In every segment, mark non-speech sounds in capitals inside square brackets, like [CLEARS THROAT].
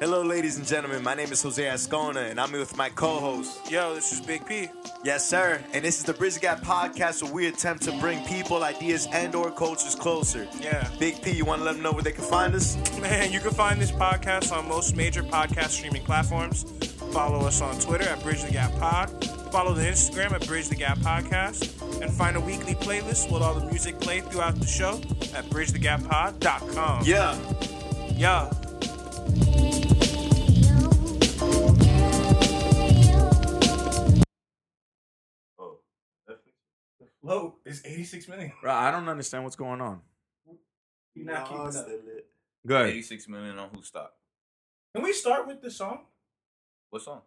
Hello, ladies and gentlemen. My name is Jose Ascona, and I'm here with my co-host. Yo, this is Big P. Yes, sir. And this is the Bridge the Gap podcast, where we attempt to bring people, ideas, and/or cultures closer. Yeah. Big P, you want to let them know where they can find us? Man, you can find this podcast on most major podcast streaming platforms. Follow us on Twitter at Bridge the Gap Pod. Follow the Instagram at Bridge the Gap Podcast. And find a weekly playlist with all the music played throughout the show at bridgethegappod.com. Yeah. Yeah. 86 million. Bro, I don't understand what's going on. You're not keeping up. Good. 86 million on who stock? Can we start with the song? What song?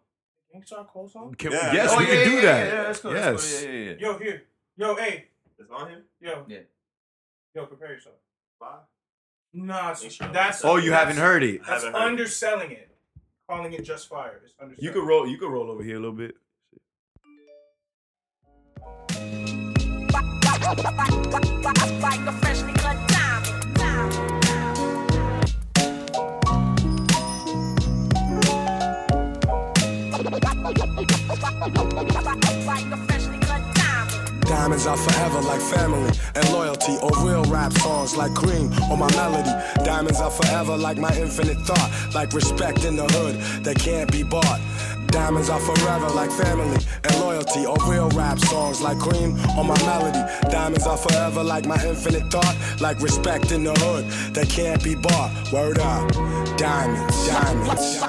Gang Starr Cole song? Can, Yeah. Yes, Oh, we yeah, can yeah, do yeah, that. Yeah, that's cool. Yes. That's cool. Yeah, yeah, yeah. Yo, here. Yo, hey. It's on here. Yo. Yeah. Yo, prepare yourself. Five. Nah, it's, that's. Oh, you haven't heard it. That's Haven't heard it. underselling it. Calling it just fire. It's underselling. You could roll. You could roll over here a little bit. Diamonds are forever like family and loyalty or real rap songs like cream or my melody. Diamonds are forever like my infinite thought, like respect in the hood that can't be bought. Diamonds are forever like family and loyalty or real rap songs like cream or my melody. Diamonds are forever like my infinite thought, like respect in the hood that can't be bought. Word up. Diamonds, diamonds.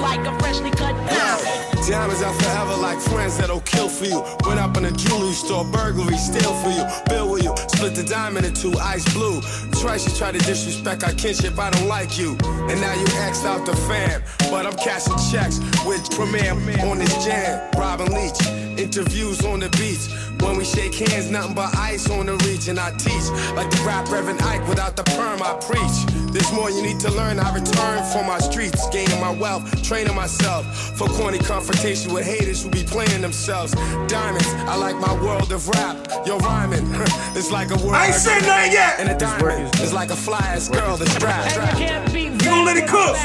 Like a freshly cut diamond. Diamonds are forever like friends that'll kill for you. Went up in a jewelry store, burglary, steal for you. Bill with you, split the diamond in two, ice blue. Twice you try to disrespect our kinship, I don't like you. And now you X'd out the fam. But I'm cashing checks with Premier on this jam. Robin Leach, interviews on the beach. When we shake hands, nothing but ice on the reach. And I teach like the rap Reverend Ike without the perm, I preach. There's more you need to learn. I return for my streets, gaining my wealth, training myself for corny confrontation with haters who be playing themselves. Diamonds, I like my world of rap. Yo, rhyming, [LAUGHS] it's like a word. I ain't said nothing yet. And a diamond is like a fly ass girl that's strapped. You gonna let it cook.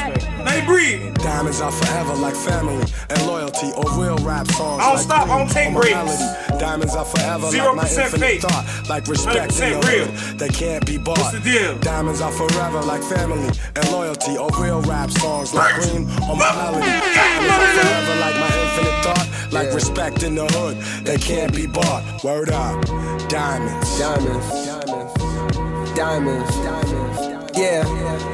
Let it breathe. Diamonds are forever like family and loyalty or real rap songs. I don't like stop, I don't take or breaks. Diamonds are forever Zero like percent fake. thought, like respect in 100% the real. hood that can't be bought. What's the deal? Diamonds are forever like family and loyalty or real rap songs like Queen or my melody. Diamonds are forever like my infinite thought, like respect in the hood that can't be bought. Word up, diamonds. Diamonds. Diamonds. Diamonds. Yeah. Pick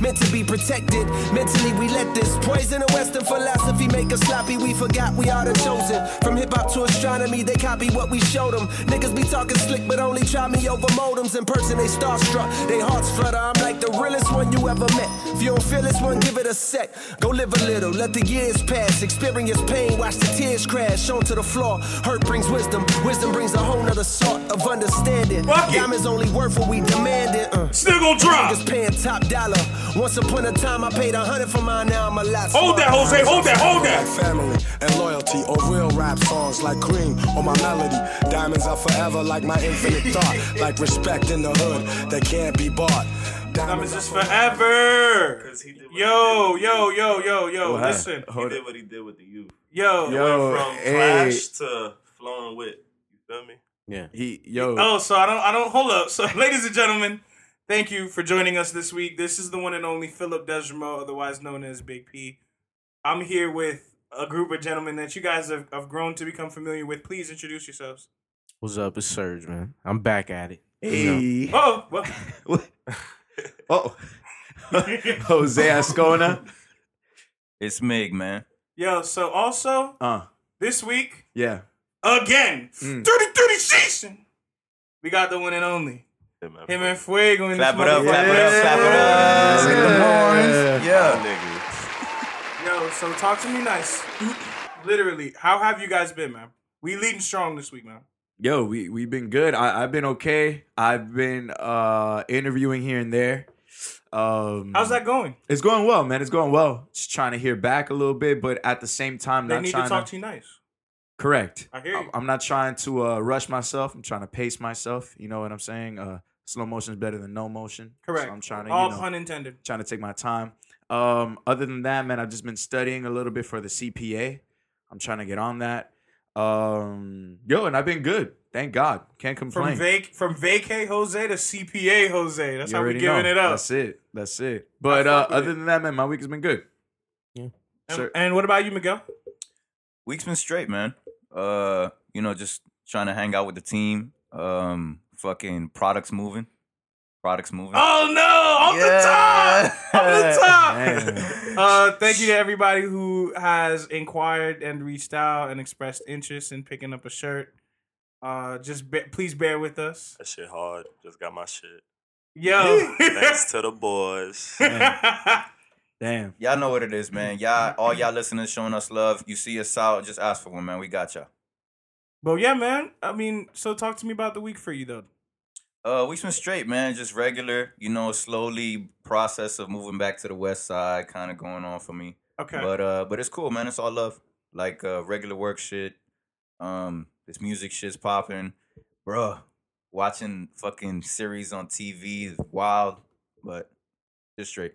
meant to be protected. Mentally, we let this poison of Western philosophy make us sloppy. We forgot we are the chosen. From hip hop to astronomy, they copy what we showed them. Niggas be talking slick, but only try me over modems. In person, they starstruck, they hearts flutter. I'm like the realest one you ever met. If you don't feel this one, give it a sec. Go live a little, let the years pass. Experience pain, watch the tears crash onto the floor. Hurt brings wisdom, wisdom brings a whole nother sort of understanding. Fuck it. Diamonds only worth what we demanded. Uh. Still gonna drop. Niggas paying top dollar. Once upon a time, I paid a hundred for mine. Now I'm a lot. Hold that. Jose. Hold that. Hold that. family and loyalty or real rap songs like cream or my melody. Diamonds are forever like my infinite [LAUGHS] thought, like respect in the hood that can't be bought. Diamonds is forever. he did what Yo, yo, yo, yo, yo. What? Listen. He did what he did with the youth. Yo. Yo, Went from hey. Clash to flowing with. You feel me? Yeah. He, yo, Oh, so I don't I don't hold up. So [LAUGHS] ladies and gentlemen, thank you for joining us this week. This is the one and only Philip Desremo, otherwise known as Big P. I'm here with a group of gentlemen that you guys have, have grown to become familiar with. Please introduce yourselves. What's up? It's Serge, man. I'm back at it. hey, [LAUGHS] Oh, well, [LAUGHS] oh, Jose Ascona. It's Mig, man. yo, so also Uh, this week, yeah. again, Mm. 30 30 season, we got the one and only. Yeah, man. Him and Fuego in Clap this it up, clap it up, clap it up. Yeah. Yeah. So talk to me nice. Literally, how have you guys been, man? We leading strong this week, man. Yo, we we've been good. I, I've been okay. I've been uh interviewing here and there. Um How's that going? It's going well, man. It's going well. Just trying to hear back a little bit, but at the same time, They not need trying to talk to you nice. Correct. I hear you. I'm- I'm not trying to uh, rush myself. I'm trying to pace myself. You know what I'm saying? Uh, slow motion is better than no motion. Correct. So I'm trying to, All you know, pun intended. trying to take my time. Um, other than that, man, I've just been studying a little bit for the CPA. I'm trying to get on that. Um, yo, and I've been good. Thank God. Can't From complain. vac from vacay Jose to CPA Jose. That's You how we're giving know. it up. That's it. That's it. But uh, other it. than that, man, my week has been good. And, Sir. and what about you, Miguel? Week's been straight, man. Uh, you know, just trying to hang out with the team. Um, fucking products moving. Products moving. Oh no! Off the top! Off the top! [LAUGHS] [LAUGHS] Uh, thank you to everybody who has inquired and reached out and expressed interest in picking up a shirt. Uh, just be- please bear with us. That shit hard. Just got my shit. Yo, Thanks to the boys. [LAUGHS] Damn. Y'all know what it is, man. Y'all, all y'all listeners showing us love. You see us out, just ask for one, man. We got y'all. But yeah, man. I mean, so talk to me about the week for you though. Uh, week's been straight, man. Just regular, you know, slowly process of moving back to the west side, kind of going on for me. Okay. But uh, but it's cool, man. It's all love. Like uh, regular work shit. Um, this music shit's popping, bruh. Watching fucking series on TV is wild, but just straight.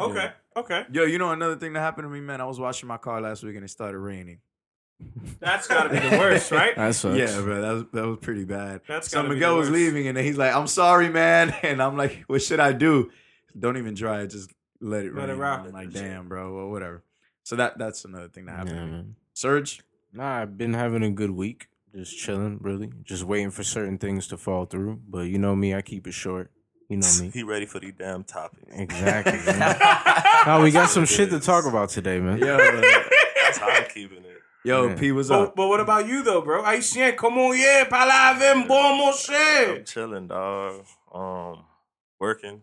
okay. Okay. Yo, you know another thing that happened to me, man. I was washing my car last week and it started raining. That's got to be the worst, right? That sucks. Yeah, bro, that was that was pretty bad. That's so gotta be Miguel the was worst. leaving, and then he's like, "I'm sorry, man," [LAUGHS] and I'm like, "What should I do?" Don't even try it. Just let it Let it rain. rock. I'm like, "Damn, bro. Well, whatever." So that that's another thing that happened. to me. man. Surge. Nah, I've been having a good week. Just chilling, really. Just waiting for certain things to fall through. But you know me, I keep it short. You know me. [LAUGHS] he ready for the damn topic. Exactly. [LAUGHS] man. oh, we got some shit to talk about today, man. Yo, That's how I'm keeping it. Yo, Yeah. P was But, up. but what about you though, bro? Haitien, comment yeah, parlez un bon mon I'm cher. chilling, dog. Um, working,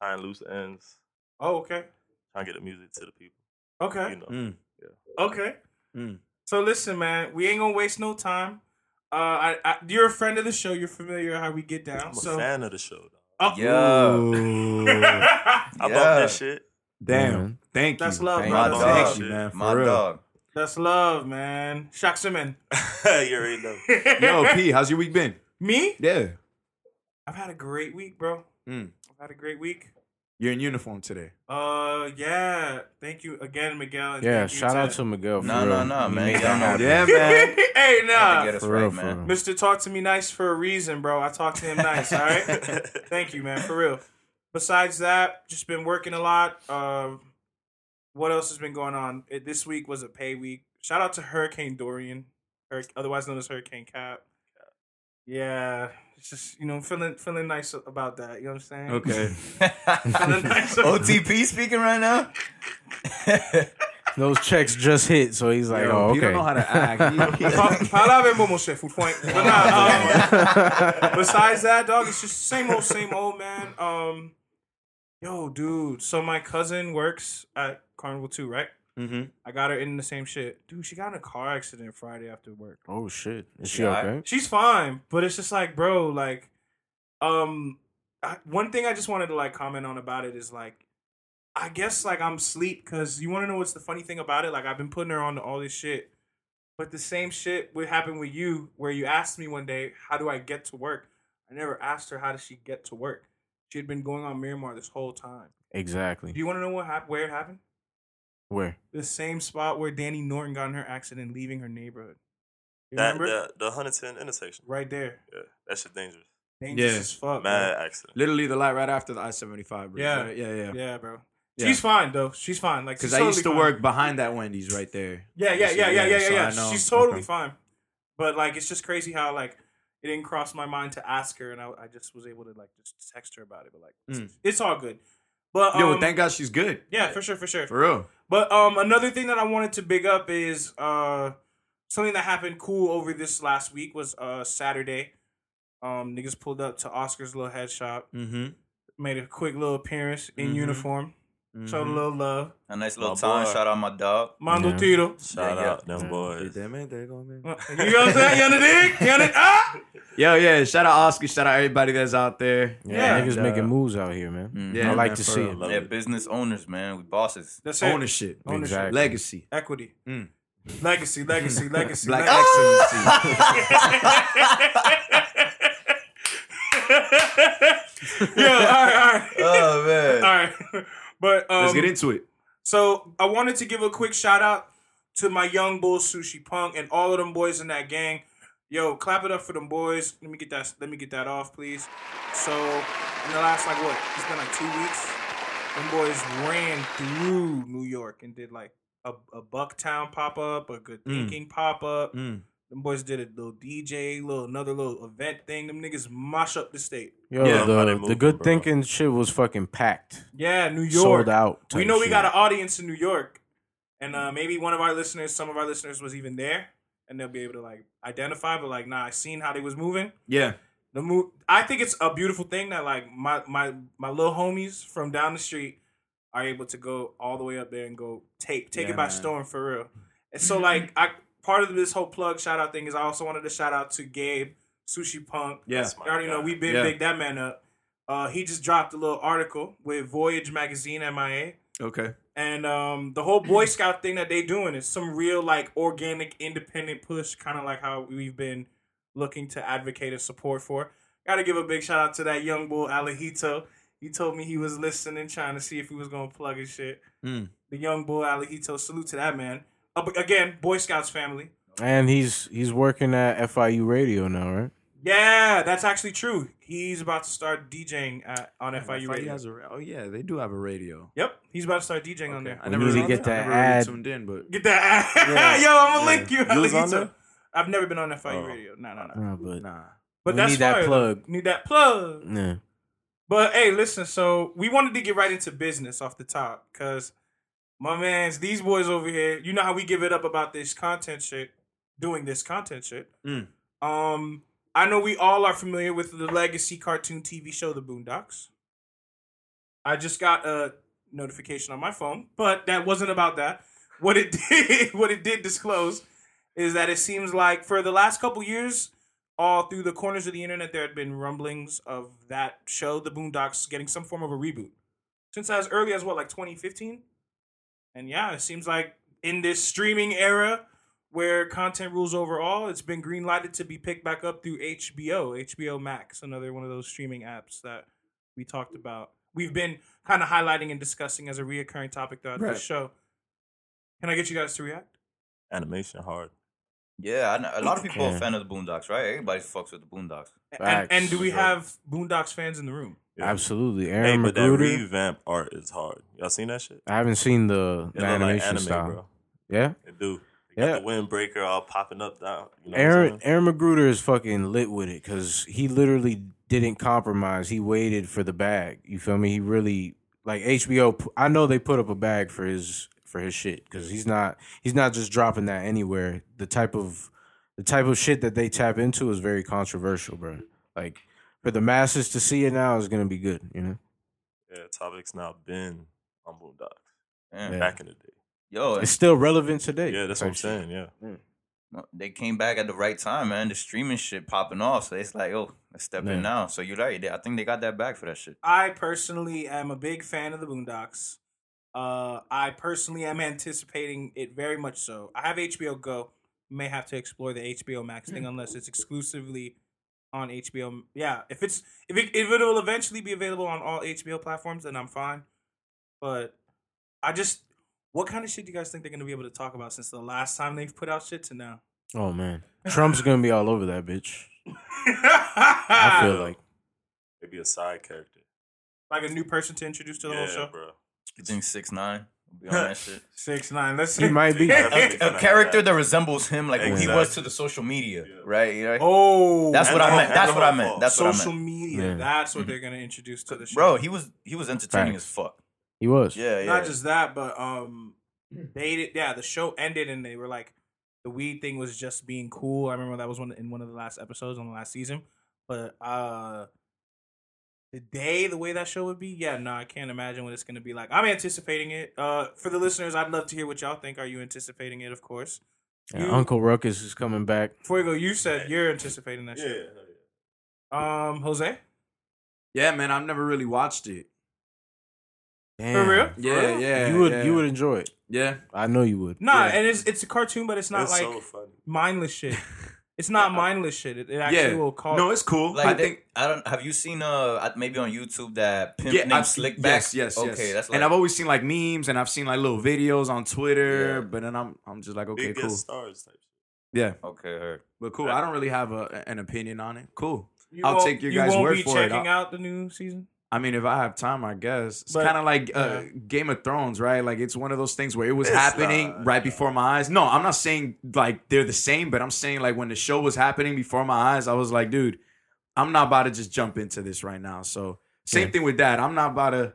tying loose ends, Oh, okay. trying to get the music to the people. Okay. You know, Mm. Okay. Mm. So listen, man, we ain't gonna waste no time. Uh, I, I, you're a friend of the show. You're familiar how we get down. I'm a so, fan of the show. Dog. Oh. Yeah. [LAUGHS] I bump Yeah. that shit. Damn. man. Thank you. That's love, Thank My dog. Thank you, man. For My real. dog. That's love, man. Chaque semaine. [LAUGHS] you already know. [LAUGHS] Yo, P, how's your week been? Me? Yeah. I've had a great week, bro. Mm. I've had a great week. You're in uniform today. Uh, yeah. Thank you again, Miguel. and Yeah, thank you shout out to Miguel. no, Nah, real. nah, nah, man. made Y'all that. Yeah, man. [LAUGHS] hey, Had nah. get us For right, real, man. for real. Mister, talk to me nice for a reason, bro. I talk to him nice. All right. Thank you, man, for real. Besides that, just been working a lot. Um, what else has been going on? It, this week was a pay week. Shout out to Hurricane Dorian, Hur- otherwise known as Hurricane Cap. Yeah, it's just you know feeling feeling nice about that. You know what I'm saying? Okay. [LAUGHS] [LAUGHS] Nice. OTP speaking right now. [LAUGHS] Those checks just hit, so he's like, Yo, oh, P okay. don't know how to act. He- he- Pa- Palavra mo, mon food point. But nah, um, besides that, dog, it's just same old, same old, man. Um, yo, dude. So my cousin works at Carnival too, right? Mhm. I got her in the same shit. Dude, she got in a car accident Friday after work. oh, shit. Is she Yeah, okay? She's fine, but it's just like, bro, like, um, I, one thing I just wanted to like comment on about it is like, I guess like I'm sleep because you want to know what's the funny thing about it? Like I've been putting her on to all this shit, but the same shit would happen with you where you asked me one day, how do I get to work? I never asked her how does she get to work. She had been going on Miramar this whole time. Exactly. Do you want to know what hap- where it happened? Where? The same spot where Danny Norton got in her accident leaving her neighborhood. You That remember? the the Huntington intersection. right there. Yeah, that shit dangerous. Dangerous Yeah. as fuck. bro. Mad accident. Literally the light right after the I seventy five bridge. Yeah. right? yeah, yeah. Yeah, bro. Yeah. She's fine though. She's fine. Like Because she's I used to fine. work behind that Wendy's right there. Yeah, yeah, yeah, yeah, yeah, yeah. so yeah. She's totally Okay. fine. But like, it's just crazy how like it didn't cross my mind to ask her, and I, I just was able to like just text her about it. But like, it's, Mm. it's all good. But um, Yo, well, thank God she's good. yeah, for sure, for sure. For real. But um, another thing that I wanted to big up is uh something that happened cool over this last week was uh Saturday. Um, niggas pulled up to Oscar's little head shop, Mm-hmm. made a quick little appearance in Mhm. uniform. Showed a little love. A nice little My time. boy. Shout out my dog. Mondo Yeah. Tito. Shout Yeah, yeah. out them boys. You know what I'm saying? You under dig? You under ah? Yo, yeah, shout out Oscar, shout out everybody that's out there. Yeah, Yeah. niggas uh, making moves out here, man. Mhm. Yeah, I like man, to see it. Yeah, it. business owners, man. We bosses. That's it. Ownership, Ownership. Exactly. legacy, Equity. Mm. Legacy, legacy, [LAUGHS] legacy. black legacy. excellency. [LAUGHS] Yo, all right, all right. Oh man. All right. But um, Let's get into it. So I wanted to give a quick shout out to my young bull Sushi Punk and all of them boys in that gang. Yo, clap it up for them boys. Let me get that. Let me get that off, please. So in the last like what? It's been like two weeks. Them boys ran through New York and did like a, a Bucktown pop up, a Good Mm. Thinking pop up. Mm. Them boys did a little DJ, little another little event thing. Them niggas mash up the state. Yo, Yeah. How they the, the good bro. thinking shit was fucking packed. Yeah, New York. Sold out. We type know we shit. got an audience in New York, and uh, maybe one of our listeners, some of our listeners, was even there, and they'll be able to like identify. But like, nah, I seen how they was moving. Yeah, The move. I think it's a beautiful thing that like my my my little homies from down the street are able to go all the way up there and go take take Yeah, it by man. storm for real. And so like I part of this whole plug shout out thing is I also wanted to shout out to Gabe Sushi Punk. yeah. That's my You already know guy. we been Yeah. big that man up. Uh, he just dropped a little article with Voyage Magazine MIA. Okay. And um, the whole Boy Scout thing that they doing is some real like organic independent push, kind of like how we've been looking to advocate and support for. Got to give a big shout out to that young bull Alejito. He told me he was listening, trying to see if he was gonna plug his shit. Mm. The young bull Alejito, salute to that man. Uh, but again, Boy Scouts family. And he's he's working at FIU radio now, right? Yeah, that's actually true. He's about to start DJing at, on FIU radio. has a, oh yeah, they do have a radio. Yep, he's about to start DJing on there. I We never need to really- get that I never really ad. tuned in, but Get that. Yeah. [LAUGHS] Yo, I'm gonna Yeah. link you. You was [LAUGHS] on there? I've never been on FIU Oh. radio. No, no, no. No, but nah. But We that's need that fire, though. plug. Need that plug. yeah. But hey, listen. So we wanted to get right into business off the top because my man's these boys over here. You know how we give it up about this content shit, doing this content shit. Mm. Um, I know we all are familiar with the legacy cartoon TV show, The Boondocks. I just got a notification on my phone, but that wasn't about that. What it [LAUGHS] did, what it did disclose, is that it seems like for the last couple years, all through the corners of the internet, there had been rumblings of that show, The Boondocks, getting some form of a reboot. Since as early as what, like 2015? And yeah, it seems like in this streaming era where content rules over all, it's been green lighted to be picked back up through HBO, HBO Max, another one of those streaming apps that we talked about. We've been kind of highlighting and discussing as a reoccurring topic throughout Right. the show. Can I get you guys to react? Animation hard. Yeah, I know, a lot of people are Yeah. a fan of the Boondocks, right? Everybody fucks with the Boondocks. And, Facts. and do we have Boondocks fans in the room? Yeah. Absolutely. Hey, Aaron but that McGruder. revamp art is hard. Y'all seen that shit? I haven't seen the, It the look like animation anime, style. bro. Yeah. It do. Yeah. Got the windbreaker all popping up down. You know what I'm Aaron saying? Aaron McGruder is fucking lit with it because he literally didn't compromise. He waited for the bag. You feel me? He really like HBO. pu- I know they put up a bag for his for his shit because he's not he's not just dropping that anywhere. The type of the type of shit that they tap into is very controversial, bro. Like for the masses to see it now is gonna be good. You know, Yeah, topics now been on Boondocks. Yeah. Yeah. Back in the day. Yo, it's still relevant today. Yeah, that's what I'm saying. Yeah. they came back at the right time, man. The streaming shit popping off, so it's like, oh, let's step Yeah. in now. So you're right. They- I think they got that back for that shit. I personally am a big fan of the Boondocks. Uh, I personally am anticipating it very much so. I have HBO Go. May have to explore the HBO Max thing unless it's exclusively on HBO. Yeah, if it's if it if it will eventually be available on all HBO platforms, then I'm fine. But I just, what kind of shit do you guys think they're gonna be able to talk about since the last time they've put out shit to now? Oh man, [LAUGHS] Trump's gonna be all over that bitch. I feel [LAUGHS] like Maybe a side character. like a new person to introduce to the whole show. bro. You think six nine be on that [LAUGHS] shit? Six nine. Let's see. he might be. [LAUGHS] A, a character that resembles him, like who he was to the social media, right? You know? Oh, That's what I meant. That's what I meant. whole That's what I social meant. media. Yeah. That's what they're gonna introduce to the show, Bro, he was he was entertaining Facts. as fuck. He was. Yeah, yeah. Not just that, but um, they did. Yeah, the show ended, and they were like, the weed thing was just being cool. I remember that was one in one of the last episodes on the last season. But uh, the day, the way that show would be, yeah, no, I can't imagine what it's gonna be like. I'm anticipating it. Uh, for the listeners, I'd love to hear what y'all think. Are you anticipating it? Of course. And You- Uncle Ruckus is coming back. Before we go, you said you're anticipating that Yeah, shit. yeah. Um, Jose. Yeah, man, I've never really watched it. Damn. real? Yeah, yeah. You would yeah. you would enjoy it. Yeah. I know you would. Nah, Yeah. and it's it's a cartoon, but it's not It's like so mindless shit. [LAUGHS] It's not mindless shit. It, it actually Yeah. will call. No, it's cool. Like I they- think I don't. Have you seen uh maybe on YouTube that pimp yeah, named I've, Slickback? Yes, yes, Okay, yes. that's like and I've always seen like memes and I've seen like little videos on Twitter, Yeah. but then I'm I'm just like, okay, Big cool. guest stars type shit. Yeah, okay. Heard. but cool. I don't really have a, an opinion on it. Cool. You I'll take your you guys' won't word be for it. checking I'll- out the new season. I mean, if I have time, I guess it's kind of like uh, yeah. Game of Thrones, right? Like it's one of those things where it was It's happening not, right before my eyes. No, I'm not saying like they're the same, but I'm saying like when the show was happening before my eyes, I was like, dude, I'm not about to just jump into this right now. So same Yeah. thing with that. I'm not about to.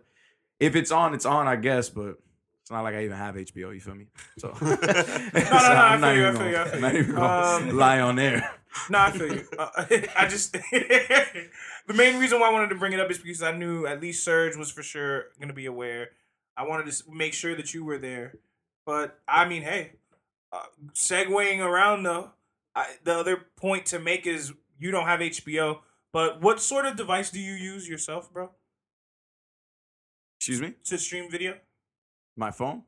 If it's on, it's on, I guess, but. It's not like I even have HBO. You feel me? So, [LAUGHS] [LAUGHS] no, no, no, [LAUGHS] I feel you, I feel you, I feel not even Um, lie on there. No, I feel you. Uh, [LAUGHS] I just [LAUGHS] the main reason why I wanted to bring it up is because I knew at least Serge was for sure going to be aware. I wanted to make sure that you were there, but I mean, hey, uh, segueing around though, I, the other point to make is you don't have HBO. But what sort of device do you use yourself, bro, Excuse me. to stream video? My phone,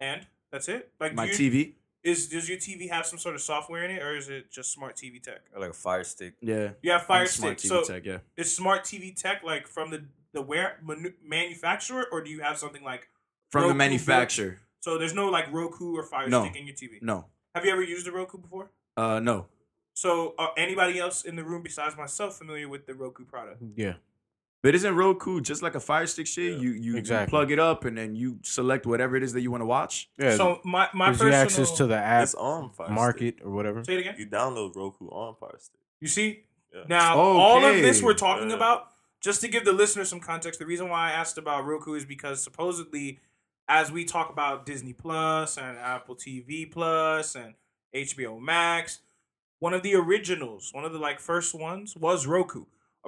And that's it. Like my you, TV. Is does your TV have some sort of software in it, or is it just smart TV tech? Or like a fire stick. Yeah, You have Fire I'm smart Stick, TV so tech. Yeah. is smart TV tech like from the the where manu- manufacturer, or do you have something like From Roku the manufacturer. So there's no like Roku or Fire No. Stick in your TV. No. Have you ever used a Roku before? Uh, no. So uh, anybody else in the room besides myself familiar with the Roku product? Yeah. But isn't Roku just like a Fire Stick shit? You, you you Exactly. plug it up and then you select whatever it is that you want to watch. Yeah. So my my personal you access to the app It's on Fire market or whatever. say it again. You download Roku on Fire Stick. You see Yeah. now all of this we're talking Yeah. about. Just to give the listeners some context, the reason why I asked about Roku is because supposedly, as we talk about Disney Plus and Apple TV Plus and HBO Max, one of the originals, one of the like first ones was Roku.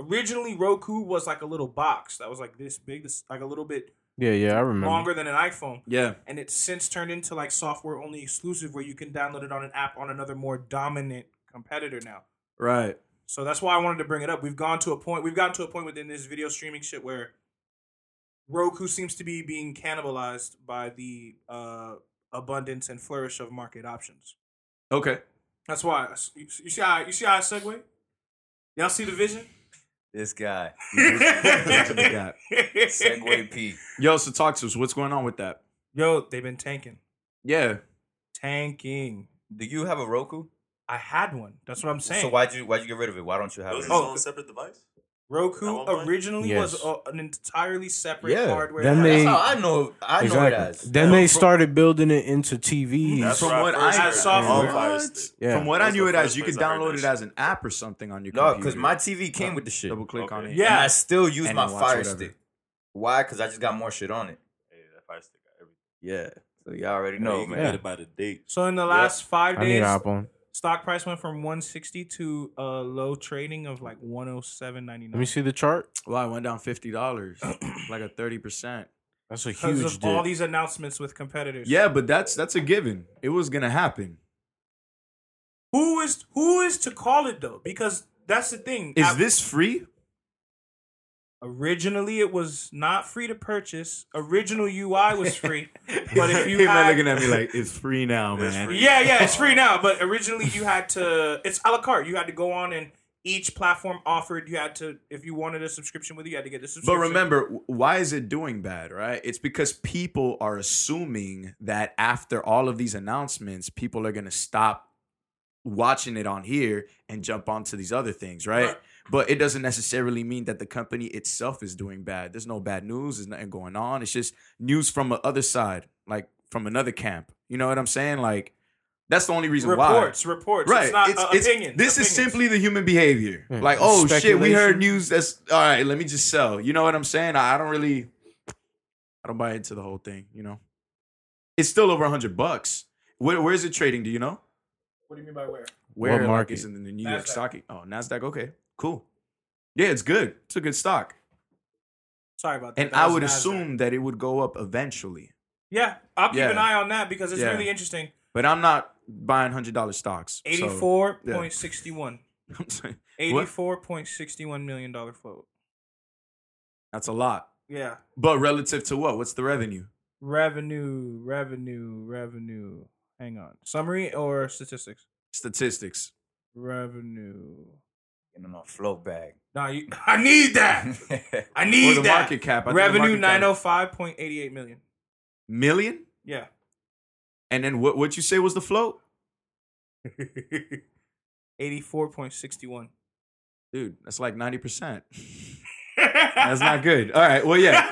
Originally, Roku was like a little box that was like this big, this like a little bit Yeah, yeah, I remember. longer than an iPhone, Yeah. and it's since turned into like software only exclusive where you can download it on an app on another more dominant competitor now. Right. So that's why I wanted to bring it up. We've gone to a point. We've gotten to a point within this video streaming shit where Roku seems to be being cannibalized by the uh, abundance and flourish of market options. Okay. That's why you, you see how you see how I segue. Y'all see the vision? This guy. [LAUGHS] Yeah. Segue P. Yo, so talk to us. What's going on with that? Yo, they've been tanking, Yeah. tanking. Do you have a Roku? I had one. That's what I'm saying. So why'd you why'd you get rid of it? Why don't you have It was it? its Oh. own separate device. Roku At one point? originally was a, an entirely separate Yeah. hardware. Then they- That's how I know. I know it exactly. as. Then they started building it into TVs. That's From what first I- heard As it. Fire What? Stick. Yeah. From what I knew the it as, first you could place I heard download it shit. as an app or something on your No, computer. because my TV came with the shit. double click on Okay. it. Yeah. And I still use And my then watch Fire whatever. Stick. Why? Because I just got more shit on it. Hey, that Fire Stick got everything. Yeah. So y'all already No, know, you can man. get it by the date. So in the last five I need days, to hop on. Stock price went from 160 to a low trading of like 107.99 Let me see the chart. Well, I went down fifty dollars, [CLEARS THROAT] like a thirty percent. That's a because huge of all these announcements with competitors. Yeah, but that's that's a given. It was gonna happen. Who is who is to call it though? Because that's the thing. Is App- this free? Originally it was not free to purchase. Original UI was free, [LAUGHS] but if you He man had, looking at me like it's free now, man. free. yeah, yeah, it's free [LAUGHS] now. But originally you had to. It's a la carte. You had to go on and each platform offered. You had to if you wanted a subscription with it, you had to get the subscription. But remember, why is it doing bad, right? It's because people are assuming that after all of these announcements, people are gonna stop watching it on here and jump onto these other things, right? Right. But it doesn't necessarily mean that the company itself is doing bad. There's no bad news. There's nothing going on. It's just news from the other side, like from another camp. You know what I'm saying? Like that's the only reason why. reports, reports. Right. It's not It's- uh, it's- opinions. This is simply the human behavior. Yeah. Like, oh shit, we heard news that's all right, let me just sell. You know what I'm saying? I, I don't really I don't buy into the whole thing, you know. It's still over hundred bucks. Where, where is it trading? Do you know? What do you mean by where? Where like, market? is in the New York Nasdaq. stock? Oh, Nasdaq. Okay, cool. Yeah, it's good. It's a good stock. Sorry about that. And That I would assume that it would go up eventually. Yeah, I'll keep Yeah. an eye on that because it's Yeah. really interesting. But I'm not buying hundred dollar stocks. so- Eighty-four point sixty-one. I'm [LAUGHS] saying, what? Eighty-four point sixty-one million dollar float. That's a lot. Yeah. But relative to what? What's the revenue? Revenue, revenue, revenue. Hang on. Summary or statistics? Statistics. Revenue. Getting on float bag. No, you, [LAUGHS] I need that. [LAUGHS] I need Or the that. market cap. I think the Revenue market cap- nine hundred five point eighty eight million. Million? Yeah. And then what what you say was the float? [LAUGHS] Eighty four point sixty one. Dude, that's like 90%. That's not good. All right. Well, yeah.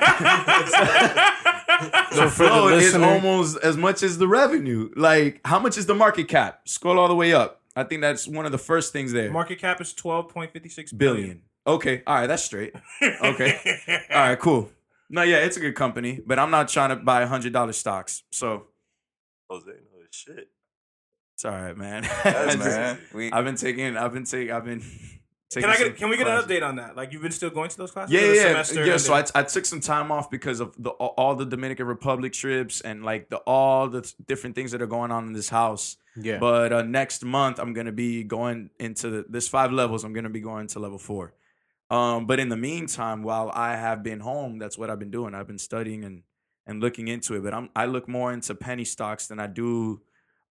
the So for the float is listener- almost as much as the revenue. Like, how much is the market cap? Scroll all the way up. I think that's one of the first things there. Market cap is twelve point fifty six billion. Okay. All right. That's straight. Okay. [LAUGHS] all right. Cool. No, yeah, it's a good company, but I'm not trying to buy $100 stocks. So Jose knows shit. it's all right, man. That's [LAUGHS] I just- man. We, I've been taking, I've been taking, I've been taking. Can I get? Can we get an update on that? Like you've been still going to those classes? Yeah, Or the yeah, semester yeah. So I. I took some time off because of the all the Dominican Republic trips and like the all the different things that are going on in this house. Yeah. But uh, next month I'm gonna be going into the, this five levels. I'm gonna be going to level four. Um, but in the meantime, while I have been home, that's what I've been doing. I've been studying and and looking into it. But I'm I look more into penny stocks than I do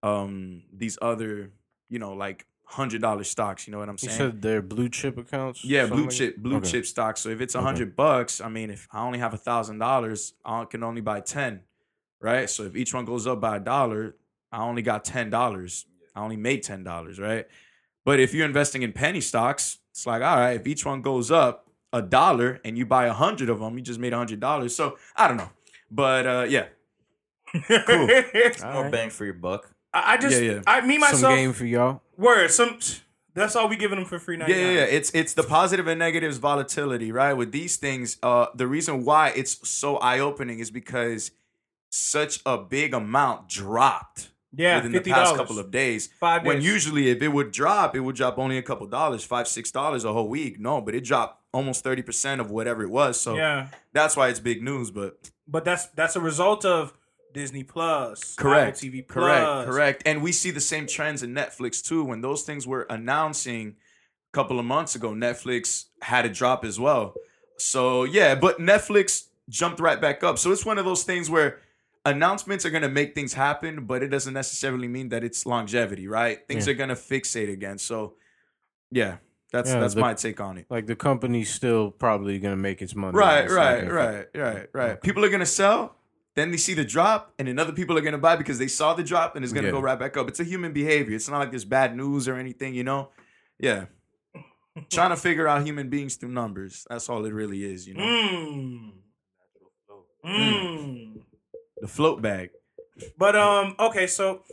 um these other you know like hundred dollar stocks. You know what I'm You saying? said they're blue chip accounts. Yeah, blue like chip, blue Okay. chip stocks. So if it's a Okay. hundred bucks, I mean, if I only have a thousand dollars, I can only buy ten, right? So if each one goes up by a dollar, I only got ten dollars. I only made ten dollars, right? But if you're investing in penny stocks, it's like, all right, if each one goes up a dollar and you buy a hundred of them, you just made a hundred dollars. So I don't know, but uh, yeah, [LAUGHS] cool. more bang for your buck. I I just, Yeah, yeah. I me myself, Some myself, game for y'all. word some. That's all we giving them for free. Yeah, yeah, yeah. It's it's the positive and negatives volatility, right? With these things, uh, the reason why it's so eye opening is because such a big amount dropped Yeah, within the fifty past dollars. couple of days. Five When usually, if it would drop, it would drop only a couple dollars, five, six dollars a whole week. No, but it dropped almost thirty percent of whatever it was. So Yeah, that's why it's big news. But but that's that's a result of Disney Plus, correct, Apple TV correct, Plus. correct. And we see the same trends in Netflix too. When those things were announcing a couple of months ago, Netflix had a drop as well. So yeah, but Netflix jumped right back up. So it's one of those things where announcements are gonna make things happen, but it doesn't necessarily mean that it's longevity, right? Things Yeah. are gonna fixate again. So yeah, that's Yeah, that's the- my take on it. Like the company's still probably gonna make its money. Right, It's right, right, right, right. People are gonna sell, then they see the drop, and then other people are gonna buy because they saw the drop, and it's gonna Yeah. go right back up. It's a human behavior. It's not like there's bad news or anything, you know. Yeah, trying [LAUGHS] to figure out human beings through numbers. That's all it really is, you know. Mm. Mm. The float bag. But um, okay, so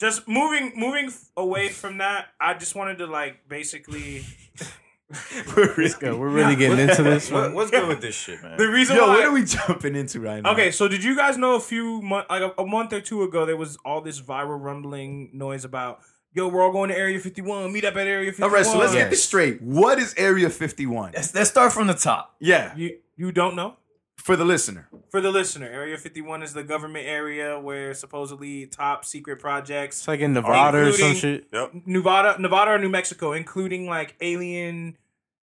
just moving moving away from that, I just wanted to like basically [LAUGHS] [LAUGHS] We're really, Good, We're really getting into this What, one. what's good with this shit, man? the reason Yo, why. what are we jumping into right now? Okay, so did you guys know a few months, like a, a month or two ago, there was all this viral rumbling noise about, yo, we're all going to Area 51, meet up at Area 51. All right, so let's get this straight. What is Area 51? Let's, let's start from the top. Yeah, You you don't know? For the listener. For the listener, Area 51 is the government area where supposedly top secret projects, It's like in Nevada or some shit. Yep. Nevada, Nevada or New Mexico, including like alien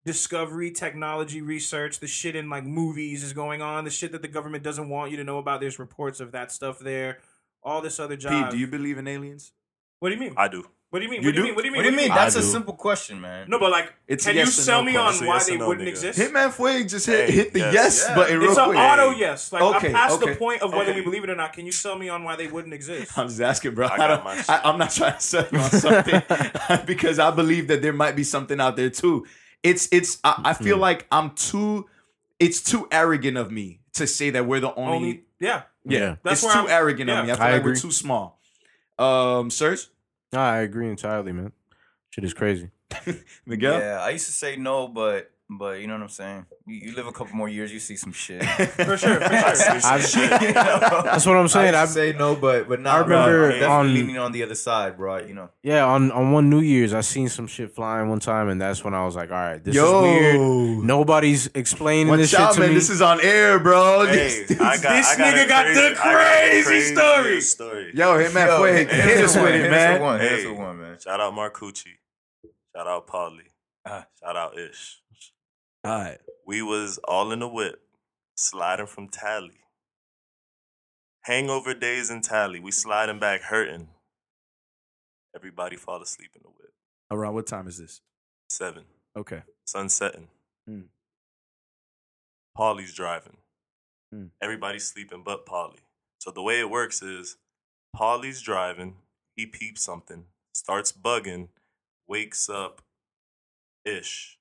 discovery, technology research, the shit in like movies is going on, the shit that the government doesn't want you to know about. There's reports of that stuff there. All this other job. Pete, do you believe in aliens? what do you mean? I do. What do you mean? You what do you mean? What do you mean? What do you mean? That's a do. simple question, man. No, but like, It's can yes you or sell no me on why Yes they no, wouldn't nigga. exist? Hitman Fuego just hit, Hey, hit the yes. yes, Yeah. button real it's an quick. auto yes. Like Okay, I'm past okay, the point of whether okay. we believe it or not. Can you sell me on why they wouldn't exist? [LAUGHS] I'm just asking, bro. I I don't, my. I, I'm not trying to sell you on something [LAUGHS] because I believe that there might be something out there too. It's it's. I, I feel like I'm too. It's too arrogant of me to say that we're the only. Only, yeah. yeah, Yeah. That's it's too I'm- arrogant yeah. of me. I feel like we're too small. Um, Serge, Nah, I agree entirely, man. Shit is crazy. [LAUGHS] Miguel. Yeah, I used to say no, but But you know what I'm saying. You, you live a couple more years, you see some shit. [LAUGHS] For sure, for sure. [LAUGHS] I've- [LAUGHS] You know? That's what I'm saying. I I've- say no, but but not. I not. remember definitely on- leaning on the other side, bro. You know. Yeah, on, on one New Year's, I seen some shit flying one time, and that's when I was like, all right, this Yo. is weird. Nobody's explaining Watch this shit out, to man. me. This is on air, bro. Hey, This- I got, This I got nigga a got crazy, the I got a crazy crazy story. story. Yo, hit man, Yo, hit, hit hit us us with it, man. hit us Hey, with one, man. Shout out Marcucci. Shout out Polly. Ah. Shout out Ish. All right. We was all in the whip, sliding from Tally. Hangover days in Tally. We sliding back hurting. Everybody fall asleep in the whip. Around what time is this? Seven. Okay. Sun setting. Hmm. Polly's driving. Hmm. Everybody's sleeping but Polly. So the way it works is Polly's driving, he peeps something, starts bugging, wakes up Ish.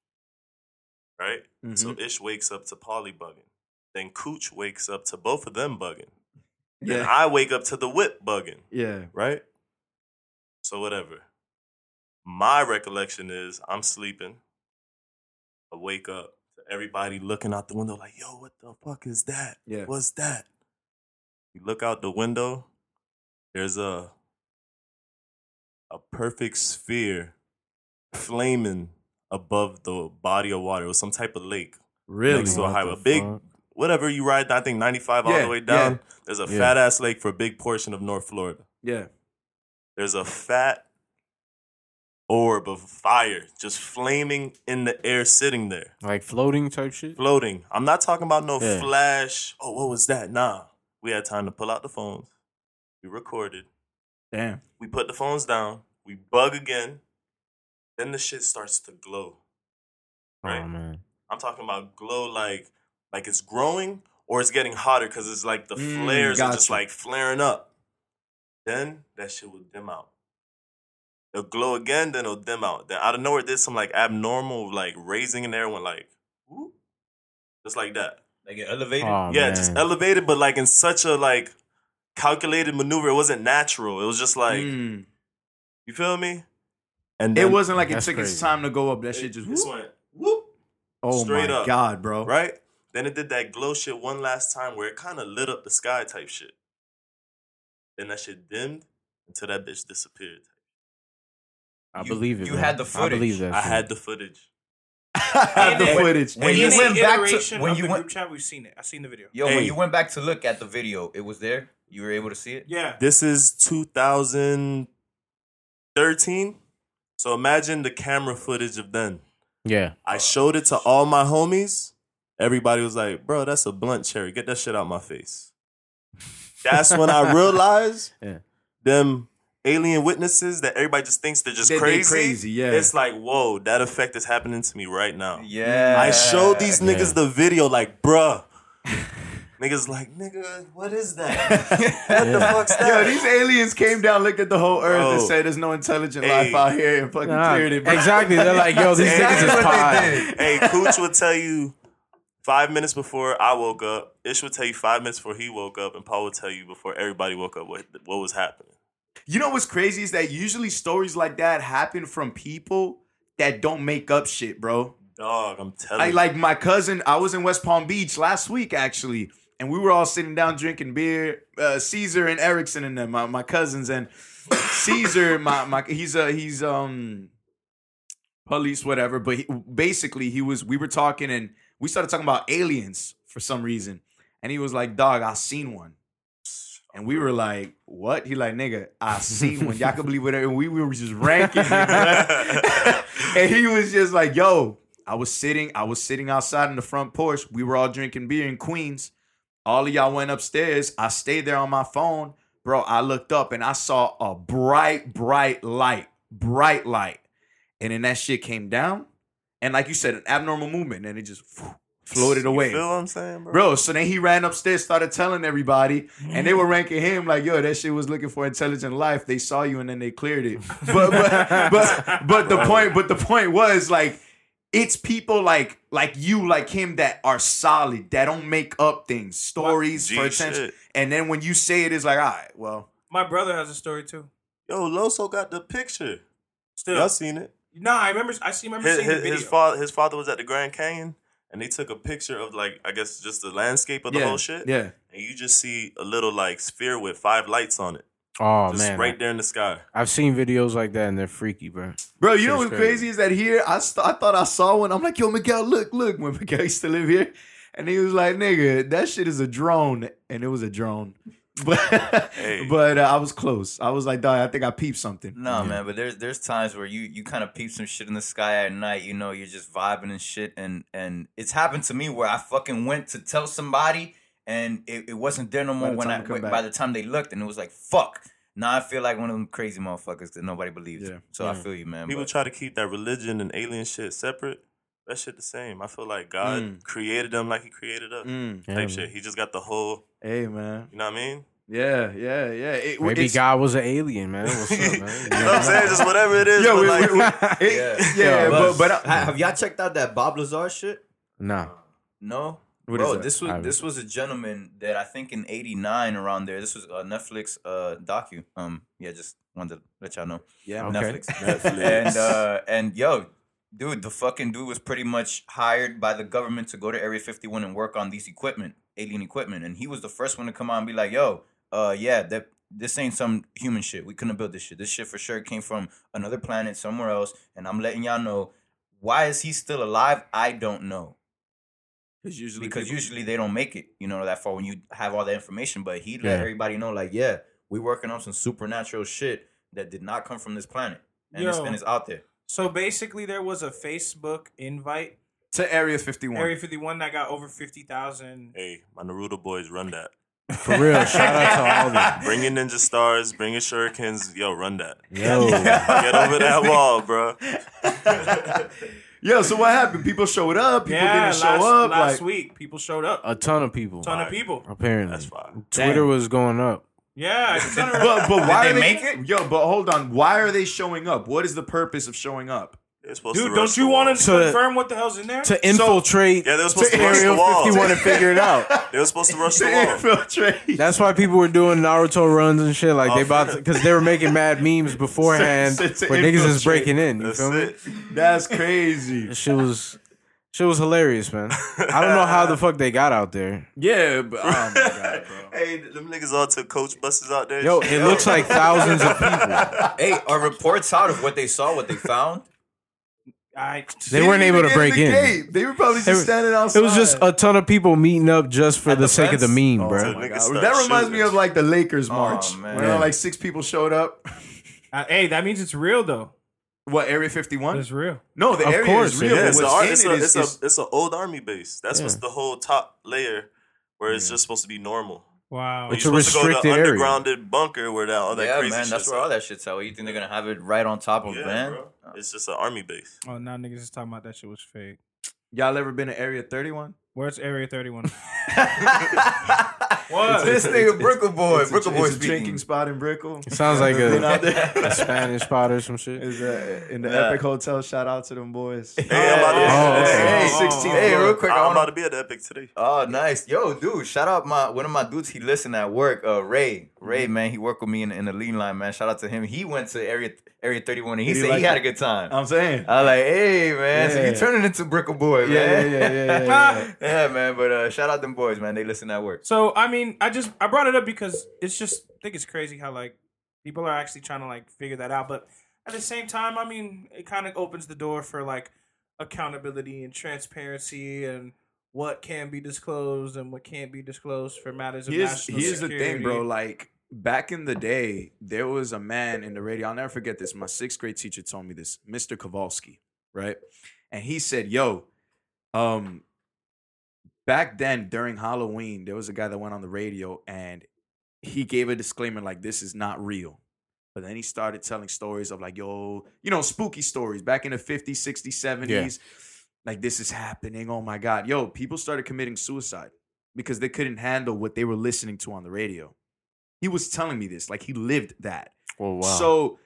Right? So mm-hmm. Ish wakes up to Polly bugging. Then Cooch wakes up to both of them bugging. Then Yeah. I wake up to the whip bugging Yeah. right? So whatever. My recollection is I'm sleeping. I wake up to everybody looking out the window like, yo, what the fuck is that? Yeah. What's that? You look out the window, there's a a perfect sphere flaming above the body of water. It was some type of lake Really? next to a highway. big fuck? whatever you ride, I think 95 all the way down. yeah. There's a Yeah. fat ass lake for a big portion of North Florida Yeah. there's a fat orb of fire just flaming in the air sitting there like floating type shit. floating i'm not talking about no Yeah. flash oh what was that nah we had time to pull out the phones we recorded Damn. we put the phones down we bug again then the shit starts to glow right Oh man. i'm talking about glow like like it's growing or it's getting hotter because it's like the Mm, flares are just like flaring up then that shit will dim out it'll glow again then it'll dim out then out of nowhere there's some like abnormal like raising in there went like whoop, just like that They get elevated. Oh, yeah man. just elevated but like in such a like calculated maneuver it wasn't natural it was just like Mm. you feel me and It wasn't like it That's took its time to go up. That shit just. this whoop. went whoop Oh straight my up. god, bro. right? Then it did that glow shit one last time where it kind of lit up the sky type shit. Then that shit dimmed until that bitch disappeared. I You- believe it. you man. had the I believe footage. that. I shit. had the footage. [LAUGHS] I had the When- footage. when you went back to when you went chat, we've seen it. I've seen the video. yo Hey. when you went back to look at the video, it was there. You were able to see it. Yeah. This is 2013. So imagine the camera footage of then. Yeah. I showed it to all my homies. Everybody was like, bro, that's a blunt cherry. Get that shit out my face. That's when I [LAUGHS] realized Yeah. them alien witnesses that everybody just thinks they're just They- they crazy. crazy, yeah. It's like, whoa, that effect is happening to me right now. Yeah, I showed these niggas Yeah. the video, like, bruh. Niggas like, nigga, what is that? [LAUGHS] what the fuck's that? Yo, these aliens came down, looked at the whole earth, and Bro. said there's no intelligent Hey. life out here, and fucking Nah, cleared it. Bro. exactly. They're like, yo, these Exactly niggas is what they pie. did. hey, Cooch would tell you five minutes before I woke up. Ish would tell you five minutes before he woke up, and Paul would tell you before everybody woke up what what was happening. You know what's crazy is that usually stories like that happen from people that don't make up shit, bro. Dog, I'm telling I you. like my cousin. I was in West Palm Beach last week actually, and we were all sitting down drinking beer. Uh, Caesar and Erickson and them, my, my cousins, and Caesar, my my he's a he's um police whatever, but he, basically he was. We were talking and we started talking about aliens for some reason, and he was like, "Dog, I seen one." And we were like, "What?" He like, "Nigga, I seen one." Y'all can believe whatever. And we were just ranking, [LAUGHS] and he was just like, "Yo, I was sitting, I was sitting outside in the front porch. We were all drinking beer in Queens. All of y'all went upstairs. I stayed there on my phone, bro. I looked up and I saw a bright, bright light, bright light, and then that shit came down, and like you said, an abnormal movement, and it just [SNIFFS] floated away. You away." feel what I'm saying, bro? Bro, so then he ran upstairs, started telling everybody, and they were mm. ranking him like, "Yo, that shit was looking for intelligent life." They saw you, and then they cleared it. [LAUGHS] But but but, but the point, but the point was like, it's people like like you, like him, that are solid, that don't make up things, stories G for attention, shit. and then when you say it, it's like, all right, well, My brother has a story too. Yo, Loso got the picture. Still, Y'all seen it? No, I remember. I see. Remember his seeing the his, video. his father his father was at the Grand Canyon and they took a picture of like I guess just the landscape of the yeah, whole shit. Yeah. And you just see a little like sphere with five lights on it. Oh just man, right there in the sky. I've seen videos like that and they're freaky, bro. Bro, you Shit's know what's crazy is that here I, st- I thought I saw one. I'm like, yo, Miguel, look, look. [LAUGHS] When Miguel used to live here, and he was like, nigga, that shit is a drone, and it was a drone. [LAUGHS] But Hey. but uh, I was close. I was like, dog, I think I peeped something. No, man, but there's there's times where you you kind of peep some shit in the sky at night. You know, you're just vibing and shit, and and it's happened to me where I fucking went to tell somebody, and it, it wasn't there no more the when time I when- by the time they looked, and it was like fuck. Now I feel like one of them crazy motherfuckers that nobody believes. Yeah. So I feel you, man. People but- try to keep that religion and alien shit separate. That shit the same. I feel like God Mm. created them like He created us. Mm. Yeah, type man. shit. He just got the whole. Hey, man. You know what I mean? Yeah, yeah, yeah. It, Maybe it's- God was an alien, man. What's up, man? [LAUGHS] You know what I'm saying? Just whatever it is. Yeah, but we- like, we- we- [LAUGHS] it- yeah, but but uh, Ha- have y'all checked out that Bob Lazar shit? Nah. No. What Bro, is that? this was haven't. this was a gentleman that I think in '89 around there. This was a Netflix uh docu. Um, yeah, just wanted to let y'all know. yeah, Okay. [LAUGHS] Netflix. and uh and yo, dude, the fucking dude was pretty much hired by the government to go to Area 51 and work on these equipment, alien equipment. And he was the first one to come out and be like, yo, uh yeah, that this ain't some human shit. We couldn't build this shit. This shit for sure came from another planet somewhere else. And I'm letting y'all know why is he still alive? I don't know. Because usually, Because people- usually they don't make it, you know, that far when you have all that information. But he let Yeah. everybody know, like, yeah, we working on some supernatural shit that did not come from this planet. And, it's, and it's out there. So basically, there was a Facebook invite to Area 51. Area 51 that got over 50,000. hey, my Naruto boys run that. For real, [LAUGHS] shout out to all of them. Bring your ninja stars. Bring your shurikens. Yo, run that. Yo, Get over that wall, bro. [LAUGHS] Yo, so what happened? People showed up. People yeah, didn't show last, up. last like, week, people showed up. a ton of people. A ton of people. Apparently, That's fine. Twitter was going up. Yeah, a ton of- [LAUGHS] but but why they are they make it? Yo, but hold on. Why are they showing up? What is the purpose of showing up? They're supposed dude, to don't you want to To- confirm what the hell's in there? To infiltrate Yeah, they were supposed to to rush the Area wall. 51 and figure it out. [LAUGHS] They were supposed to rush [LAUGHS] the To wall. infiltrate. That's why people were doing Naruto runs and shit. Like Oh, they about because they were making mad [LAUGHS] memes beforehand To- to where niggas is infiltrate. breaking in. You That's feel me? it. That's crazy. That shit was shit was hilarious, man. I don't know how the fuck they got out there. Yeah, but oh my god, bro. Hey, them niggas all took coach buses out there. Yo, it looks like thousands of people. Hey, are reports out of what they saw, what they found? I, They weren't able to break get in. gate. They were probably just It was- standing outside. It was just a ton of people meeting up just for At the the sake of the meme, Oh bro. my Niggas God. start That reminds me of like the Lakers Oh, march. man. When Yeah. like six people showed up. I- [LAUGHS] uh, hey, that means it's real though. What area fifty one? It's real. No, the Of area course, is real. Yeah, it's, a, what's it's, it a, is- it's, a, it's an old army base. That's what's the whole top layer where it's just supposed to be normal. Wow. You're It's a supposed to go to restricted the area. undergrounded bunker where that all that yeah, man, that's shit's where all that shit's at. What, you think they're gonna have it right on top of Yeah, man? bro. It's just an army base. Oh, now niggas is talking about that shit was fake. Y'all ever been to Area 31? Where's Area 31? [LAUGHS] What? This nigga Brickell Boy, It's a, Brickell Boy it's a speaking. drinking spot in Brickell. It sounds like Been out a, there. [LAUGHS] a Spanish spot or some shit. It's, uh, in the Yeah. Epic Hotel. Shout out to them boys. Hey, I'm about to, Oh, hey, oh, hey, 16th Hey, real quick, I I'm wanna about to be at the Epic today. Oh, nice. Yo, dude, shout out my one of my dudes he listened at work, uh Ray. Ray, man, he worked with me in, in the lean line, man. Shout out to him. He went to area area 31 and he he said like he had it? a good time. I'm saying. I was like, hey man, so Yeah. you turning into Brickell Boy, Yeah, yeah, man. yeah, yeah, yeah, yeah. [LAUGHS] Yeah, man. But uh shout out them boys, man. They listen at work. so, I mean, I just I brought it up because it's just I think it's crazy how like people are actually trying to like figure that out, but at the same time, I mean, it kind of opens the door for like accountability and transparency and what can be disclosed and what can't be disclosed for matters of Here's, national here's the thing, bro. Like back in the day, there was a man in the radio. I'll never forget this. My sixth grade teacher told me this, Mr. Kowalski, right? And he said, "Yo, um, back then during Halloween, there was a guy that went on the radio and he gave a disclaimer like this is not real." But then he started telling stories of like, yo, you know, spooky stories back in the 50s, 60s, 70s. Like, this is happening. Oh my God. Yo, people started committing suicide because they couldn't handle what they were listening to on the radio. He was telling me this, like he lived that. Oh wow. So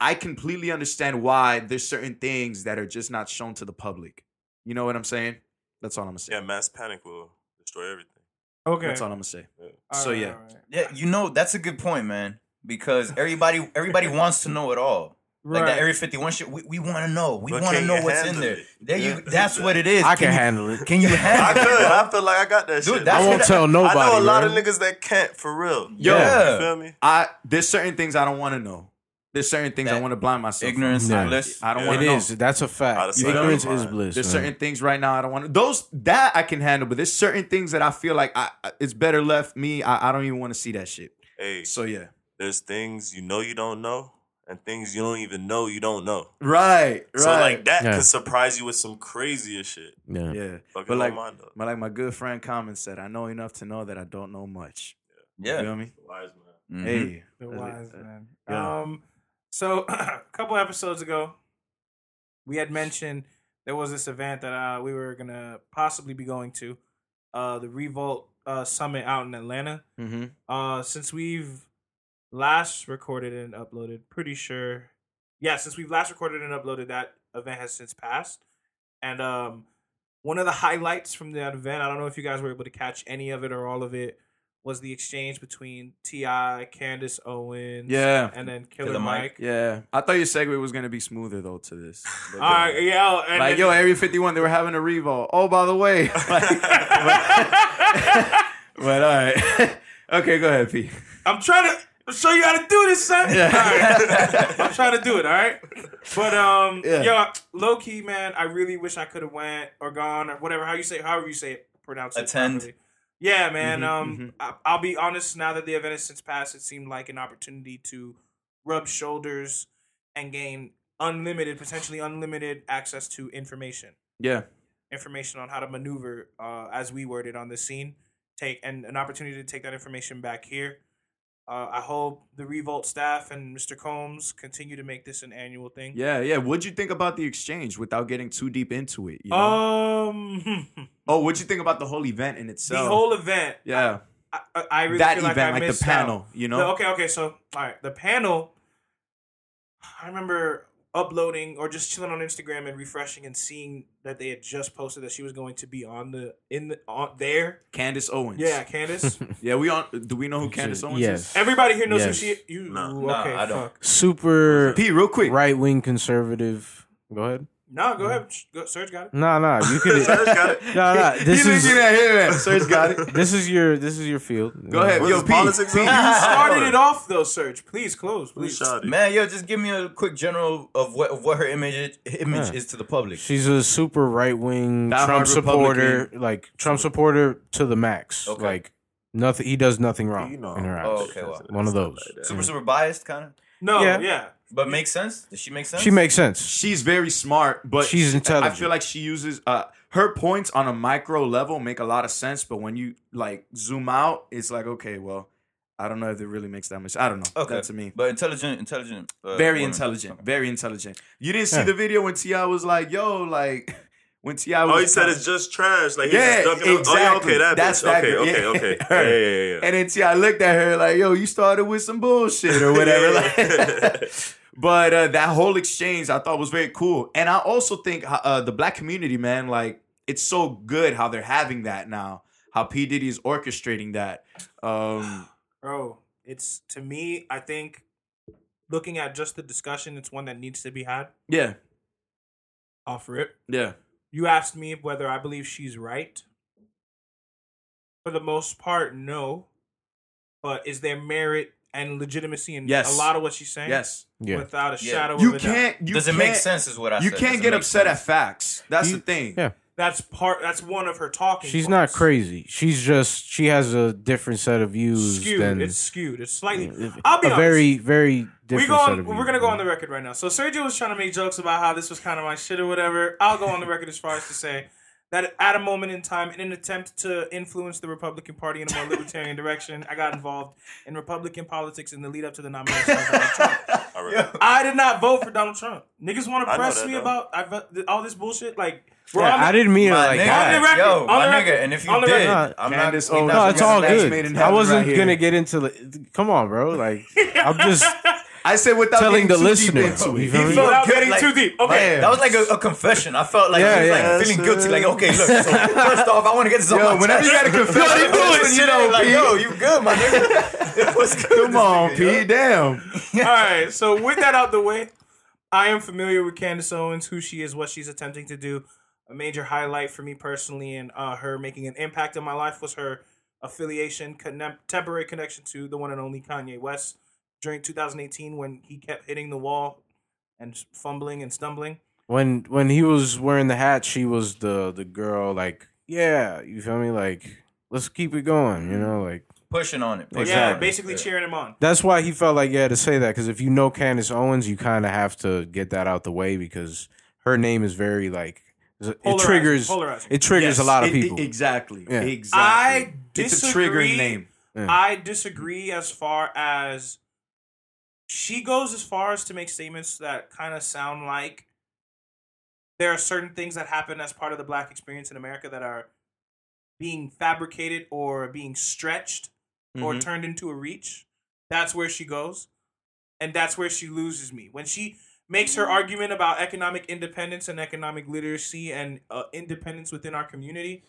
I completely understand why there's certain things that are just not shown to the public. You know what I'm saying? That's all I'm gonna say. Yeah, mass panic will destroy everything. okay. That's all I'm gonna say. All so right, yeah. all right. Yeah, you know, that's a good point, man. Because everybody everybody wants to know it all. Like Right. that Area 51 shit, we, we want to know. We want to know what's in there. it? There you. That's what it is. I can you, handle it. Can you [LAUGHS] handle I handle could. it? I feel like I got that Dude, shit. that's I won't what- tell nobody. I know a lot bro. of niggas that can't for real. Yeah. You feel me? I there's certain things I don't want to know. There's certain things I want to blind myself. Ignorance Yeah. is bliss. I don't It want to know. is. That's a fact. Ignorance is bliss. There's man. certain things right now I don't want to. Those that I can handle, but there's certain things that I feel like I, I- it's better left me. I, I don't even want to see that shit. Hey, So yeah, there's things you know you don't know, and things you don't even know you don't know. right, right. So like that Yeah. could surprise you with some crazier shit. Yeah. yeah. Fucking But like, my mind up. but like my good friend Common said, I know enough to know that I don't know much. Yeah. You Yeah. feel me? Wise man. Mhm. Hey, The wise man. Yeah. Um, so [CLEARS THROAT] a couple episodes ago, we had mentioned there was this event that uh, we were gonna possibly be going to, uh, the Revolt uh, Summit out in Atlanta. mm-hmm. Uh, since we've last recorded and uploaded, pretty sure, yeah, since we've last recorded and uploaded, that event has since passed. And um, one of the [LAUGHS] highlights from that event, I don't know if you guys were able to catch any of it or all of it, was the exchange between T.I., Candace Owens, Yeah. and then Killer, Killer Mike. Mike. Yeah, I thought your segue was gonna be smoother though to this. But, All right, yeah, and like yo, Area 51, they were having a revolt. Oh, by the way, [LAUGHS] Like, [LAUGHS] but all right, okay, go ahead, P. I'm trying to show you how to do this, son. Yeah. All right. I'm trying to do it, all right? But um Yeah. yo, low key, man, I really wish I could have went or gone or whatever how you say however you say it, pronounce it. Attend. properly. Yeah, man. Mhm, um I, I'll be honest, now that the event has since passed, it seemed like an opportunity to rub shoulders and gain unlimited, potentially unlimited access to information. Yeah, Information on how to maneuver, uh, as we worded on this scene. Take and an opportunity to take that information back here. Uh, I hope the Revolt staff and Mr. Combs continue to make this an annual thing. yeah, yeah. What'd you think about the exchange without getting too deep into it? You know? Um, [LAUGHS] oh, what'd you think about the whole event in itself? the whole event. yeah, I, I, I really that feel like event, I like, the panel. out. You know, The- okay, okay. So, all right, the panel. I remember uploading or just chilling on Instagram and refreshing and seeing that they had just posted that she was going to be on the in the on there. Candace Owens. Yeah, Candace. [LAUGHS] yeah. We on? Do we know who Candace Owens Yes. is? Everybody here knows Yes. who she. You No. ooh, Nah, okay? I don't. fuck. Super P, real quick. right wing conservative. Go ahead. No, go ahead. Go, Serge got it. Nah, nah. You [LAUGHS] could. Serge got it. No, nah. This he is didn't that, hear that. Serge got it. this is your this is your field. Go ahead, yo, P. politics P, you Started it off though, Serge. Please close, please. shot it? Man, yo, just give me a quick general of what of what her image image Yeah. is to the public. She's a super right wing Trump supporter, Republican. like Trump supporter to the max. Okay. Like nothing. He does nothing wrong You know. in her eyes. Oh, okay, well. One of those. super super biased, kind of, No, Yeah. yeah. But makes sense. Does she make sense? She makes sense. She's very smart, but She's intelligent. I feel like she uses uh her points on a micro level make a lot of sense, but when you like zoom out, it's like okay, well, I don't know if it really makes that much. I don't know. okay That to me. but intelligent, intelligent, uh, very woman. intelligent, Okay. very intelligent. You didn't see Yeah. the video when T.I. was like, "Yo, like." When T.I. was, Oh, he said it's just trash. Like, he's Yeah, just ducking up- Oh, yeah, exactly. okay, that That's bitch. that okay, girl. okay, [LAUGHS] okay. Her. Yeah, yeah, yeah. And then T.I. looked at her like, "Yo, you started with some bullshit or whatever." [LAUGHS] like, [LAUGHS] but uh, that whole exchange I thought was very cool, and I also think uh, the black community, man, like it's so good how they're having that now. How P Diddy is orchestrating that. Um, [SIGHS] Bro, it's to me, I think looking at just the discussion, it's one that needs to be had. yeah, Offer it. yeah, You asked me whether I believe she's right. For the most part, no. But is there merit and legitimacy in Yes. a lot of what she's saying? yes. Yeah. Without a Yeah. shadow You of a doubt. can't. You Does it can't, make sense? Is what I You said. can't Does get upset sense? at facts. That's You- the thing. yeah. That's part. That's one of her talking. She's points. not crazy. She's just she has a different set of views Skewed. than It's skewed. It's slightly. I'll be a honest. very very we different go set on, of we're gonna go on the record right now. So Sergio was trying to make jokes about how this was kind of my shit or whatever. I'll go on the record as far as to say that at a moment in time, in an attempt to influence the Republican Party in a more libertarian [LAUGHS] direction, I got involved in Republican politics in the lead up to the nomination of Donald Trump. [LAUGHS] All right. I did not vote for Donald Trump. Niggas want to press that, me though. about I, vo- all this bullshit. Like, we're Yeah, the- I didn't mean it like nigga, that. On the record, yo, on my the nigga, and if you on the did, record. I'm Candace not. we Owens. No, We all good. I wasn't right gonna get into the. Come on, bro. Like [LAUGHS] I'm just I said without Telling the too listener. into it. You feel me? felt Without good, getting like- too deep. Okay. Man. That was like a, a confession. I felt like Yeah, he was yeah. like feeling guilty. Like, okay, look. So [LAUGHS] first off, I want to get this on Yo, my whenever you got a confession, [LAUGHS] Yo, he do it, you know, like, yo, you good, my nigga? [LAUGHS] What's good? Come on, P. Damn. All right. So with that out the way, I am familiar with Candace Owens, who she is, what she's attempting to do. A major highlight for me personally, and uh, her making an impact in my life was her affiliation, connem- temporary connection to the one and only Kanye West during 2018 when he kept hitting the wall and fumbling and stumbling. When when he was wearing the hat, she was the the girl. Like, yeah, you feel me? Like, let's keep it going. You know, like Pushing on it. Yeah, Exactly. basically cheering him on. That's why he felt like he had to say that because if you know Candace Owens, you kind of have to get that out the way because her name is very like it Polarizing, triggers polarizing. it triggers Yes, a lot of it- it- people. exactly. Yeah. Exactly. I It's disagree. a triggering name. Yeah. I disagree as far as she goes as far as to make statements that kind of sound like there are certain things that happen as part of the black experience in America that are being fabricated or being stretched or Mhm. turned into a reach. That's where she goes. And that's where she loses me. When she makes her argument about economic independence and economic literacy and uh, independence within our community,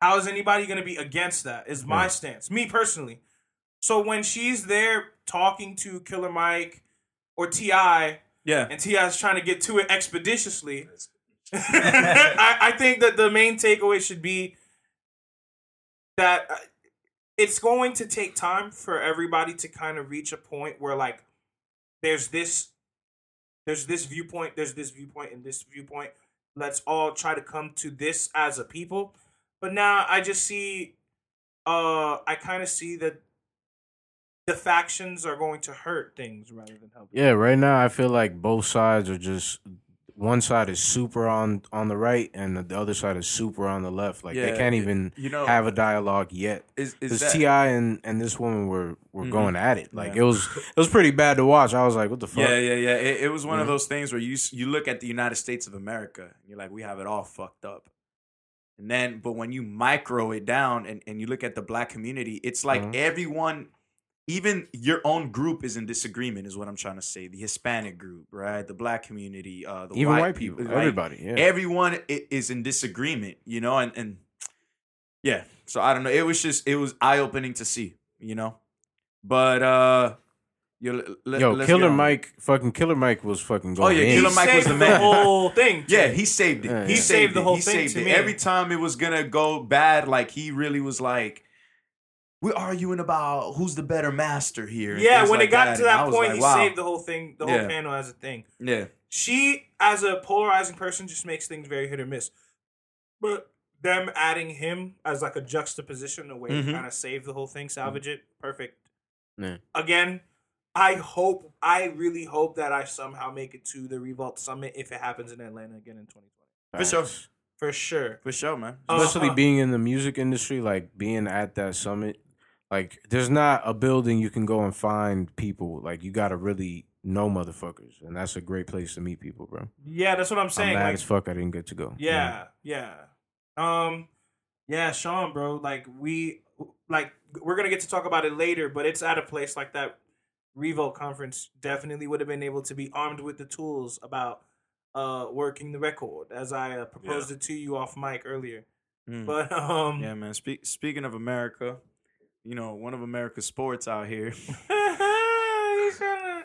how is anybody going to be against that? Is my Yeah. stance, me personally. So when she's there talking to Killer Mike or T.I., Yeah. and T.I. is trying to get to it expeditiously, [LAUGHS] I, I think that the main takeaway should be that uh, it's going to take time for everybody to kind of reach a point where like there's this there's this viewpoint there's this viewpoint and this viewpoint. Let's all try to come to this as a people. But now i just see uh i kind of see that the factions are going to hurt things rather than help Yeah, right now I feel like both sides are just one side is super on on the right and the other side is super on the left. Like they can't even you know- have a dialogue yet. Is is that T.I. and and this woman were were Mhm. going at it. Like Yeah. it was it was pretty bad to watch. I was like, what the fuck? Yeah, yeah, yeah. It, it was one of those things where you you look at the United States of America and you're like, we have it all fucked up. And then, but when you micro it down and, and you look at the black community, it's like Mhm. everyone, even your own group is in disagreement, is what I'm trying to say. The Hispanic group, right? The black community, uh, the Even white, white people, like, everybody. Yeah. everyone is in disagreement, you know, and and yeah. So I don't know. It was just it was eye opening to see, you know. But uh, yo, let, Yo, Killer. Mike, fucking Killer Mike was fucking going. Oh yeah, in. Killer Mike was saved the the whole thing [LAUGHS] to Yeah, he saved it. Yeah, he yeah. saved the it. whole he thing saved to it. me. Every time it was gonna go bad, like he really was like, "We're arguing about who's the better master here." Yeah, when like it got that. to that was point, like, he saved the whole thing, the whole Yeah. panel as a thing. Yeah, She, as a polarizing person, just makes things very hit or miss. But them adding him as like a juxtaposition, a way to Mhm. kind of save the whole thing, salvage it, perfect. Yeah. Again, I hope, I really hope that I somehow make it to the Revolt Summit if it happens in Atlanta again in 2020. for sure, For sure. for sure, man. Especially Uh-huh. being in the music industry, like being at that summit. Like, there's not a building you can go and find people. Like, you got to really know motherfuckers, and that's a great place to meet people, bro. Yeah, that's what I'm I'm saying. mad like, as fuck I didn't get to go. Yeah, yeah. Um yeah, Sean, bro, like we like we're going to get to talk about it later, but it's at a place like that Revolt conference definitely would have been able to be armed with the tools about uh working the record as I uh, proposed it to you off mic earlier. Mm. But um yeah, man. Speak, speaking of America, you know, one of America's sports out here [LAUGHS] he's trying to,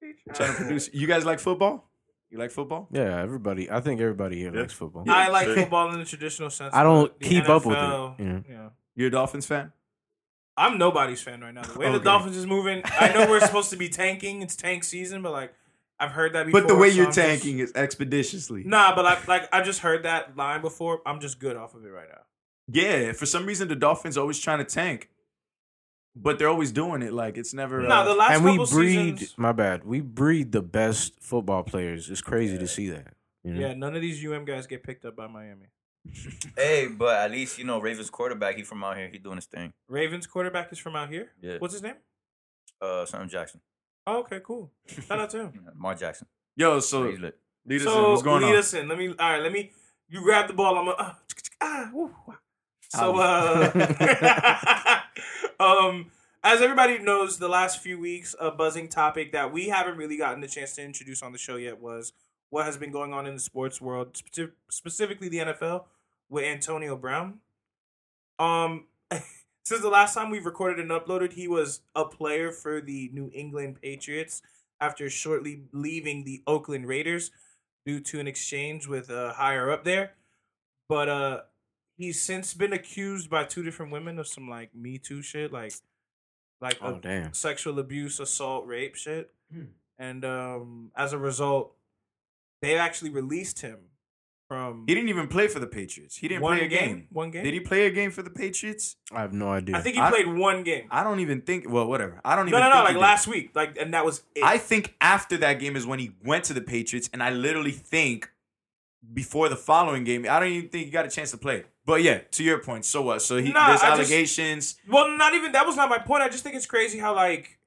he's trying to produce. You guys like football? You like football? Yeah, everybody. I think everybody here Yeah. likes football. I like sure. football in the traditional sense. I don't but the keep up with it, NFL, you know. yeah. You're a Dolphins fan? I'm nobody's fan right now. The way the Dolphins is moving, I know we're supposed to be tanking. It's tank season, but like I've heard that before. But the way so you're I'm just- tanking is expeditiously. nah, but like like I just heard that line before. I'm just good off of it right now. Yeah, for some reason the Dolphins always trying to tank, but they're always doing it. Like it's never. Nah, uh, the last and we couple breed. seasons. My bad. We breed the best football players. It's crazy to see that. You know? Yeah, none of these UM guys get picked up by Miami. [LAUGHS] Hey, but at least you know Ravens quarterback. He from out here. He doing his thing. Ravens quarterback is from out here. Yeah. What's his name? Uh, something Jackson, Oh, okay, cool. Shout out to him. [LAUGHS] Mar Jackson. Yo, so He's lead us in. What's going lead on? us in. Let me. All right, let me. You grab the ball. I'm. Uh, [TSK] ah, woo. So, uh, [LAUGHS] um, as everybody knows, the last few weeks, a buzzing topic that we haven't really gotten the chance to introduce on the show yet was what has been going on in the sports world, spe- specifically the NFL, with Antonio Brown. Um, [LAUGHS] since the last time we've recorded and uploaded, he was a player for the New England Patriots after shortly leaving the Oakland Raiders due to an exchange with a higher up there. But uh he's since been accused by two different women of some like Me Too shit, like like Oh a- damn. sexual abuse, assault, rape shit. Hmm. And um as a result, they actually released him from He didn't even play for the Patriots. He didn't play a game. game? One game? Did he play a game for the Patriots? I have no idea. I think he I- played one game. I don't even think. Well, whatever. I don't No, even. no, no, think like last week. Like and that was it. I think after that game is when he went to the Patriots, and I literally think before the following game, I don't even think he got a chance to play. But yeah, to your point, so what? So he Nah, there's I just- allegations. Well, not even that was not my point. I just think it's crazy how like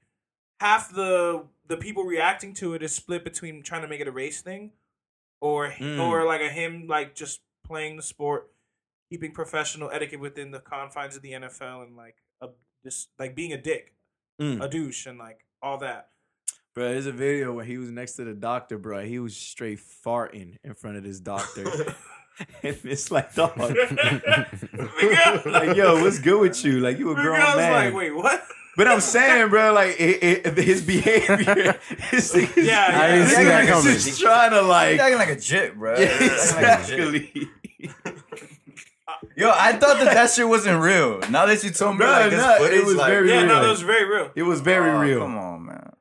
half the the people reacting to it is split between trying to make it a race thing, or Mm. or like a him like just playing the sport, keeping professional etiquette within the confines of the NFL, and like a just like being a dick, Mm. a douche, and like all that. Bro, there's a video where he was next to the doctor, bro. He was straight farting in front of this doctor. [LAUGHS] [LAUGHS] and it's like, dog. [LAUGHS] [LAUGHS] like, yo, what's good with you? Like, you a The grown girl's man. like, wait, what? But I'm saying, bro, like it, it, his behavior, his, his, Yeah, I didn't see that nigga's coming. just trying to He's like, acting like a jit, bro. Yeah, like jit. exactly. Yo, I thought that that shit wasn't real. Now that you told me Bro, like this no, it footage, was like, very Yeah, no, that was very real. It was very oh, real. Come on, man.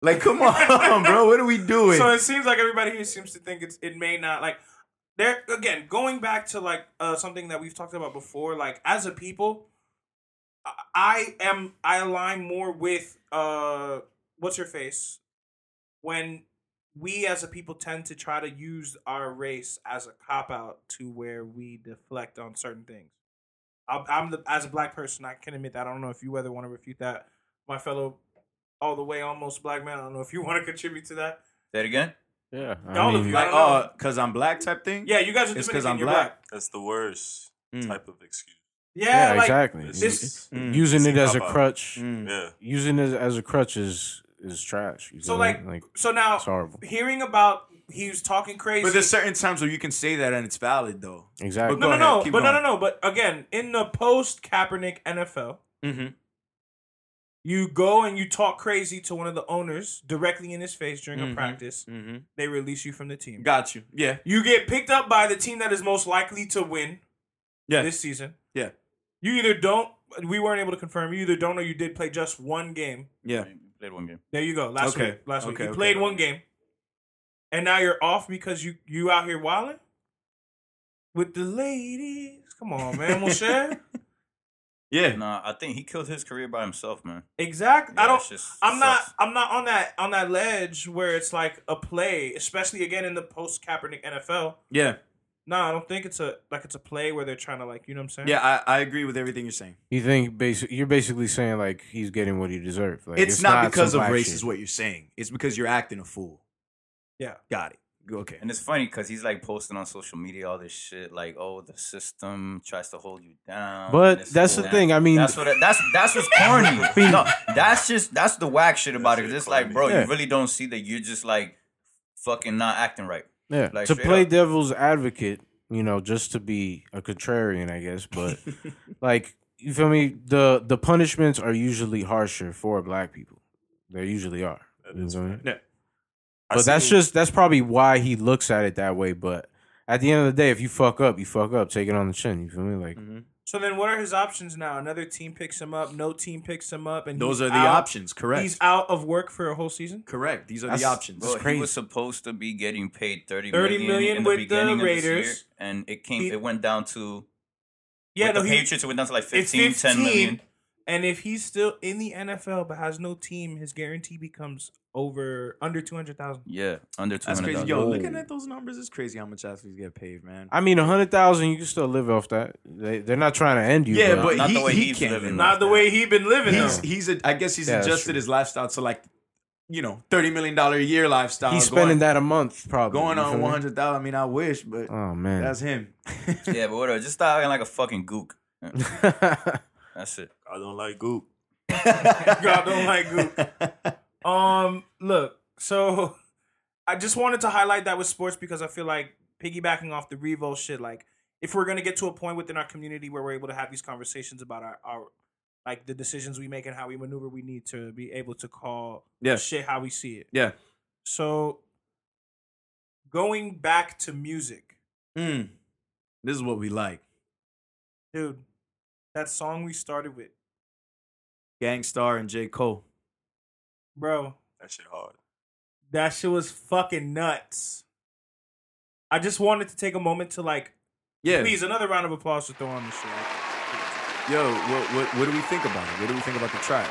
Like, come on, bro. What are we doing? So it seems like everybody here seems to think it's it may not like there again going back to like uh something that we've talked about before like as a people I- am I align more with uh what's your face when we as a people tend to try to use our race as a cop out to where we deflect on certain things. I'm, I'm the as a black person I can admit that I don't know if you ever want to refute that my fellow all the way almost black man I don't know if you want to contribute to that. It again. Yeah. I All of you. like, I don't know. oh, cause I'm black type thing. Yeah, you guys are It's 'cause Dominican. I'm you're black. That's the worst Mm. type of excuse. Yeah, Yeah, like, exactly. It's- This, Mm. Using it as a crutch, Mm. Yeah. using it as a crutch is is trash. You so like, like so now it's horrible. hearing about he was talking crazy. But there's certain times where you can say that and it's valid though. Exactly. no, Go no, ahead, no, keep but no, no, no. But again, in the post Kaepernick NFL, Mm-hmm. You go and you talk crazy to one of the owners directly in his face during a Mhm. practice. Mm-hmm. They release you from the team. Got you. Yeah. You get picked up by the team that is most likely to win Yeah. this season. Yeah. You either don't. We weren't able to confirm. You either don't or you did play just one game. Yeah. Played one game. There you go. Last Okay. week. Last week. Okay, You okay, played okay. one game. And now you're off because you you out here wilding? With the ladies. Come on, man. Moshe. [LAUGHS] Yeah. Nah, I think he killed his career by himself, man. exactly. I don't. Just, I'm not sucks. I'm not on that on that ledge where it's like a play, especially again in the post Kaepernick NFL. Yeah. No, I don't think it's a like it's a play where they're trying to like, you know what I'm saying? Yeah. I, I agree with everything you're saying. You think basic? You're basically saying like he's getting what he deserved. Like, it's, not, because of race, shit. is what you're saying. It's because you're acting a fool. Yeah. Got it. Okay. And it's funny because he's like posting on social media all this shit, like, "Oh, the system tries to hold you down." But that's the that. thing, I mean- that's what that's that's what's corny. [LAUGHS] no, that's just that's the whack shit about it. 'cause It's like, bro, Yeah. you really don't see that you're just like fucking not acting right. Yeah, Like, to play up. devil's advocate, you know, just to be a contrarian, I guess. But [LAUGHS] like, you feel me? The the punishments are usually harsher for black people. They usually are. That You know what I mean? Yeah. I But that's just that's probably why he looks at it that way. But at the end of the day, if you fuck up, you fuck up. Take it on the chin. You feel me? Like Mm-hmm. So then what are his options now? Another team picks him up, no team picks him up, and Those are the out- options. Correct. He's out of work for a whole season? Correct. These are That's- the options. Bro, he was supposed to be getting paid 30 30 million, million in the with the beginning of this year, and it came He- it went down to Yeah, with no, the he, Patriots it went down to like it's 15, 15, 10 million. And if he's still in the NFL but has no team, his guarantee becomes over under two hundred thousand. Yeah, under That's 200. crazy. Yo, looking at those numbers, it's crazy how much athletes get paid, man. I mean, a hundred thousand, you can still live off that. They they're not trying to end you. Yeah, but, but not he, the way he he's can't. living. Not the way he been living He's though. he's a, I guess he's Yeah, adjusted his lifestyle to like, you know, thirty million dollar a year lifestyle. he's spending going, that a month probably. going on one hundred thousand. I mean, I wish, but Oh man, that's him. [LAUGHS] Yeah, but whatever. Just stop acting like a fucking gook. [LAUGHS] [LAUGHS] That's it. I don't like goop. [LAUGHS] God don't like goop. Um, look, so I just wanted to highlight that with sports because I feel like piggybacking off the Revo shit, like if we're gonna get to a point within our community where we're able to have these conversations about our, our like the decisions we make and how we maneuver, we need to be able to call Yeah. shit how we see it. Yeah. So going back to music, Mm. This is what we like. dude, that song we started with, Gang Starr and J. Cole. bro, That shit hard. that shit was fucking nuts. I just wanted to take a moment to like, Yeah. please, another round of applause to throw on this shit. Yo, what, what what do we think about it? What do we think about the track?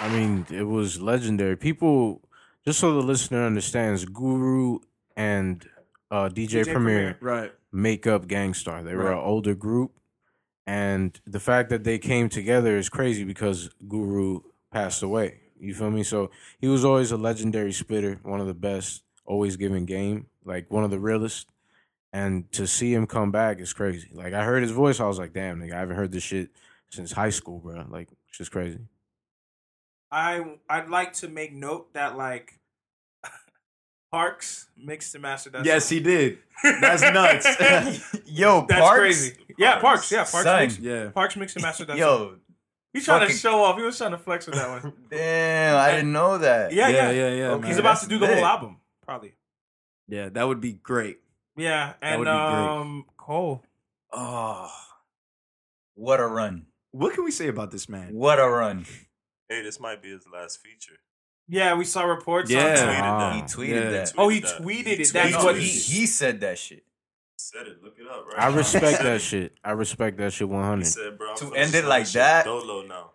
I mean, it was legendary. People, just so the listener understands, Guru and uh, DJ, DJ Premier, Premier. Right. make up Gang Starr. They were Right. an older group, and the fact that they came together is crazy because Guru passed away. You feel me? So he was always a legendary spitter, one of the best, always giving game, like one of the realest. And to see him come back is crazy. Like I heard his voice, I was like, damn, nigga, I haven't heard this shit since high school, bro. Like, it's just crazy. I I'd like to make note that like Parks mixed and mastered that. Yes, song. he did. That's [LAUGHS] nuts. [LAUGHS] Yo, That's Parks? crazy. Yeah, Parks. Yeah, Parks. Son. Mixed, yeah. Parks mixed and mastered that. song. Yo, he's trying to show off. He was trying to flex with that one. [LAUGHS] damn, I didn't know that. Yeah, yeah, yeah, yeah. Okay. He's about to do the lit. whole album, probably. Yeah, that would be great. Yeah, That would and be great. um, Cole. Oh, what a run! What can we say about this man? What a run! Hey, this might be his last feature. Yeah, we saw reports. Yeah. on Tweeted Ah. that. He tweeted Yeah. that. Oh, he that. tweeted He it. That's what he, he. he said that shit. said it. Look it up, right? I now. respect that shit. I respect that shit 100. said, bro, To end it like that? Dolo now.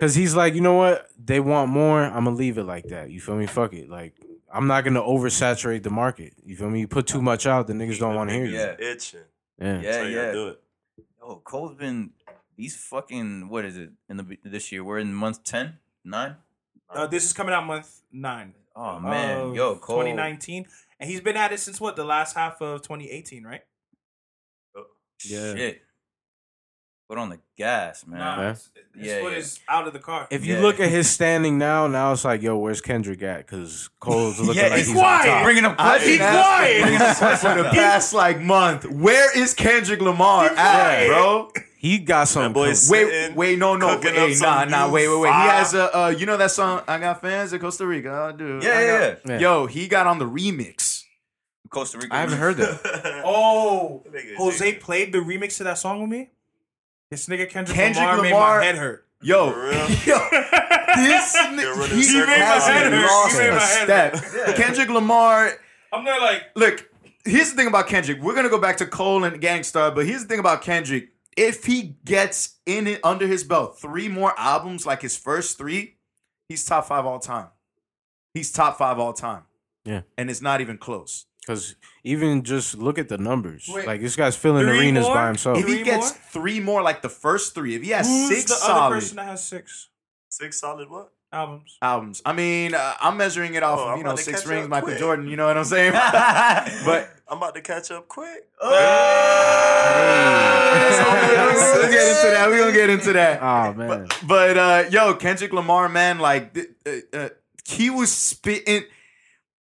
Cause he's like, you know what? They want more. I'm gonna leave it like that. You feel me? Fuck it. Like, I'm not gonna oversaturate the market. You feel me? You put too much out, the niggas don't want to hear you. Yeah. Itching. Yeah. Yeah, That's you gotta yeah. do it. Yo, Cole's been He's fucking what is it in the this year? We're in month 10? 9? Uh, this is coming out month nine. Oh man, of yo, Cole. 2019, and he's been at it since what the last half of 2018, right? Yeah. Shit. Put on the gas, man. Nah, Yeah. his Yeah, foot yeah. is out of the car. If you Yeah. look at his standing now, now it's like, yo, where's Kendrick at? Because Cole's [LAUGHS] looking Yeah, like he's he's on top. Bringing up I've questions. been asking this for the past like month. Where is Kendrick Lamar at, bro? He got That something. boy com- Wait, wait, no, no, cooking wait, up nah, nah, new wait, wait, wait. He has a, uh, you know that song? I got fans in Costa Rica. I do. Yeah, I yeah, got- yeah. Yo, he got on the remix. Costa Rica. I haven't heard that. [LAUGHS] oh, Jose played the remix to that song with me. This nigga Kendrick, Kendrick Lamar, Lamar- made my head hurt. Yo, [LAUGHS] yo, this [LAUGHS] running nigga, he. He made my hasn't head hurt. lost He made a my head step. hurt. Kendrick Lamar, I'm there like, look, here's the thing about Kendrick. We're gonna go back to Cole and Gang Starr, but here's the thing about Kendrick. If he gets in it under his belt three more albums like his first three, he's top five all time. He's top five all time. Yeah. And it's not even close. Because even just look at the numbers. Wait. like, this guy's filling arenas more? by himself. if he Three gets more? three more like the first three, if he has who's six the other solid person that has six Six solid what? albums? albums, I mean, uh, I'm measuring it off Oh, of I'm you know six rings, Michael quick. Jordan. You know what I'm saying? [LAUGHS] but I'm about to catch up quick. [LAUGHS] we'll get into that. We're gonna get into that. Oh, man. But uh, yo, Kendrick Lamar, man, like uh, uh, he was spitting.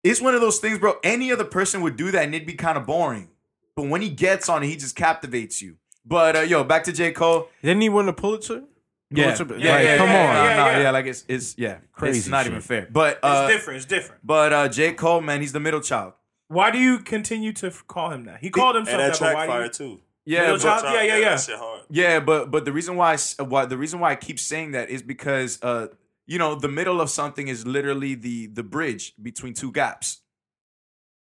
It's one of those things, bro. Any other person would do that, and it'd be kind of boring. But when he gets on it, he just captivates you. But uh, yo, back to J Cole. Didn't he win the Pulitzer? Yeah, Pulitzer- yeah, like, yeah, come yeah, on. yeah, Yeah, yeah. yeah, like it's it's yeah, Crazy It's not shit. even fair. But It's uh, different. It's different. but uh, J Cole, man, he's the middle child. Why do you continue to f- call him that? He called himself And that that, but track why fire you? too. Yeah, but, child? Yeah, yeah, yeah. That. Yeah, but but the reason why I s- why the reason why I keep saying that is because uh you know the middle of something is literally the the bridge between two gaps.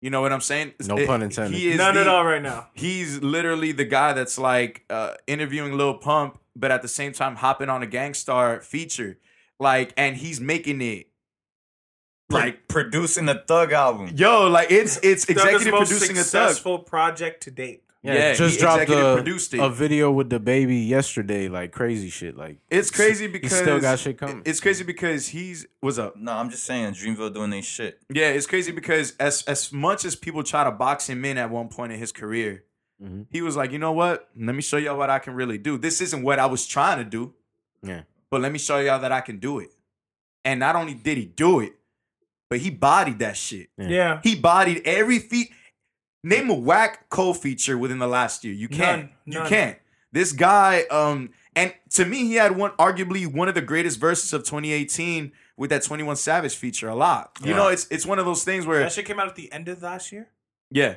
You know what I'm saying? No It- pun intended. He is None the- at all right now. He's literally the guy that's like uh interviewing Lil Pump, but at the same time hopping on a Gang Starr feature, like, and he's making it like like producing a Thug album. yo, like it's it's Thug is executive most producing a thug. successful project to date. Yeah, Yeah, just he dropped executive a, produced it. a video with the baby yesterday, like crazy shit. Like It's crazy because he because still got shit coming. It's crazy because he's was up. No, I'm just saying Dreamville doing their shit. Yeah, it's crazy because as as much as people try to box him in at one point in his career, Mhm. he was like, you know what? Let me show y'all what I can really do. This isn't what I was trying to do, yeah, but let me show y'all that I can do it. And not only did he do it, but he bodied that shit. Yeah. Yeah. He bodied every feat. Name a whack Cole feature within the last year. You can't. None. You can't. This guy, um, And to me, he had one arguably one of the greatest verses of 2018 with that 21 Savage feature a lot. You Yeah. know, it's it's one of those things where That shit came out at the end of last year. yeah.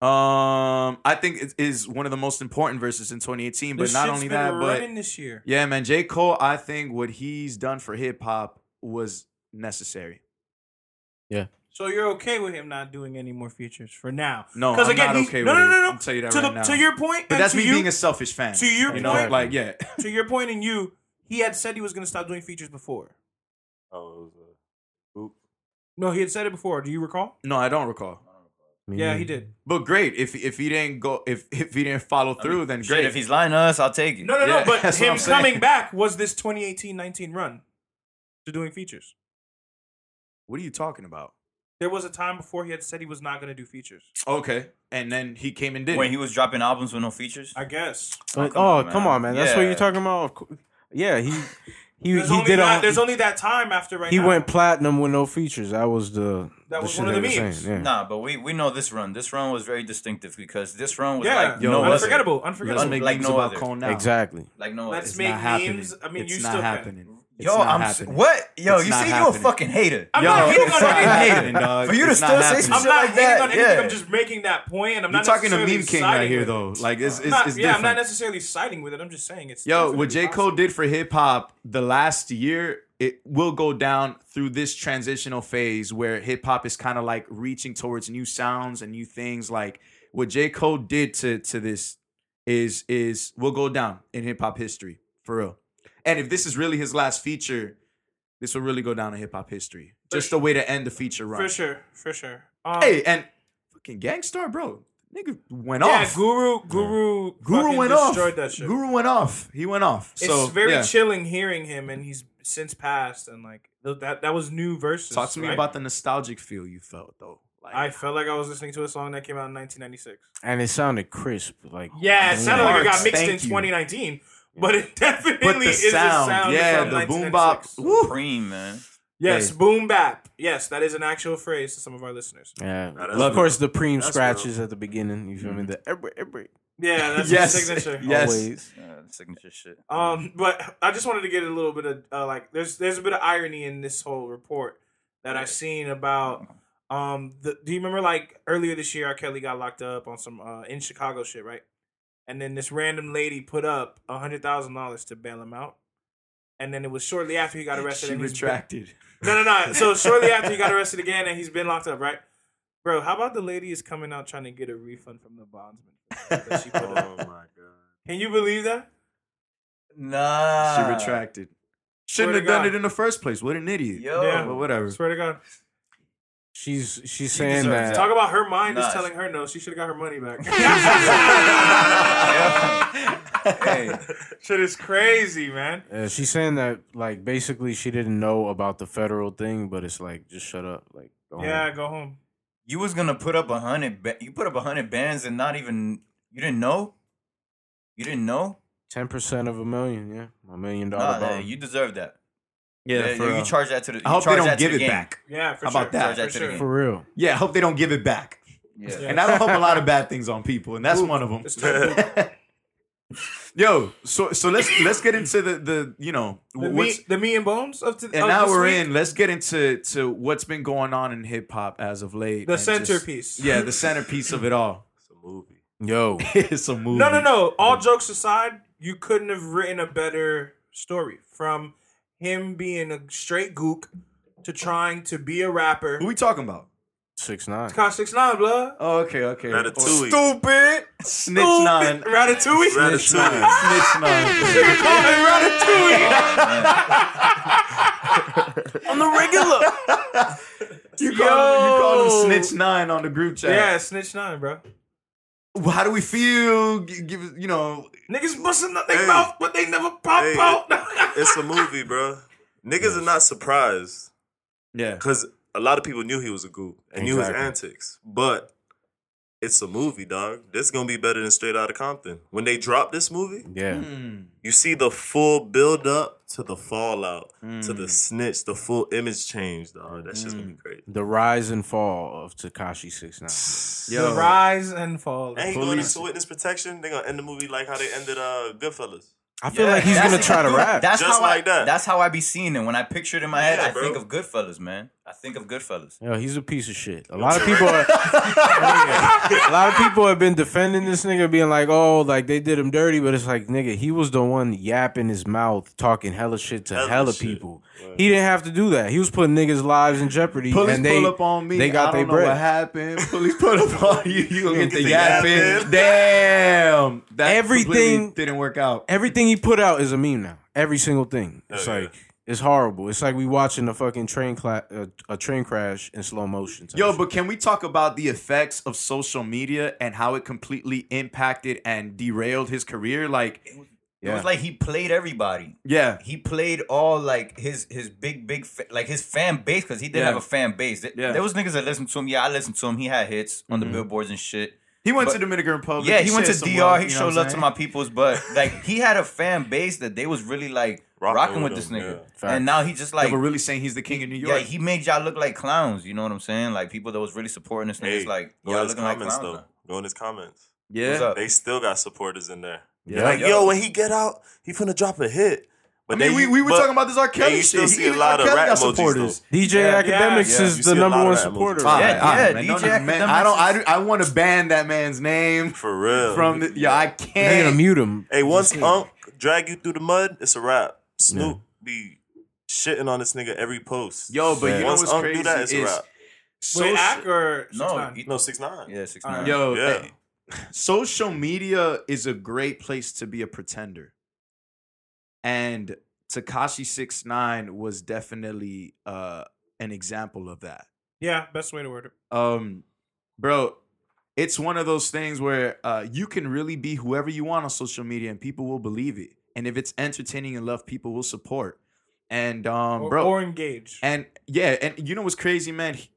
Um, I think it is one of the most important verses in 2018. But This not only been that, but this year. yeah, man, J. Cole, I think what he's done for hip hop was necessary. So you're okay with him not doing any more features for now? No, because I'm again, not okay no, with no, it. no, no. I'll tell you that to right the, now. To your point, But and that's to me you, being a selfish fan. to your you know, point- like yeah. to your point, and you, he had said he was going to stop doing features before. Oh, it was a oop. No, he had said it before. Do you recall? No, I don't recall. Yeah, he did. But great if if he didn't go if if he didn't follow through, then Shit, great. if he's lying to us, I'll take it. No, no, Yeah, no. [LAUGHS] But him coming back was this 2018-19 run to doing features. What are you talking about? There was a time before he had said he was not going to do features. Okay, and then he came and did When it. he was dropping albums with no features. I guess. But, come oh, on, come on, man. That's what you're talking about. Of. Yeah, he [LAUGHS] he There's he only did. that, A, there's only that time after right he now. went platinum with no features. That was the That the was shit one of they the memes. Yeah. Nah, but we we know this run. This run was very distinctive because this run was yeah, like Yo, no let's- other. unforgettable, Let's unforgettable. make like memes no about other. Cole now. Exactly. Like no Let's other. make not happening. memes. I mean, it's you not still can. Happening. It's Yo, not I'm s- happening. what? Yo, It's you not see, you a happening. fucking hater. I'm Yo, not hating it's on not anything. happening, dog. For you to It's not still say happening. some I'm shit not like hating that, on anything. yeah. I'm just making that point, and I'm You're not talking to necessarily meme king siding right here, with it. though. Like it's it's, I'm not- it's yeah, I'm different. not necessarily siding with it. I'm just saying it's. Yo, what definitely J. Cole possible. did for hip hop the last year, it will go down through this transitional phase where hip hop is kind of like reaching towards new sounds and new things. Like what J. Cole did to to this is is will go down in hip hop history for real. And if this is really his last feature, this will really go down in hip hop history. Just a way to end the feature run. for sure, for sure. Um, Hey, and fucking Gang Starr, bro, nigga went off. yeah, off. Guru, Guru, Guru went off. destroyed that shit. Guru went off. He went off. it's so very yeah. chilling hearing him, and he's since passed, and like th- that that was new verses. Talk to me right? about the nostalgic feel you felt though. Like, I felt like I was listening to a song that came out in 1996. And it sounded crisp. Like Yeah, it sounded like it got Marks, mixed in thank you. 2019, but it definitely but the is sound, a sound yeah, from the boom bop. Supreme, man. Yes, Hey. boom bap. Yes, that is an actual phrase to some of our listeners. Yeah, Nah, of course the preem That's scratches at the beginning. You feel me? The every every Yeah, that's Yes. his signature. [LAUGHS] Yes. always. Uh, signature shit. Um, but I just wanted to get a little bit of uh, like there's there's a bit of irony in this whole report that I've seen about um the do you remember like earlier this year R. Kelly got locked up on some uh in Chicago shit, right? And then this random lady put up a hundred thousand dollars to bail him out. And then it was shortly after he got arrested. She and he's retracted. Been, no, no, no. So [LAUGHS] shortly after he got arrested again, and he's been locked up, right? Bro, how about the lady is coming out trying to get a refund from the bondsman that she put [LAUGHS] Oh up? my god. Can you believe that? Nah. She retracted. Shouldn't Swear have done it in the first place. What an idiot. Yo. Yeah. But whatever. Swear to God. She's she's She saying deserves that. Talk about her mind is telling her no. She should have got her money back. [LAUGHS] hey, Shit is crazy, man. Uh, she's saying that like basically she didn't know about the federal thing, but it's like just shut up. Like go Yeah, home. go home. you was gonna put up a hundred. Ba- you put up a hundred bands and not even. You didn't know. You didn't know. ten percent of a million. Yeah, a million dollar Nah, nah, bond. you deserve that. Yeah, Yeah, for you real. charge that to the. I you hope they charge don't give the it game. back. Yeah, for How sure. about that? Charge that For to sure. For real. Yeah, I hope they don't give it back. Yeah. And I don't hope a lot of bad things on people, and that's one of them. [LAUGHS] Yo, so so let's let's get into the the you know The what's me, the me and bones of, to, and of now this we're week? in. Let's get into to what's been going on in hip hop as of late. the and just- centerpiece. yeah, the centerpiece of it all. It's a movie. Yo, [LAUGHS] [LAUGHS] it's a movie. No, no, no. All jokes aside, you couldn't have written a better story from him being a straight gook to trying to be a rapper. Who we talking about? six nine. Cost six nine, blood. Oh, okay, okay. Ratatouille. Stupid. Snitch nine. Ratatouille. Ratatouille. Snitch nine. Call him Ratatouille. On the regular. You call, him, you call him Snitch Nine on the group chat. Yeah, snitch nine, bro. How do we feel? Give you know. Niggas busting up their Hey. mouth, but they never pop Hey, out. It's a movie, bro. Niggas are not surprised Yeah. because a lot of people knew he was a goof and knew his antics. But it's a movie, dog. This is gonna be better than Straight Outta Compton. When they drop this movie, Yeah. Hmm. you see the full build up to the fallout, to the hmm. snitch, the full image change, dog. That just gonna be hmm. great. The rise and fall of Tekashi Six Nine. Yo. The rise and fall. And he going Police- into witness protection. They gonna end the movie like how they ended uh Goodfellas. I feel Yeah, like he's gonna try to [LAUGHS] rap. That's Just how like I, that. That's how I be seeing it. When I picture it in my head, Yeah, I bro. think of Goodfellas, man. I think of Goodfellas. Yo, he's a piece of shit. A lot of people are. [LAUGHS] a lot of people have been defending this nigga, being like, "Oh, like they did him dirty," but it's like, nigga, he was the one yapping his mouth, talking hella shit to Hella hella, shit. people. He didn't have to do that. He was putting niggas' lives in jeopardy. Police and they, pull up on me. They got their don't what happened. Police pull up on you. You gonna get, Get the the yapping. yapping. Damn. That Everything- didn't work out. Everything he put out is a meme now. Every single thing. It's Oh, yeah. like it's horrible. It's like we watching a fucking train cla- uh, a train crash in slow motion. Yo, shit. but can we talk about the effects of social media and how it completely impacted and derailed his career? Like, It Yeah. was like he played everybody. yeah, He played all like his his big big fa- like his fan base because he did Yeah. have a fan base. There, Yeah. there was niggas that listened to him. Yeah, I listened to him. He had hits on the Mhm. billboards and shit. He went But- to Dominican Republic. yeah, he went to DR. love, he you know showed love to my peoples, but like he had a fan base that they was really like Rocking rocking, with with this nigga. yeah. And now he just Like, like we're really saying he's the king of New yeah, York. he made y'all look like clowns. You know what I'm saying? Like people that was really supporting this nigga. Hey, It's like go y'all in his like comments clowns. though. now. Go in his comments. yeah, They still got supporters in there. Yeah. like, Yo. yo, when he get out, he finna drop a hit. I mean, then we, we were but- talking about this R. Kelly Hey, you still shit. see He- a lot of rap got supporters. DJ Yeah, Akademiks yeah. is the number one supporter. emojis. All Yeah, right, all right, yeah. DJ No, no, man, Akademiks I don't. I, do- I want to ban that man's name For real. from the. Yeah, I They're gonna can't. mute him. Hey, once Unk drag you through the mud, it's a wrap. Snoop be shitting on this nigga every post. Yo, but you know once what's Unk crazy do that, it's a is wrap. Wait, social- Ack or No, 6ix9ine? No, six nine. yeah, six nine. Yo, [LAUGHS] Yeah. social media is a great place to be a pretender. And Tekashi Six Nine was definitely uh, an example of that. Yeah, best way to word it. Um, bro, it's one of those things where uh, you can really be whoever you want on social media, and people will believe it. And if it's entertaining and love, people will support. And um, Or, bro, or engage. and yeah, and you know what's crazy, man? He-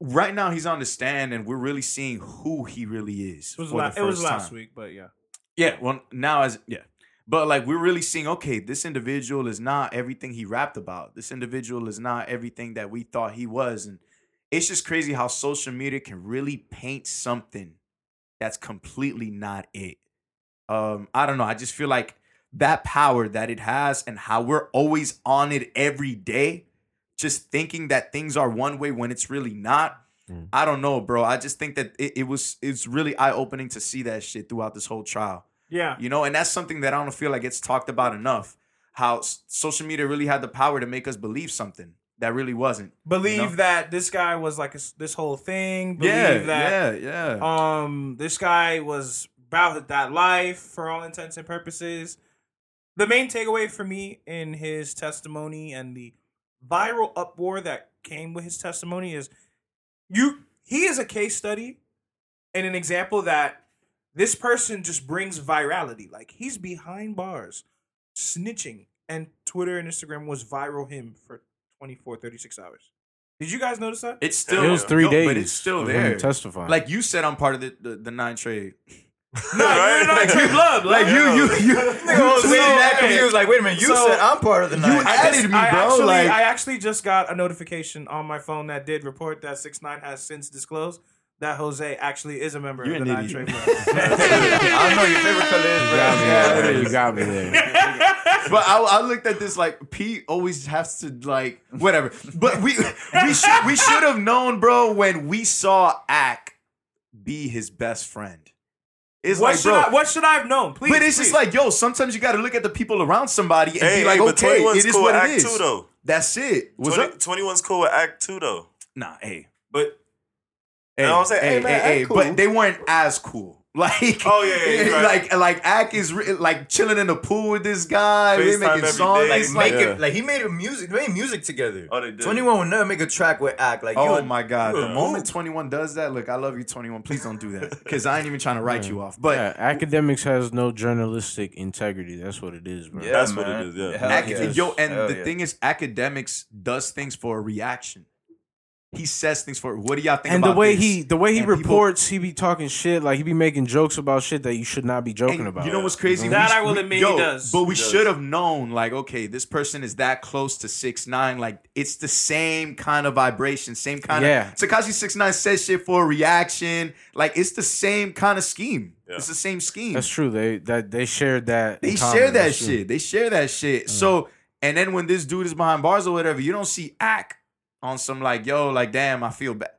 right now he's on the stand, and we're really seeing who he really is. it was, la- it was last time. week, but yeah. Yeah, well, now as yeah, but like we're really seeing, okay, this individual is not everything he rapped about. This individual is not everything that we thought he was, and it's just crazy how social media can really paint something that's completely not it. Um, I don't know. I just feel like that power that it has, and how we're always on it every day, just thinking that things are one way when it's really not. Mm. I don't know, bro. I just think that it, it was it's really eye opening to see that shit throughout this whole trial. Yeah. You know, and that's something that I don't feel like it's talked about enough. How s- social media really had the power to make us believe something that really wasn't. Believe You know? that this guy was like a this whole thing. Believe Yeah, that yeah, yeah. um this guy was about that life for all intents and purposes. The main takeaway for me in his testimony and the viral uproar that came with his testimony is you he is a case study and an example that this person just brings virality. Like he's behind bars, snitching, and Twitter and Instagram was viral him for 24, 36 hours. Did you guys notice that? It's still It was three yo, days, but it's still there. testifying. Like you said, I'm part of the the, the nine Trey. [LAUGHS] No, you're not Trey Blood. Like you, you, [LAUGHS] you. Nigga was So, waiting that okay. confused. Like, wait a minute, you So, said I'm part of the you nine. added just- me, I bro, Actually, like- I actually just got a notification on my phone that did report that six nine has since disclosed that Jose actually is a member You're of the Nine idiot. Trey Blood. I don't know your favorite color is you got me there. You got me there. But I, I looked at this like Pete always has to like whatever. But we we should we should have known, bro, when we saw Ack be his best friend. It's what like, should bro. I? What should I have known? Please. but it's just like, yo, sometimes you got to look at the people around somebody and Hey, be like, hey, okay, 21's it is cool what with it Act is. Two though. That's it. What's 20, up? 21's cool with Act Two though. Nah, hey, But hey, know what I'm saying? hey, Hey, man, hey, hey, cool. but they weren't as cool. [LAUGHS] Like, Oh, yeah, yeah, you're right. like, like Ack is re- like chilling in the pool with this guy. They making every songs. Like, It's make like, it, like he made a music, they made music together. Oh, they did. Twenty One would never make a track with Act like Oh my god! The moment Twenty One does that, look, I love you, Twenty One. Please don't do that because I ain't even trying to write you off. But yeah, Akademiks has no journalistic integrity. That's what it is, bro. Yeah, That's what it is, yeah. Hell Ac- yes. yo, and Hell the yeah. thing is, Akademiks does things for a reaction. He says things for. What do y'all think? and the way this? he the way he And people- reports, he be talking shit like he be making jokes about shit that you should not be joking about. You know what's crazy? That We- I will we- admit he does. But we should have known, like, okay, this person is that close to six nine. Like, it's the same kind of vibration, same kind Yeah. of. Tekashi six nine says shit for a reaction. Like, it's the same kind of scheme. Yeah. It's the same scheme. That's true. They that they shared that. They in common. share that That's true. shit. They share that shit. Uh-huh. So, and then when this dude is behind bars or whatever, you don't see act on some like, yo, like, damn, I feel bad.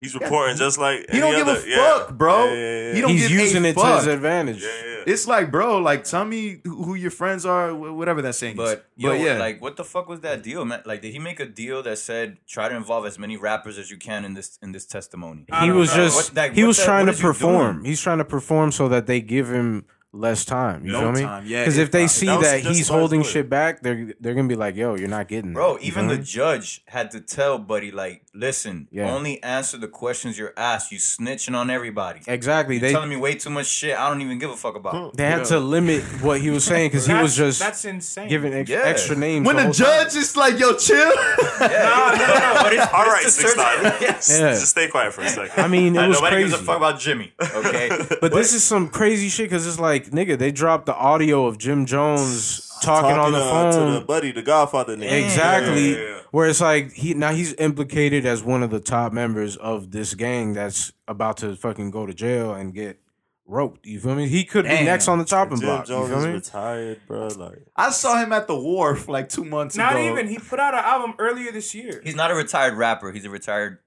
He's reporting just like He don't any give a other- yeah. fuck, bro. Yeah, yeah, yeah. He don't He's give a using it to his advantage. Yeah, yeah. It's like, bro, like, tell me who who your friends are, wh- whatever that saying is. But yo, but yeah, like, what the fuck was that deal, man? Like, did he make a deal that said try to involve as many rappers as you can in this in this testimony? He was know. just What- like, he was the- trying to perform. doing? He's trying to perform so that they give him less time. You No feel me? time, yeah, Because if they see That that he's holding shit back, they're they're gonna be like, "Yo, you're not getting Bro, that." You even the judge had to tell Buddy, like, listen, Yeah. only answer the questions you're asked. You snitching on everybody. exactly You're they telling me way too much shit. I don't even give a fuck about. Hmm. they had to limit what he was saying because he was just that's insane. giving ex- Yeah. extra names. when the the whole time. judge is like, yo, chill. [LAUGHS] Yeah, no, no, no. But it's, All but right, six certain- [LAUGHS] Yes. Yeah. Just stay quiet for a second. I mean, it was Nobody crazy. gives a fuck about Jimmy. Okay, But this is some crazy shit because it's like, nigga, they dropped the audio of Jim Jones talking, on the uh, phone. to the buddy, the Godfather name. Exactly. Yeah, yeah, yeah. Where it's like he now he's implicated as one of the top members of this gang that's about to fucking go to jail and get roped. You feel me? He could be next on the chopping Jim block. Jones you feel me? retired, bro. Like I saw him at the wharf like two months Not ago. even. He put out an album earlier this year. he's not a retired rapper. He's a retired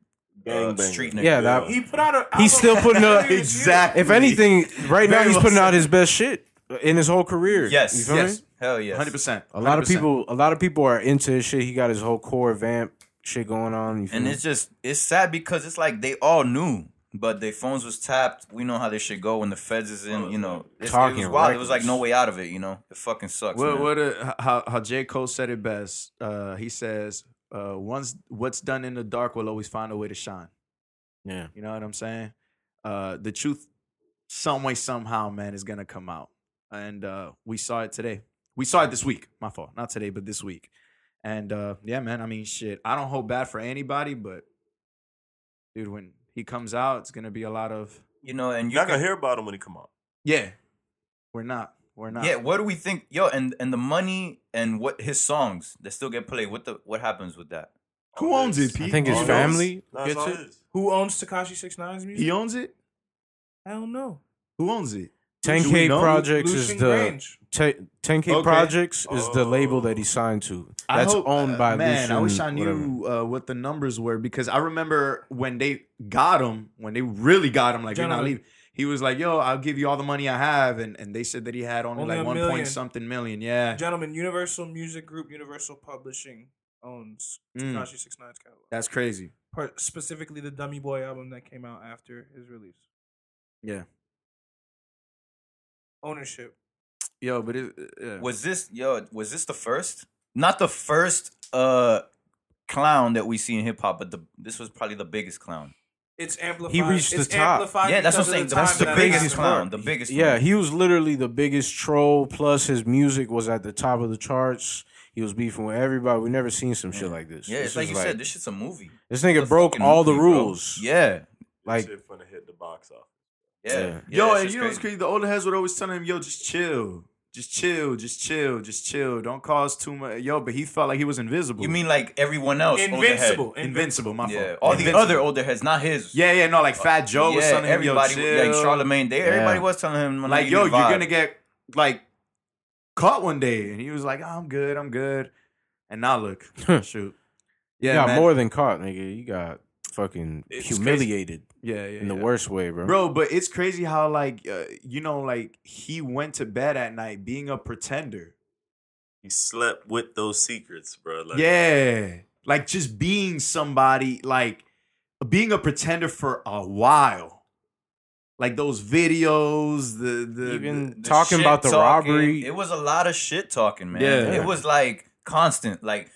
uh, street nigga. Yeah, that- He put out a. He's still putting up exactly. If anything, right now he's putting out his best shit in his whole career. Yes, you feel yes, me? Hell yes, hundred percent. A lot of people, a lot of people are into his shit. He got his whole core vamp shit going on. You And me? it's just it's sad because it's like they all knew, but their phones was tapped. We know how this shit go when the feds is in. You know, it's, it Talking was wild. It was like no way out of it. You know, it fucking sucks. What, man. what uh, how how J Cole said it best. Uh, he says, uh, "Once what's done in the dark will always find a way to shine." yeah. You know what I'm saying? Uh, the truth, some way somehow, man, is gonna come out, and uh, we saw it today. We saw it this week. My fault, not today, but this week. And uh, yeah, man. I mean, shit. I don't hold bad for anybody, but dude, when he comes out, it's gonna be a lot of you know, and you you're not gonna hear about him when he come out. yeah. We're not. We're not. yeah. What do we think, yo? And and the money and what his songs that still get played. What the what happens with that? Who owns it, Pete? I think his All family those- that's gets it. Who owns Tekashi Six Nine's music? He owns it. I don't know. Who owns it? Do we 10K? Projects is the Te- 10K Okay. Projects is the label that he signed to. I That's hope- owned uh, by man. Lucian, I wish I whatever. knew uh, what the numbers were because I remember when they got him, when they really got him, like you're not Gentlemen. leaving. He was like, "Yo, I'll give you all the money I have," and and they said that he had only, Only like a one million. point something million. Yeah, Gentlemen, Universal Music Group, Universal Publishing owns Mm. Tekashi Six Nine's catalog. that's crazy. Part, specifically the Dummy Boy album that came out after his release. Yeah, Ownership. yo, but it, yeah. Was this yo? Was this the first? Not the first uh clown that we see in hip hop, but the this was probably the biggest clown. It's amplified. He reached it's the top. Yeah, that's what I'm saying. the That's the that biggest happened. clown. The biggest. Yeah, one. he was literally the biggest troll. Plus, his music was at the top of the charts. He was beefing with everybody. We never seen some shit like this. Yeah, This it's like is you said. This shit's a movie. this nigga broke fucking all the movie, bro. rules. Yeah, like shit finna hit the box office. Yeah. Yeah. yeah yo, that and you know what's crazy? The older heads would always tell him, "Yo, just chill, just chill, just chill, just chill. Don't cause too much." Yo, but he felt like he was invisible. You mean like everyone else? older head. Invincible. invincible? My Yeah, fault. all the other older heads, not his. Yeah, yeah, no, like uh, Fat Joe was yeah, telling him, everybody, "Yo, chill." like Charlemagne. They everybody was telling him, like, yo, you're gonna get like caught one day, and he was like, oh, "I'm good, I'm good," and now look, [LAUGHS] shoot, you yeah, got man. more than caught, nigga. You got fucking It's humiliated yeah, yeah, in the yeah. worst way, bro. bro. But it's crazy how like uh, you know, like he went to bed at night being a pretender. He slept with those secrets, bro. Like, yeah, like just being somebody, like being a pretender for a while. Like those videos, the the Even The talking shit about the talking, robbery. It was a lot of shit talking, man. Yeah. It was like constant, like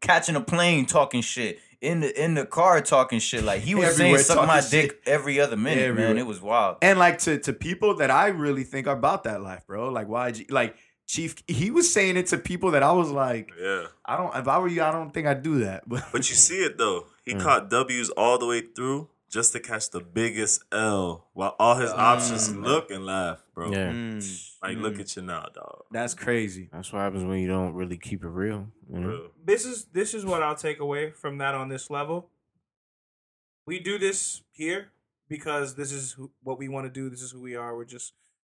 catching a plane talking shit. In the in the car talking shit. Like he was Everywhere saying suck my talking dick every other minute, man. It was wild. and like to to people that I really think are about that life, bro. Like YG, like Chief, he was saying it to people that I was like, Yeah. I don't. If I were you, I don't think I'd do that. But [LAUGHS] But you see it though. He Mm. caught W's all the way through just to catch the biggest L while all his options Mm. look and laugh, bro. Yeah. Mm, Like look mm. at you now, dog. that's crazy. That's what happens when you don't really keep it real. You know? Real. this is this is what I'll take away from that on this level. We do this here because this is who, what we want to do. This is who we are. We're just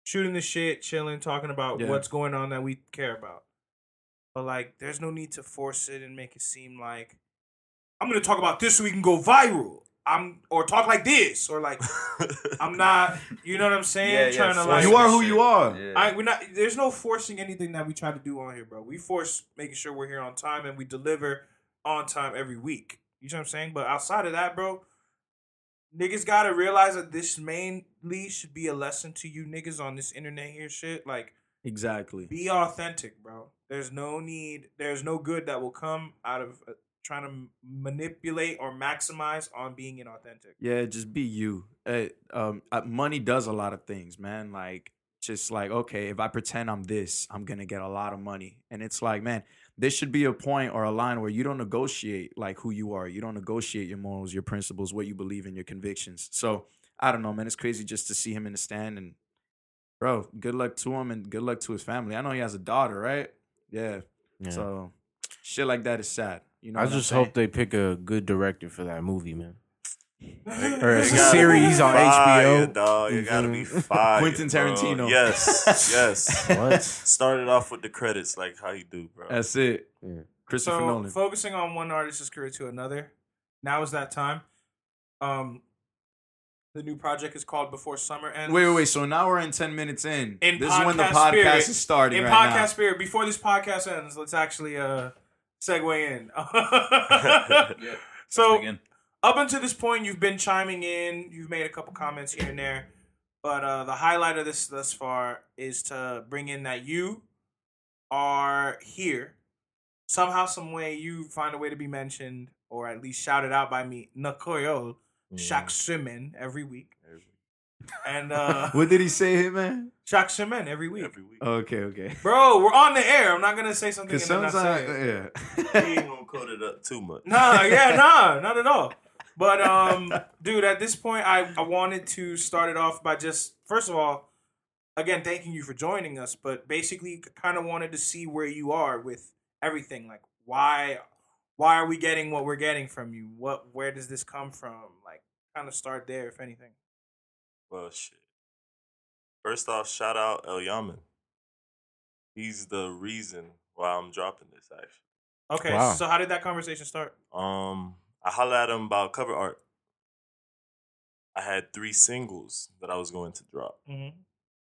shooting the shit, chilling, talking about Yeah. what's going on that we care about. But like, there's no need to force it and make it seem like I'm gonna talk about this so we can go viral. I'm or talk like this or like I'm [LAUGHS] not. You know what I'm saying? Yeah, yeah, Trying to like You are who shit. you are. Yeah. I we're not. There's no forcing anything that we try to do on here, bro. We force making sure we're here on time and we deliver on time every week. You know what I'm saying? But outside of that, bro, niggas gotta realize that this mainly should be a lesson to you niggas on this internet here shit. Like, Exactly. be authentic, bro. There's no need. There's no good that will come out of uh, trying to manipulate or maximize on being inauthentic. Yeah, just be you. Uh, um, uh, money does a lot of things, man. Like, just like, okay, if I pretend I'm this, I'm gonna get a lot of money, and it's like, man, this should be a point or a line where you don't negotiate like who you are. You don't negotiate your morals, your principles, what you believe in, your convictions. So I don't know, man. It's crazy just to see him in the stand, and bro, good luck to him and good luck to his family. I know he has a daughter, right? Yeah. Yeah. So shit like that is sad. You know, I what I'm just saying? hope they pick a good director for that movie, man. Or [LAUGHS] it's a series on fire, HBO. Dog, you gotta be [LAUGHS] fire. Quentin bro. Tarantino. Yes, [LAUGHS] yes. What? Started off with the credits, like how you do, bro. That's it. Yeah. Christopher so Nolan. focusing on one artist's career to another now is that time um the new project is called before summer ends Wait, wait, wait. So now we're in 10 minutes in. in this is when the podcast podcast spirit- is starting in right podcast now. spirit before this podcast ends let's actually uh segue in. [LAUGHS] Yeah. so up until this point you've been chiming in. You've made a couple comments here and there but uh the highlight of this thus far is to bring in that you are here. Somehow some way you find a way to be mentioned or at least shouted out by me nakoyo Shaq Simen every week and uh [LAUGHS] What did he say, here, man? Shaq Simen every week Every week. Okay, okay. bro we're on the air i'm not gonna say something Because and not sometimes, say it. yeah. He ain't gonna code it up too much. Nah, yeah, [LAUGHS] nah, not at all. But um, dude, at this point, I I wanted to start it off by just first of all, again, thanking you for joining us. But basically, kind of wanted to see where you are with everything. Like, why why are we getting what we're getting from you? What where does this come from? Like, kind of start there, if anything. Well, shit. First off, shout out El Yaman. He's the reason why I'm dropping this. Actually, Okay, Wow. so how did that conversation start? um, I hollered at him about cover art. I had three singles that I was going to drop, Mm-hmm.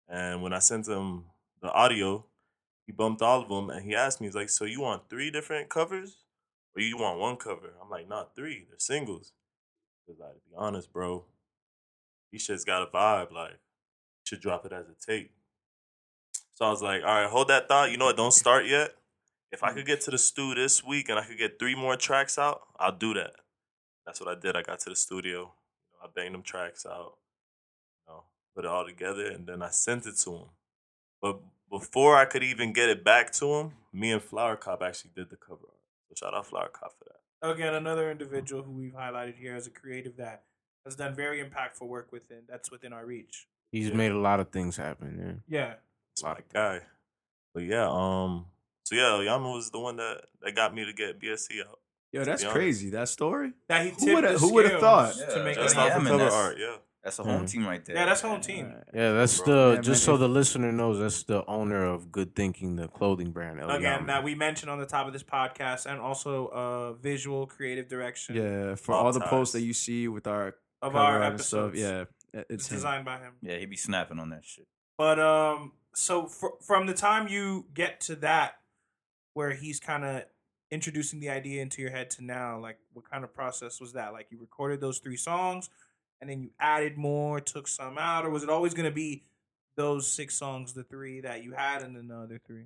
and when I sent him the audio, he bumped all of them, and he asked me, "He's like, so you want three different covers, or you want one cover?" I'm like, "Not three. They're singles." Because like, to be honest, bro, these shit's got a vibe. Like, should drop it as a tape. So I was like, all right, hold that thought. You know what? Don't start yet. If I mm. could get to the stew this week and I could get three more tracks out, I'll do that. That's what I did. I got to the studio. You know, I banged them tracks out. You know, put it all together, and then I sent it to him. But before I could even get it back to him, me and Flower Cop actually did the cover art. So shout out Flower Cop for that. Again, another individual who we've highlighted here as a creative that has done very impactful work within that's within our reach. He's made a lot of things happen. Yeah. Yeah. It's my guy. But yeah, um, so yeah, Yama was the one that, that got me to get BSE out. Yo, that's crazy. That story? That he Who tipped would've- the who would've scales thought? to Yeah, make just it happen. Yeah, cover art, yeah. That's a home Mhm. team right there. Yeah, that's home team. Yeah, that's Bro, the man, just man, so the listener knows that's the owner of Good Thinking, the clothing brand. El Again, Yaman. that we mentioned on the top of this podcast, and also uh, visual creative direction Yeah, for All all the posts that you see with our of our art and stuff. episodes. Yeah, it's it's designed by him. Yeah, he be snapping on that shit. But um, so fr- from the time you get to that, where he's kind of introducing the idea into your head to now, like what kind of process was that? Like you recorded those three songs, and then you added more, took some out, or was it always going to be those six songs, the three that you had, and then the other three?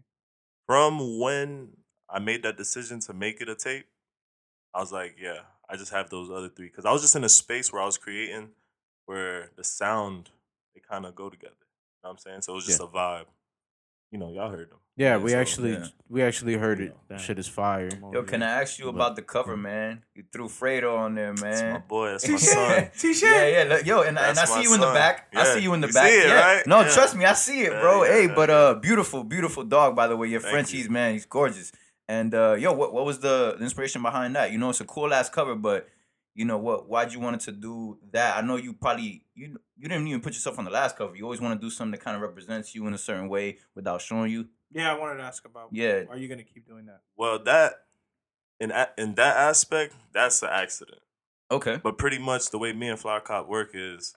From when I made that decision to make it a tape, I was like, yeah, I just have those other three. Because I was just in a space where I was creating where the sound, they kind of go together. You know what I'm saying? So it was just a vibe. you know, y'all heard them. Yeah, we so, actually yeah. we actually heard it. Damn. Shit is fire. Yo, can I ask you about the cover, man? You threw Fredo on there, man. That's my boy. That's my [LAUGHS] son. T-shirt. Yeah, yeah, look, yo, and, and I see my you in the son. back. I see you in the you back. see it, yeah. right? No, Yeah. trust me, I see it, bro. yeah, hey, yeah, but uh, beautiful, beautiful dog, by the way. Your Thank Frenchie's you. man, he's gorgeous. And uh, yo, what what was the inspiration behind that? You know, it's a cool ass cover, but you know what? Why'd you wanted to do that? I know you probably you you didn't even put yourself on the last cover. You always want to do something that kind of represents you in a certain way without showing you. Yeah, I wanted to ask about. Yeah. Are you gonna keep doing that? Well, that in in that aspect, that's an accident. Okay. But pretty much the way me and Flower Cop work is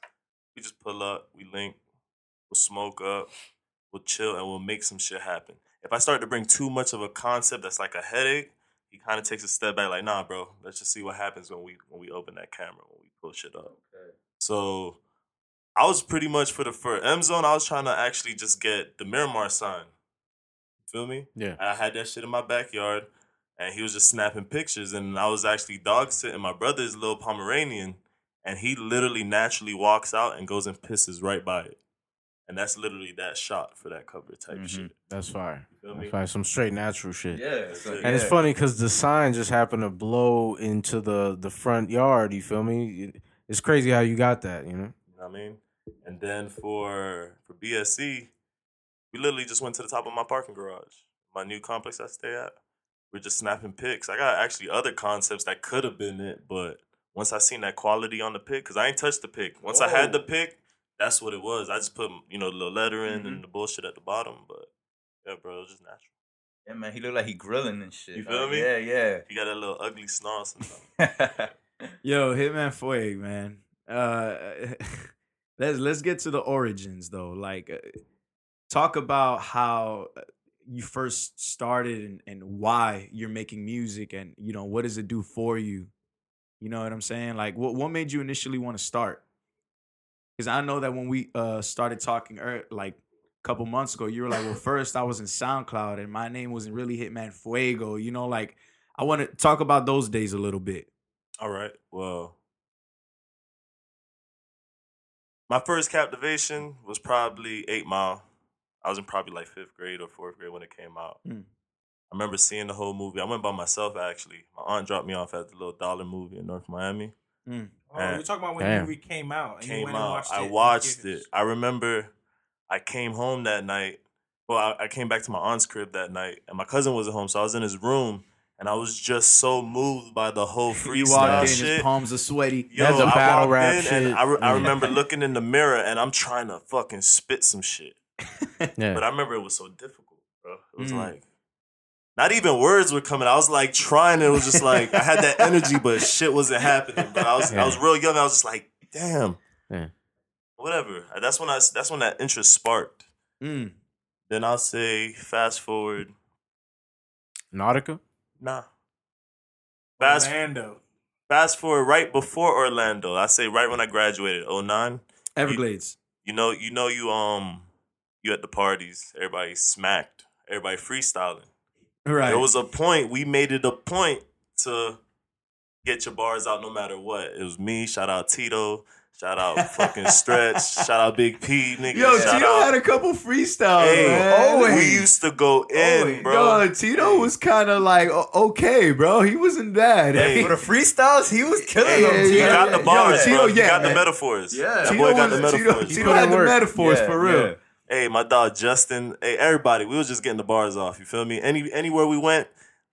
we just pull up, we link, we'll smoke up, we'll chill, and we'll make some shit happen. If I start to bring too much of a concept that's like a headache, he kind of takes a step back, like, nah, bro, let's just see what happens when we when we open that camera, when we pull shit up. So I was pretty much for the for M Zone, I was trying to actually just get the Miramar sign. You Feel me? Yeah. I had that shit in my backyard and he was just snapping pictures and I was actually dog sitting my brother's little Pomeranian and he literally naturally walks out and goes and pisses right by it. And that's literally that shot for that cover type Mhm. shit. That's fire. You feel? That's fire. Some straight natural shit. Yeah. so- And it's funny because the sign just happened to blow into the the front yard. You feel me? It's crazy how you got that. You know? You know what I mean? And then for for BSE, we literally just went to the top of my parking garage, my new complex I stay at. We're just snapping pics. I got actually other concepts that could have been it, but once I seen that quality on the pic, because I ain't touched the pic. Once I had the pic, that's what it was. I just put you know the little lettering and the bullshit at the bottom, but yeah, bro, it was just natural. Yeah, man, he looked like he grilling and shit. You feel dog. me? Yeah, yeah. He got a little ugly snarl sometimes. [LAUGHS] Yo, Hitman Fueg, man. Uh, [LAUGHS] let's let's get to the origins though. Like, uh, talk about how uh, you first started and, and why you're making music, and you know what does it do for you. You know what I'm saying? Like, what what made you initially want to start? Because I know that when we uh started talking, er, like a couple months ago, you were like, "Well, [LAUGHS] first I was in SoundCloud, and my name wasn't really Hitman Fuego." You know, like I want to talk about those days a little bit. All right. Well, my first captivation was probably Eight Mile. I was in probably like fifth grade or fourth grade when it came out. Hmm. I remember seeing the whole movie. I went by myself actually. My aunt dropped me off at the little dollar movie in North Miami. Mm. Oh, And- you're talking about when Damn. the movie came out. And you came went and out. watched I watched theaters. it. I remember I came home that night. Well, I, I came back to my aunt's crib that night, and my cousin was at home, so I was in his room, and I was just so moved by the whole [LAUGHS] You freestyle walked in, shit. his palms are sweaty. Yo, That's a I battle walked rap in shit. and I, re- I remember [LAUGHS] looking in the mirror and I'm trying to fucking spit some shit. Yeah. But I remember it was so difficult, bro. It was Mm. like not even words were coming. I was like trying. It was just like I had that [LAUGHS] energy, but shit wasn't happening. But I was I was real young. I was just like, damn, Yeah. whatever. That's when I that's when that interest sparked. Mm. Then I'll say fast forward. Nautica. Nah. Fast Orlando. fast forward right before Orlando. I say right when I graduated, 09. Everglades. You know, you know, you um, you at the parties, everybody smacked, everybody freestyling. Right. There was a point we made it a point to get your bars out no matter what. It was me. Shout out Tito. Shout out fucking Stretch. [LAUGHS] Shout out Big P, nigga. Yo, Shout Tito out- had a couple freestyles, Hey, man. we used to go in, Always. bro. Yo, Tito was kind of like okay, bro. He wasn't bad. Hey. For the freestyles, he was killing Hey, them. yeah, He T. yeah, got the Yo, bars, Tito, bro. He yeah, got the metaphors. Yeah. that Tito, boy got was, the metaphors. Tito put had the work. metaphors Yeah, for real. Yeah. Hey, my dog Justin. Hey, everybody. We was just getting the bars off. You feel me? Any anywhere we went,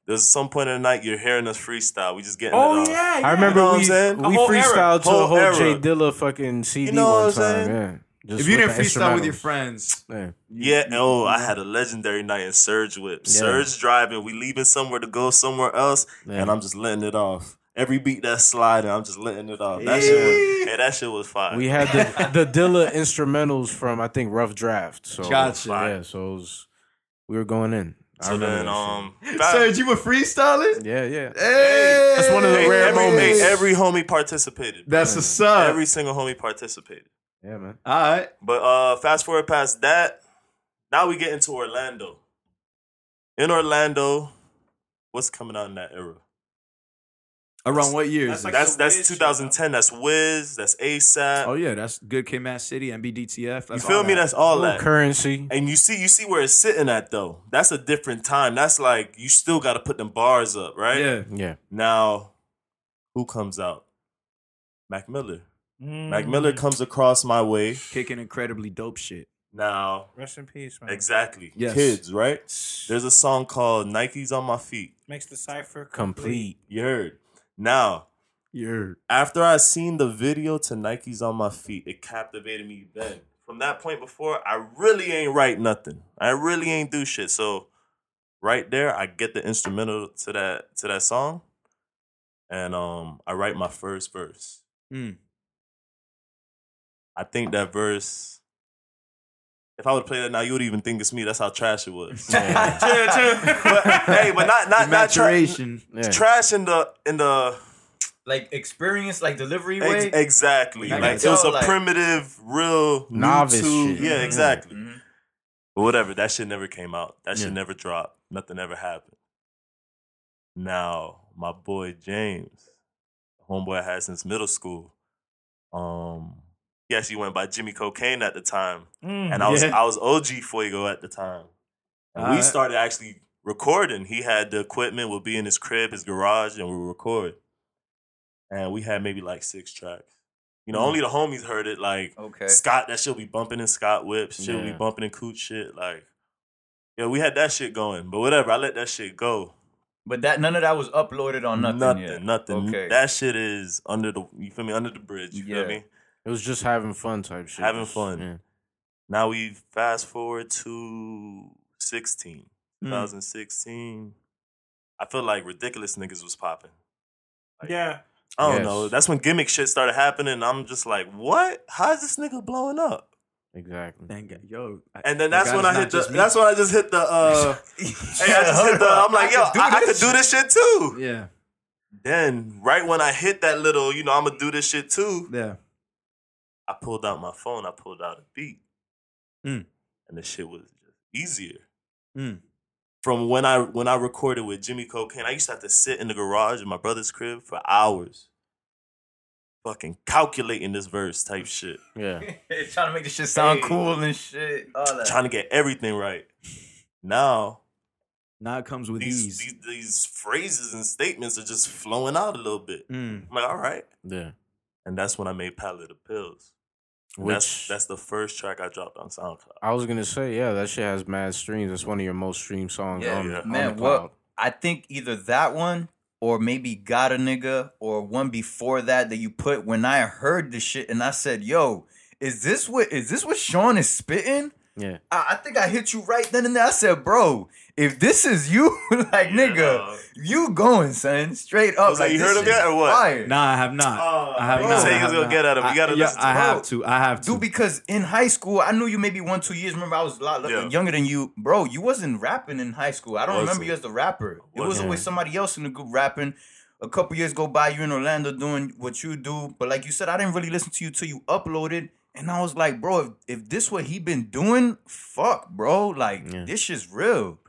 there's some point in the night you're hearing us freestyle. We just getting Oh it off. yeah, yeah. I remember know we saying? We whole era. freestyled to a Whole whole era. J Dilla fucking CD You know one what I'm time. saying? Yeah. Just If you with didn't freestyle with your instrumentals. friends, Yeah. Yeah, oh, I had a legendary night in Surge Whip. Yeah. Surge driving, we leaving somewhere to go somewhere else, Yeah. and I'm just letting it off. Every beat that's sliding, I'm just letting it off. That shit was, hey, that shit was fire. We had the the Dilla instrumentals from I think Rough Draft. So Gotcha. Yeah, so it was, we were going in. So then, um, Serge, you were freestyling. yeah, yeah. Hey, That's one of the hey, rare every, moments. hey, every homie participated. That's a sub. Every single homie participated. Yeah, man. All right. But uh fast forward past that, now we get into Orlando. In Orlando, what's coming out in that era? Around what year? That's like? That's that's 2010. That's Wiz. That's ASAP. oh yeah, that's Good Kid, Mad City, MBDTF. you feel all me? that. That's all that. currency. And you see, you see where it's sitting at though. That's a different time. That's like you still got to put them bars up, right? yeah. Yeah. Now, who comes out? Mac Miller. Mm. Mac Miller comes across my way. Kicking incredibly dope shit. Now, Rest in peace, man. exactly. Yes. Kids, right? There's a song called "Nikes on My Feet." Makes the cipher Complete. You heard. Now, You're after I seen the video to Nikes on my feet, it captivated me then. From that point before, I really ain't write nothing. I really ain't do shit. So right there, I get the instrumental to that to that song. And um I write my first verse. Mm. I think that verse if I would play that now, you would even think it's me. That's how trash it was. [LAUGHS] Yeah. [LAUGHS] Chill, chill. but hey, but not not not tra- maturation. Yeah. trash in the in the Like experience, like delivery Ex- way. exactly. I Like can it was a like- primitive, real Novice new to- shit. Yeah, Mhm. exactly. Mhm. But whatever, that shit never came out. That shit Yeah. never dropped. Nothing ever happened. Now, my boy James, homeboy I had since middle school, um, he actually went by Jimmy Cocaine at the time. Mm. And I was Yeah. I was OG Fuego at the time. And we Alright. started actually recording. He had the equipment, would be in his crib, his garage, and we would record. And we had maybe like six tracks. You know, Mm. only the homies heard it. Like Okay. Scott, that shit will be bumping in Scott whips. She'll be bumping in Coot shit. Like, yeah, we had that shit going. But whatever, I let that shit go. But that none of that was uploaded on nothing. nothing, yet. nothing. Okay. That shit is under the you feel me under the bridge. You Yeah. feel me? It was just having fun type shit. Having fun. Yeah. Now we fast forward to 16, Mm. 2016. I feel like ridiculous niggas was popping. Yeah. I don't Yes. know. That's when gimmick shit started happening. I'm just like, what? How is this nigga blowing up? Exactly. Thank God. Yo. I- And then that's when I hit the. me. That's when I just hit the. uh [LAUGHS] Hey, I just hit the. I'm like, yo, I, I could do this shit too. Yeah. Then right when I hit that little, you know, I'm gonna do this shit too. Yeah. I pulled out my phone. I pulled out a beat, Mm. and the shit was just easier. Mm. From when I when I recorded with Jimmy Cocaine, I used to have to sit in the garage in my brother's crib for hours, fucking calculating this verse type shit, Yeah. [LAUGHS] trying to make this shit sound Hey. cool and shit. All that. trying to get everything right. Now Now it comes with these, ease. these these phrases and statements are just flowing out a little bit. Mm. I'm like, all right, Yeah. And that's when I made Palette of Pills. And Which that's that's the first track I dropped on SoundCloud. I was gonna say, yeah, that shit has mad streams. That's one of your most streamed songs Yeah, on, the, on man. the cloud. What I think either that one or maybe got a nigga or one before that that you put when I heard the shit and I said, "Yo, is this what is this what Sean is spitting?" Yeah. I, I think I hit you right then and there. I said, "Bro, if this is you, [LAUGHS] like nigga, you going, son, straight up." Was that- you heard of that or what? Fire. Nah, I have not. Oh, I have bro. not. Say I he was have gonna not. get at him. You I- gotta yeah, listen to I him. have to. I have to. Dude, because in high school, I knew you maybe one, two years. Remember, I was a lot Yeah. younger than you. Bro, you wasn't rapping in high school. I don't remember Wasn't. you as the rapper. It was Wasn't. always somebody else in the group rapping. A couple years go by, you're in Orlando doing what you do. But like you said, I didn't really listen to you till you uploaded. And I was like, bro, if, if this what he been doing, fuck, bro. Like, Yeah. this shit's real.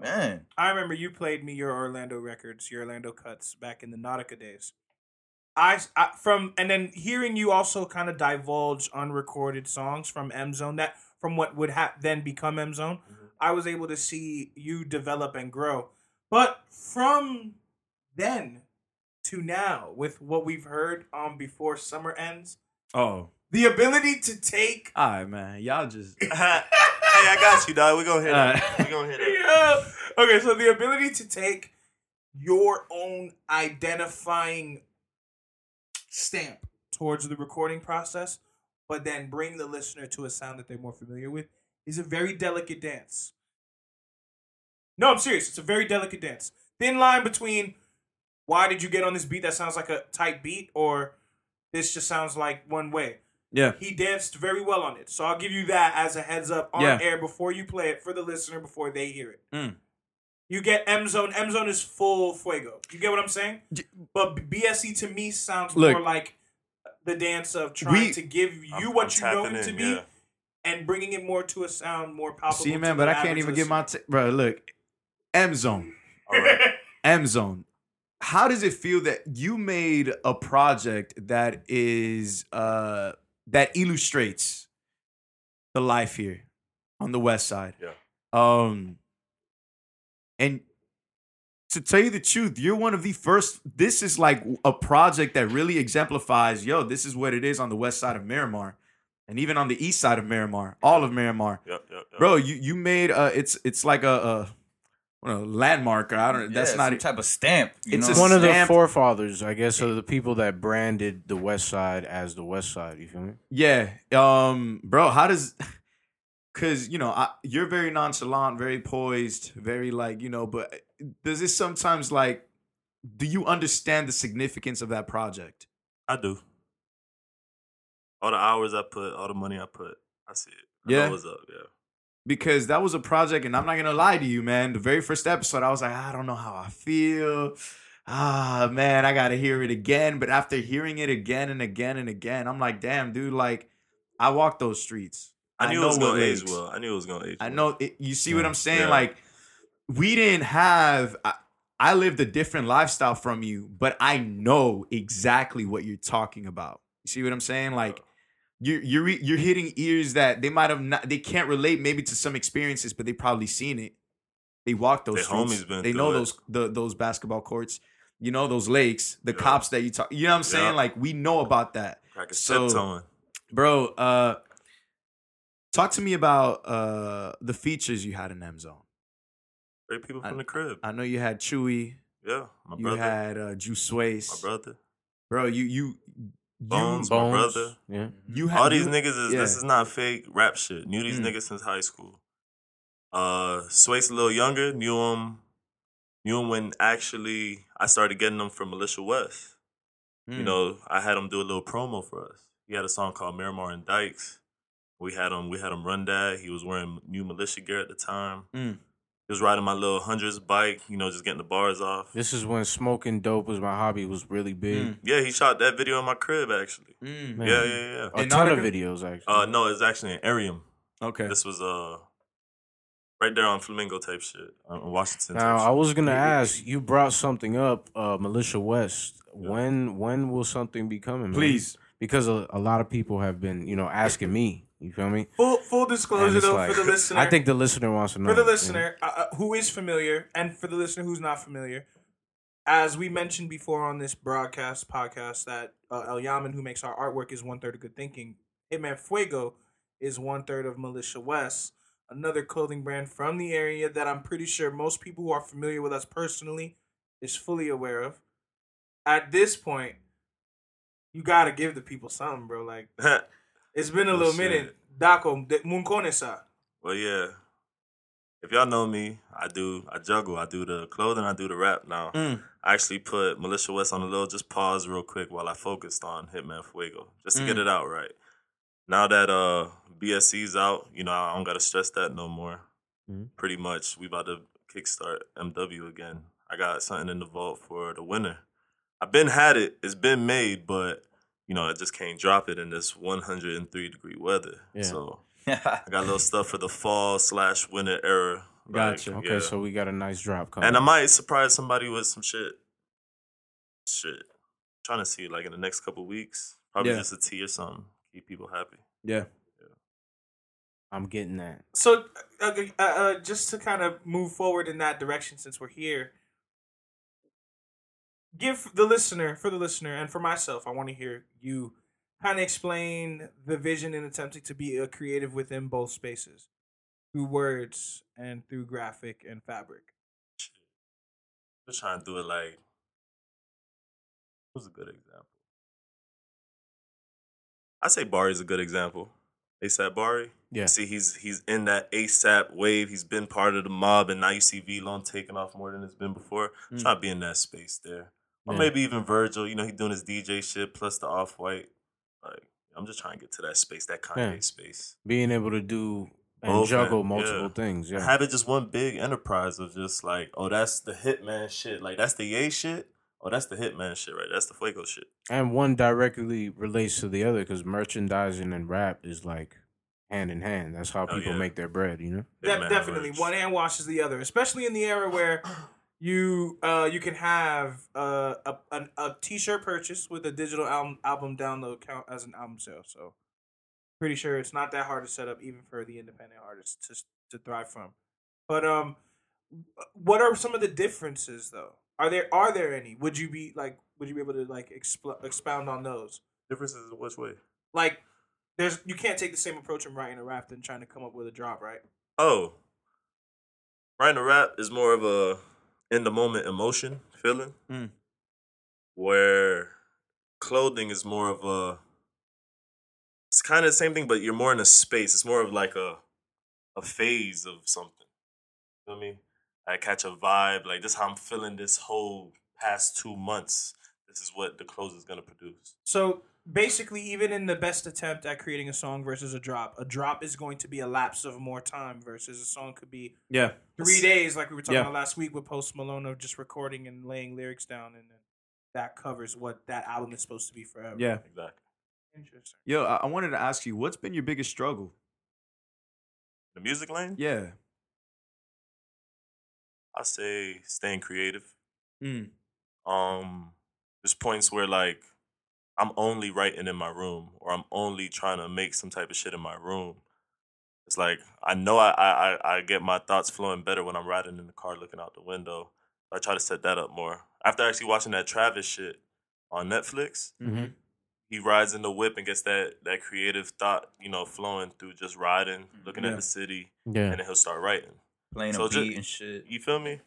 Man. I remember you played me your Orlando records, your Orlando cuts back in the Nautica days. I, I from and then hearing you also kind of divulge unrecorded songs from M Zone that from what would ha- then become M Zone, I was able to see you develop and grow. But from then to now, with what we've heard um before summer ends, oh, the ability to take all right, man. Y'all just. [LAUGHS] [LAUGHS] hey, I got you, dog. We gonna hit it. We gonna hit it. [LAUGHS] yeah. Okay, so the ability to take your own identifying stamp towards the recording process, but then bring the listener to a sound that they're more familiar with is a very delicate dance. No, I'm serious. It's a very delicate dance. Thin line between why did you get on this beat that sounds like a tight beat or this just sounds like one way. Yeah. He danced very well on it. So I'll give you that as a heads up on Yeah. air before you play it for the listener before they hear it. Mm. You get M Zone. M Zone is full fuego. You get what I'm saying? But BSE to me sounds Look. more like the dance of trying We- to give you I'm- what I'm you know tapping it to in, be yeah. and bringing it more to a sound more palpable. See, man, the but I can't average even get my. T- bro, look. M Zone. All right. [LAUGHS] M Zone. how does it feel that you made a project that is uh that illustrates the life here on the west side Yeah. um and to tell you the truth you're one of the first this is like a project that really exemplifies yo this is what it is on the west side of miramar and even on the east side of miramar all of miramar Yep, yep, yep. bro you you made uh it's it's like a, a what a landmark i don't that's not some type of stamp. You It's know? a One of the forefathers, I guess, of the people that branded the West Side as the West Side. You feel me? Yeah. Um, bro, how does [LAUGHS] cause you know, I, you're very nonchalant, very poised, very like, you know, but does this sometimes like do you understand the significance of that project? I do. All the hours I put, all the money I put, I see it. I Yeah. know what's up, yeah. Because that was a project, and I'm not gonna lie to you, man. The very first episode, I was like, I don't know how I feel. Ah, man, I gotta hear it again. But after hearing it again and again and again, I'm like, damn, dude, like I walked those streets. I, knew know it was gonna age well. I knew it was gonna age. I well. know it, you see what I'm saying. Yeah. Like we didn't have. I, I lived a different lifestyle from you, but I know exactly what you're talking about. You see what I'm saying? Like you're you're you're hitting ears that they might have not. They can't relate maybe to some experiences, but they probably seen it. They walk those Their streets. been they know it. those the, those basketball courts. You know those lakes, the Yeah. cops that you talk. You know what I'm saying? Yeah. Like we know about that Crack a So- bro uh talk to me about uh the features you had in m zone Great people I- from the crib. i know you had chewy yeah, my you brother. had uh juice Swace. my brother. bro you you Bones, you, my brother. Yeah. you had All these you- niggas is yeah. this is not fake rap shit. Knew these Mm. niggas since high school. Uh Sway's a little younger, knew him knew him when actually I started getting them from Militia West. You Mm. know, I had him do a little promo for us. He had a song called Miramar and Dykes. We had him we had him run that. He was wearing new militia gear at the time. Mm. He was riding my little hundreds bike, you know, just getting the bars off. This is when smoking dope was my hobby was really big. Mm. Yeah, he shot that video in my crib actually. Mm. Yeah, yeah, yeah. A In ton of videos actually. Uh no, it's actually in Arium. okay This was uh right there on Flamingo type shit on Washington. now type I was gonna ask. You brought something up, uh, Militia West. When when will something be coming? man? Please. because a, a lot of people have been you know asking me. You feel me? Full full disclosure though like- for the listener. I think the listener wants to know. for the listener uh, uh, who is familiar and for the listener who's not familiar as we mentioned before on this broadcast podcast that uh, el yaman who makes our artwork is one third of good thinking hitman fuego is one third of militia west another clothing brand from the area that i'm pretty sure most people who are familiar with us personally is fully aware of at this point you gotta give the people something bro like [LAUGHS] it's been a Oh, little shit. minute daco de munconesa Well, yeah. If y'all know me, I do. I juggle. I do the clothing. I do the rap now. Mm. I actually put Militia West on a little. Just pause real quick while I focused on Hitman Fuego, just to get Mm. it out right. Now that uh BSE's out, you know I don't gotta stress that no more. Mhm. Pretty much, we about to kickstart MW again. I got something in the vault for the winter. I've been had it. It's been made, but you know I just can't drop it in this 103 degree weather. Yeah. So [LAUGHS] I got a little stuff for the fall slash winter era. Like, Gotcha. Okay, yeah. so we got a nice drop coming. and I might surprise somebody with some shit. Shit, trying to see like in the next couple weeks, probably Yeah. just a tea or something, keep people happy. yeah I'm getting that. So, uh, uh, uh, just to kind of move forward in that direction, since we're here, give the listener, for the listener, and for myself, I want to hear you kind of explain the vision in attempting to be a creative within both spaces through words and through graphic and fabric. Just trying to do it like. Who's a good example? I say Bari's a good example. ASAP Bari. Yeah. See, he's he's in that ASAP wave. He's been part of the mob, and now you see V-Lone taking off more than it's been before. Mm. Trying to be in that space there. Or Yeah. maybe even Virgil, you know, he doing his DJ shit plus the off white. Like, I'm just trying to get to that space, that Kanye Yeah. space. Being able to do and Both, juggle man. multiple Yeah. things. Yeah. Have it just one big enterprise of just like, oh, that's the Hitman shit. Like, that's the Ye shit. Oh, that's the Hitman shit, right? That's the Fuego shit. and one directly relates to the other because merchandising and rap is like hand in hand. That's how Oh, people yeah. make their bread. You know. De- definitely, merch. one hand washes the other, especially in the era where [CLEARS THROAT] you uh you can have uh, a a a t-shirt purchase with a digital album album download count as an album sale. So pretty sure it's not that hard to set up even for the independent artists to to thrive from. But um what are some of the differences though? Are there are there any? Would you be like would you be able to like expl- expound on those? Differences in which way? Like there's you can't take the same approach in writing a rap than trying to come up with a drop, right? Oh, writing a rap is more of a in the moment emotion feeling, Mm. where clothing is more of a. It's kind of the same thing, but you're more in a space. It's more of like a, a phase of something. You know what I mean? I catch a vibe. Like this, how I'm feeling this whole past two months. This is what the clothes is gonna produce. So basically, even in the best attempt at creating a song versus a drop, a drop is going to be a lapse of more time versus a song could be Yeah. three days, like we were talking Yeah. about last week with Post Malone of just recording and laying lyrics down, and then that covers what that album is supposed to be forever. Yeah. Exactly. interesting. Yo, I, I wanted to ask you, what's been your biggest struggle? The music lane. Yeah. I say staying creative. Mm. um there's points where like I'm only writing in my room or I'm only trying to make some type of shit in my room. It's like I know I I I- I get my thoughts flowing better when I'm riding in the car looking out the window. I try to set that up more. After actually watching that Travis shit on Netflix, Mm-hmm. he rides in the whip and gets that that creative thought, you know, flowing through just riding, looking Yeah. at the city, Yeah. and then he'll start writing. Playing So a ju- beat and shit. You feel me?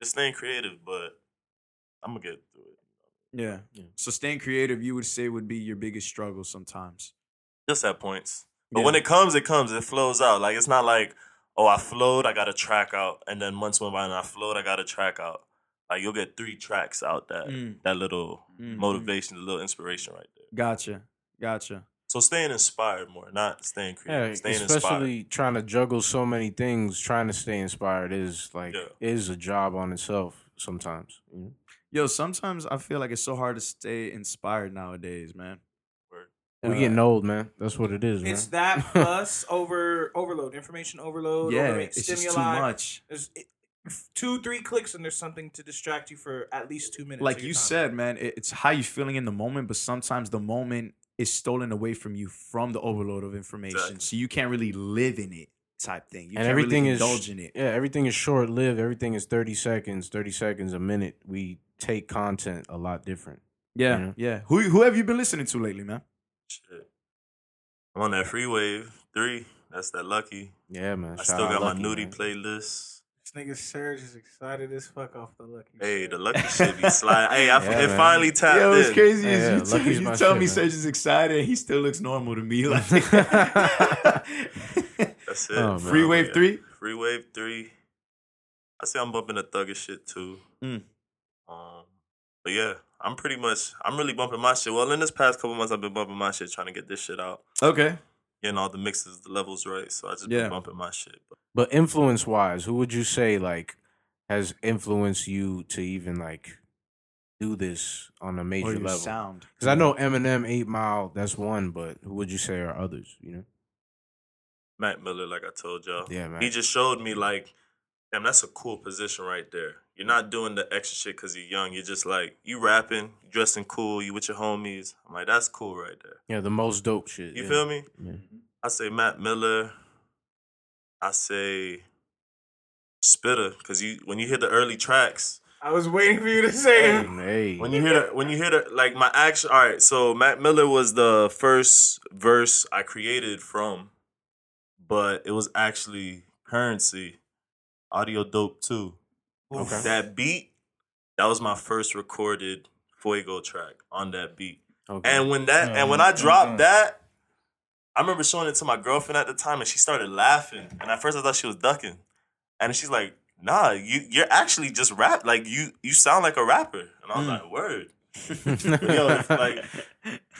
Just staying creative, but I'm gonna get through it. Yeah. Yeah. So staying creative, you would say, would be your biggest struggle sometimes. just at points. But Yeah. when it comes, it comes. It flows out. Like it's not like, oh, I flowed, I got a track out, and then months went by and I flowed, I got a track out. Like you'll get three tracks out that Mm. that little Mm, motivation, the little inspiration right there. Gotcha. Gotcha. So staying inspired more, not staying creative. Yeah, staying inspired. especially trying to juggle so many things, trying to stay inspired is like Yeah. is a job on itself sometimes. You know? Yo, sometimes I feel like it's so hard to stay inspired nowadays, man. We Uh, getting old, man. That's what it is, man. It's that [LAUGHS] plus over overload, information overload. Yeah, overma- it's just too much. There's it, two, three clicks, and there's something to distract you for at least two minutes. Like you time. said, man, it- it's how you feeling in the moment, but sometimes the moment is stolen away from you from the overload of information, Exactly. so you can't really live in it. Type thing. You and can't everything really is indulge in it. yeah, everything is short lived. Everything is thirty seconds, thirty seconds a minute. We take content a lot different. Yeah, Yeah. yeah. Who who have you been listening to lately, man? Shit. I'm on that free wave three. That's that Lucki. Yeah, man. I Shout still out got my Lucki, nudie man. playlist. This nigga Serge is excited as fuck off the Lucki. Hey, shit. the Lucki [LAUGHS] shit be sliding. Hey, I, Yeah, it man. finally tapped Yo, what's in. crazy Yeah, is yeah, you, tell- you tell shit, me man. Serge is excited, and he still looks normal to me. [LAUGHS] Like [LAUGHS] That's it. Oh, man. Free Wave Yeah. Three. Free Wave three. I say I'm bumping the thuggish shit too. Mm. Um, but yeah, I'm pretty much I'm really bumping my shit. Well, in this past couple months, I've been bumping my shit, trying to get this shit out, Okay. getting all the mixes, the levels right. So I just Yeah. been bumping my shit. But But influence wise, who would you say like has influenced you to even like do this on a Or major your level? sound. Because I know Eminem, Eight Mile, that's one, but who would you say are others? You know? Mac Miller, like I told y'all, Yeah, man. he just showed me like, damn, that's a cool position right there. You're not doing the extra shit because you're young. You're just like you rapping, you dressing cool, you with your homies. I'm like, that's cool right there. Yeah, the most dope shit. You yeah. feel me? Yeah. I say Mac Miller. I say Spitter because you when you hear the early tracks, I was waiting for you to say Hey, hey. when you hear the when you hear the like my action. All right, so Mac Miller was the first verse I created from, but it was actually Currency, Audio Dope too. Okay. That beat, that was my first recorded Fuego track on that beat. Okay. And when that and when mm-hmm. I dropped mm-hmm. that, I remember showing it to my girlfriend at the time, and she started laughing. And at first, I thought she was ducking, and she's like, "Nah, you you're actually just rap. Like you you sound like a rapper." And I was mm. like, "Word." [LAUGHS] Yo, like,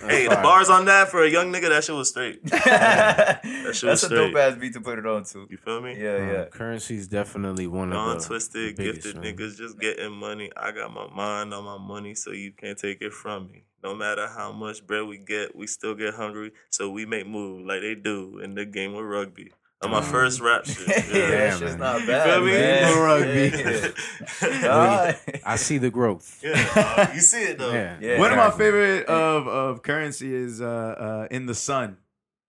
hey, the bars on that for a young nigga, that shit was straight. [LAUGHS] That's was a straight. dope ass beat to put it on to. You feel me? Yeah, yeah. Currency is definitely one of Young, the twisted, biggest, gifted man. niggas just getting money. I got my mind on my money, so you can't take it from me. No matter how much bread we get, we still get hungry, so we make moves like they do in the game of rugby. Of my first rap shit. [LAUGHS] yeah, Yeah. that shit's man. not You bad, feel me? rugby. Yeah. [LAUGHS] Alright. I see the growth. Yeah, uh, you see it though. Yeah. Yeah. One of my favorite of of currency is uh uh in the sun.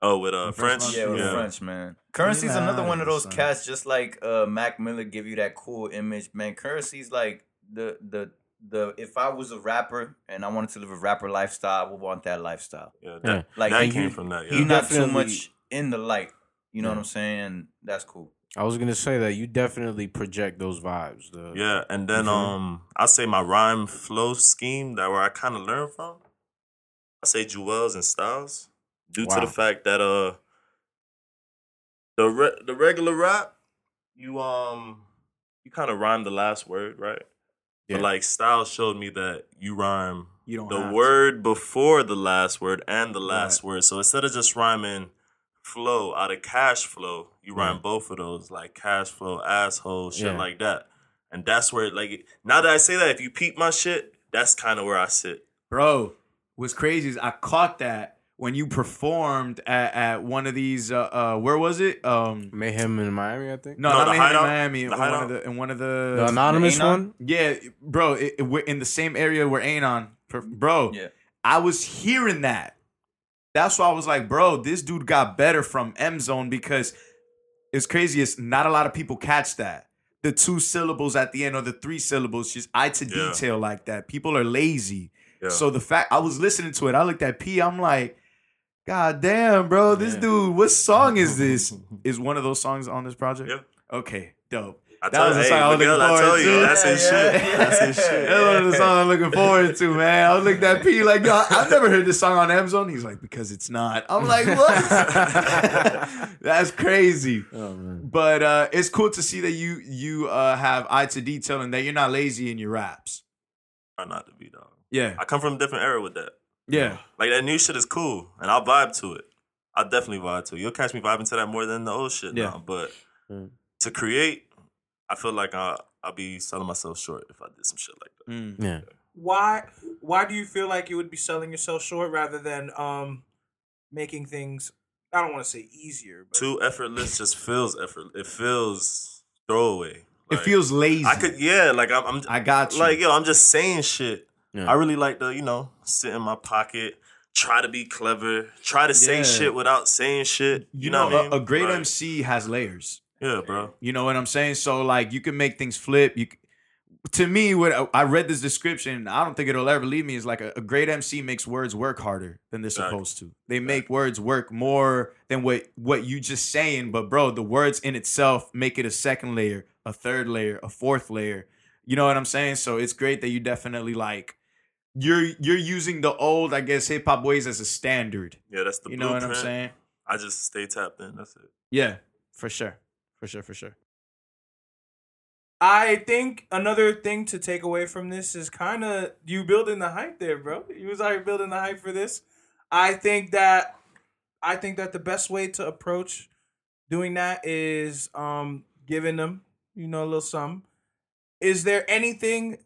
Oh, with uh The first French. one? Yeah, with yeah. French, man. Currency's Yeah, another one of those son. cats, just like uh, Mac Miller, give you that cool image, man. Currency's like the the the. If I was a rapper and I wanted to live a rapper lifestyle, I would want that lifestyle. Yeah, Yeah. Like that you- came from that. You're not too much in the light. You know Yeah. what I'm saying? That's cool. I was gonna say that you definitely project those vibes. The, Yeah, and then You feel me? um, I say my rhyme flow scheme that where I kind of learned from. I say Jewels and Styles, due to the fact that uh, the re- the regular rap, you um, you kind of rhyme the last word, right? Yeah. But like Styles showed me that you rhyme You don't the have to. word before the last word and the last word. So instead of just rhyming flow out of cash flow, you rhyme Yeah. both of those, like cash flow, asshole, shit Yeah. like that. And that's where, like, now that I say that, if you peep my shit, that's kind of where I sit. Bro, what's crazy is I caught that when you performed at, at one of these uh, uh where was it? Um Mayhem in Miami, I think. no, No, not the Miami, Hideout? Miami. The in one of the in one of The the, anonymous Anon? one. Yeah, bro, it, it- in the same area where Anon per- bro. Yeah. I was hearing that. That's why I was like, bro, this dude got better from M Zone because it's crazy. It's not a lot of people catch that. The two syllables at the end or the three syllables, just eye to Yeah. detail like that. People are lazy. Yeah. So the fact I was listening to it, I looked at P, I'm like, God damn, bro, this dude, what song is this? [LAUGHS] is one of those songs on this project? Yeah. Okay, dope. I That tell, was a hey, song I was Miguel, looking I tell forward you, to. that's his Yeah, shit. yeah. That's his shit. That's one of the songs I'm looking forward to, man. I was looking at P like, yo, I've never heard this song on Amazon. He's like, because it's not. I'm like, what? [LAUGHS] That's crazy. Oh man. But uh, it's cool to see that you you uh, have eye to detail and that you're not lazy in your raps. Try not to be, dog. Yeah, I come from a different era with that. yeah, Like, that new shit is cool, and I'll vibe to it. I'll definitely vibe to it. You'll catch me vibing to that more than the old shit Yeah. now. But Mm. to create, I feel like I, I'll be selling myself short if I did some shit like that. Mm. Yeah. Why why do you feel like you would be selling yourself short rather than um making things I don't want to say easier, but Too effortless just feels effort. It feels throwaway. It feels lazy. I could, yeah. Like I'm, I'm I got you. like yo, I'm just saying shit. Yeah. I really like to, you know, sit in my pocket, try to be clever, try to say Yeah. shit without saying shit. You, you know, know, what I mean? a, a great Like, MC has layers. Yeah, bro. You know what I'm saying? So like you can make things flip. You to me, what I read this description, I don't think it'll ever leave me. Is like a, a great MC makes words work harder than they're Exactly. supposed to. They make words work more than what what you just saying. But bro, the words in itself make it a second layer, a third layer, a fourth layer. You know what I'm saying? So it's great that you definitely like you're you're using the old, I guess, hip hop ways as a standard. Yeah, that's the You know what I'm saying? I just stay tapped in. That's it. Yeah, for sure, for sure, for sure. I think another thing to take away from this is kind of you building the hype there, bro. You was already building the hype for this. I think that I think that the best way to approach doing that is um giving them, you know, a little sum. Is there anything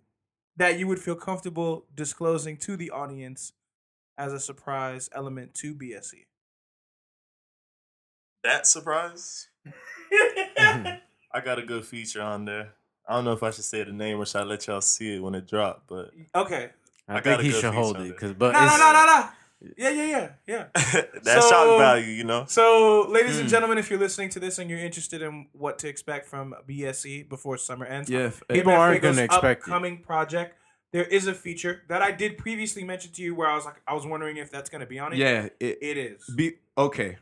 that you would feel comfortable disclosing to the audience as a surprise element to? BSE? That surprise. [LAUGHS] [LAUGHS] I got a good feature on there. I don't know if I should say the name or should I let y'all see it when it drop, but okay. I, I got think a he should hold on it it. because, but No, no, it's- no, no, no. Yeah, yeah, yeah, yeah. [LAUGHS] that So- shock value, you know. So, ladies Hmm. and gentlemen, if you're listening to this and you're interested in what to expect from BSE before summer ends, Yeah, people aren't gonna expect it. project. There is a feature that I did previously mention to you where I was like, I was wondering if that's going to be on it. Yeah, it, it is. Be okay.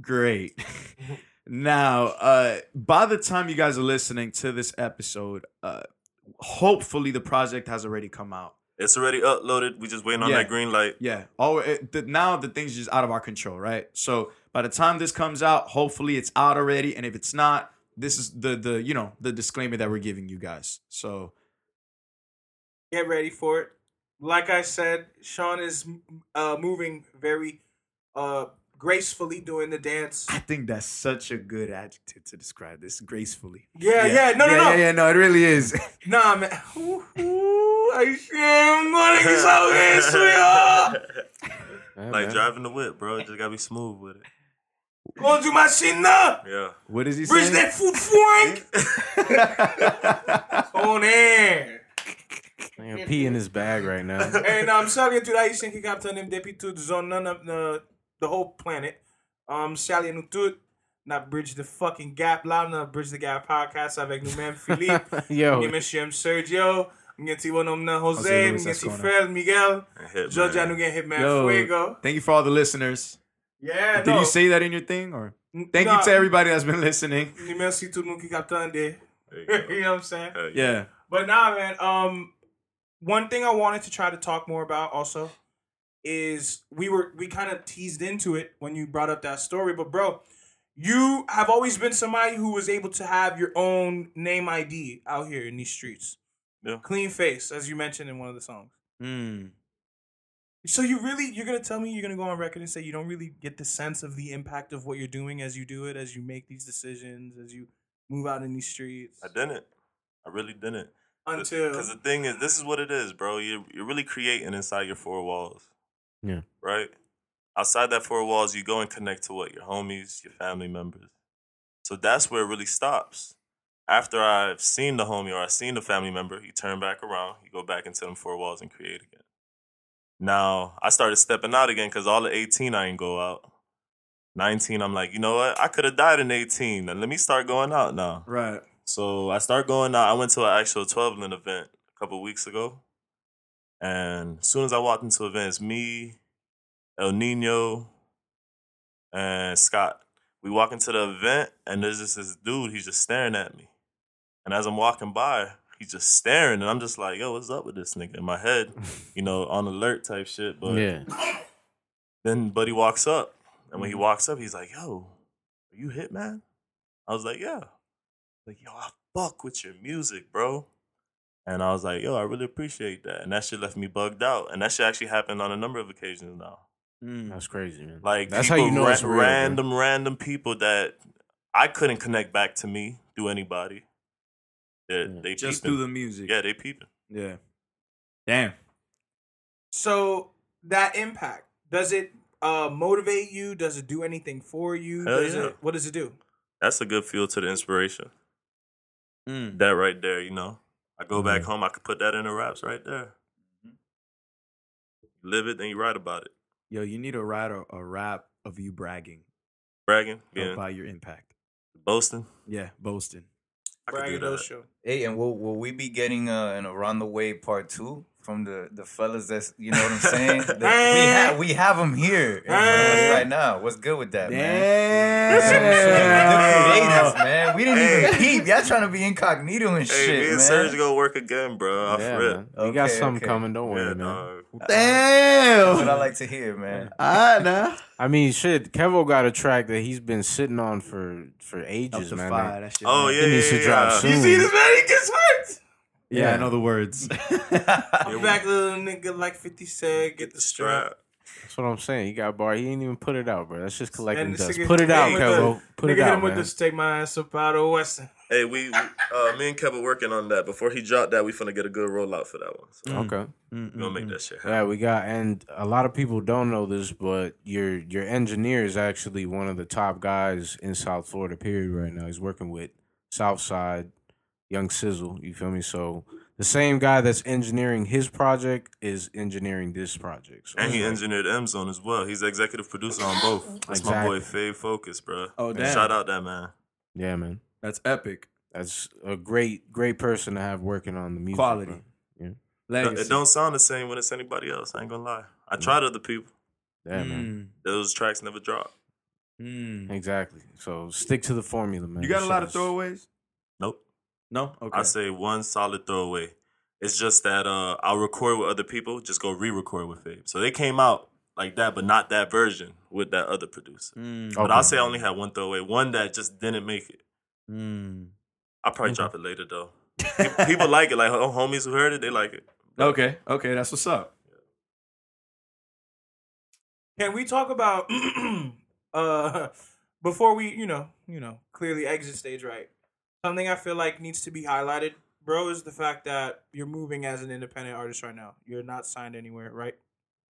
Great. [LAUGHS] now, uh by the time you guys are listening to this episode, uh hopefully the project has already come out. It's already uploaded. We just waiting on Yeah. that green light. Yeah. Oh, it, the, now the thing's just out of our control, right? So by the time this comes out, hopefully it's out already. And if it's not, this is the the you know the disclaimer that we're giving you guys. So Get ready for it. Like I said, Sean is uh, moving very uh, gracefully doing the dance. I think that's such a good adjective to describe this gracefully. Yeah, yeah, no, no, yeah, no. Yeah, yeah, no, it really is. [LAUGHS] Nah, man. Ooh, ooh, I am going so gracefully. [LAUGHS] Yeah, like man. driving the whip, bro. Just gotta be smooth with it. Going to machina. Yeah. What is he Bridge saying? that food fwank. [LAUGHS] On air. Man, pee in his bag right now. Hey, now I'm sorry, saluando Haitian que captain depuis toute zone none of the the whole planet. Um, saluando tout. Na Bridge the fucking Gap là, na Bridge the Gap podcast avec nous-mêmes [LAUGHS] Philippe, Yo, ni monsieur Sergio, ngeti wonom na Jose Jose, Luis ngeti Ascona. Fred, Miguel, Hitman. Georgia nou gen Hitman Yo, Fuego. thank you for all the listeners. Yeah, Did no. you say that in your thing or? Thank nah, you to everybody that's been listening. Merci tout le monde qui capte un There you. [LAUGHS] You know what I'm saying? Hell Yeah. But nah, man. Um, one thing I wanted to try to talk more about also is we were we kind of teased into it when you brought up that story, but bro, you have always been somebody who was able to have your own name ID out here in these streets. Yeah. Clean face, as you mentioned in one of the songs. Mm. So you really you're gonna tell me you're gonna go on record and say you don't really get the sense of the impact of what you're doing as you do it, as you make these decisions, as you move out in these streets. I didn't. I really didn't. Until Because the thing is, this is what it is, bro. You're, you're really creating inside your four walls. Yeah. Right? Outside that four walls, you go and connect to what? Your homies, your family members. So that's where it really stops. After I've seen the homie or I've seen the family member, you turn back around, you go back into them four walls and create again. Now, I started stepping out again because all at 18, I ain't go out. 19, I'm like, you know what? I could have died in 18. And let me start going out now. Right. So I start going out. I went to an actual 12 lane event a couple weeks ago. And as soon as I walked into the event, it's me, El Nino, and Scott. We walk into the event, and there's just this dude. He's just staring at me. And as I'm walking by, he's just staring, and I'm just like, "Yo, what's up with this nigga?" In my head, [LAUGHS] you know, on alert type shit. But yeah. then Buddy walks up, and when he mm-hmm. walks up, he's like, "Yo, are you Hitman?" I was like, "Yeah." Like, yo, I fuck with your music, bro. And I was like, yo, I really appreciate that. And that shit left me bugged out. And that shit actually happened on a number of occasions now. Mm. That's crazy, man. Like That's how you know ra- it's real, bro. random, random people that I couldn't connect back to me through anybody. They're, Yeah. They Just peeping. through the music. Yeah, they peeping. Yeah. Damn. So that impact does it uh, motivate you? Does it do anything for you? Hell does yeah. it, what does it do? That's a good feel to the inspiration. Mm. That right there, you know. I go back Mhm. home, I could put that in the raps right there. Live it, then you write about it. Yo, you need to write a, a rap of you bragging Bragging, being about your impact. boasting. Yeah, boasting. I could do Braggadocio that. show. Hey, and will will we be getting uh, an around the way part two from the the fellas? That's you know what I'm saying. [LAUGHS] That we have we have them here in front of us right now. What's good with that, man? Some- some creators, man. We didn't even peep. Y'all trying to be incognito and Hey, shit, me and man. Serge gonna work again, bro. Off Yeah, rip. man. We got something okay. coming. Don't worry, Yeah, man. dog. That's what I like to hear, man. Ah, nah. [LAUGHS] I mean, shit. Kevo got a track that he's been sitting on for for Up ages, to man. five. Like, That shit, Oh man. yeah, It needs yeah, to drop yeah. soon. You see this man? He gets hurt. Yeah, I Yeah. know the words. I'm back, little nigga, like 50 said. Get the strap. Strap. That's what I'm saying. He got bar. He ain't even put it out, bro. That's just collecting And dust. Put it out, him Kevo. Put nigga it hit out, him with man. this take my ass up out of Western. Hey, we, we uh, me and Kevin working on that. Before he dropped that, we finna get a good rollout for that one. So mm. Okay. Mm, mm, we gonna make that shit happen. Yeah, we got, and a lot of people don't know this, but your your engineer is actually one of the top guys in South Florida. Period. Right now, he's working with Southside, Young Sizzle. You feel me? So the same guy that's engineering his project is engineering this project. So And he like- engineered M Zone as well. He's executive producer on both. That's my boy Fave Focus, bro. Oh, damn. Shout out that man. yeah, man. That's epic. That's a great great person to have working on the music. Quality. bro. Yeah, Legacy. It don't sound the same when it's anybody else. I ain't gonna lie. I tried other people. yeah, man. Those tracks never drop. Mm. Mm. Exactly. So stick to the formula, man. You got a lot of throwaways? Nope. No? Okay. I say one solid throwaway. It's just that uh, I'll record with other people, just go re-record with Fabe. So they came out like that, but not that version with that other producer. Mm. But I'll say I only had one throwaway, one that just didn't make it. Mm. I'll probably drop it later though. [LAUGHS] People like it, like homies who heard it, they like it. Okay. Okay. That's what's up. Can we talk about [CLEARS THROAT] uh before we, you know, you know, clearly exit stage right? Something I feel like needs to be highlighted, bro, is the fact that you're moving as an independent artist right now. You're not signed anywhere, right?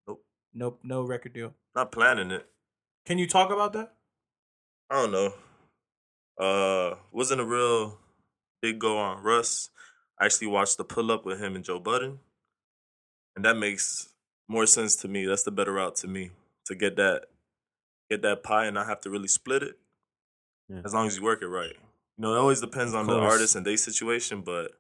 Nope. Nope, no record deal. Not planning it. Can you talk about that? I don't know. Uh, wasn't a real big go on Russ. I actually watched the pull up with him and Joe Budden, and that makes more sense to me. That's the better route to me to get that get that pie and not have to really split it. Yeah. As long as you work it right. You know, it always depends on the course. artist and their situation, but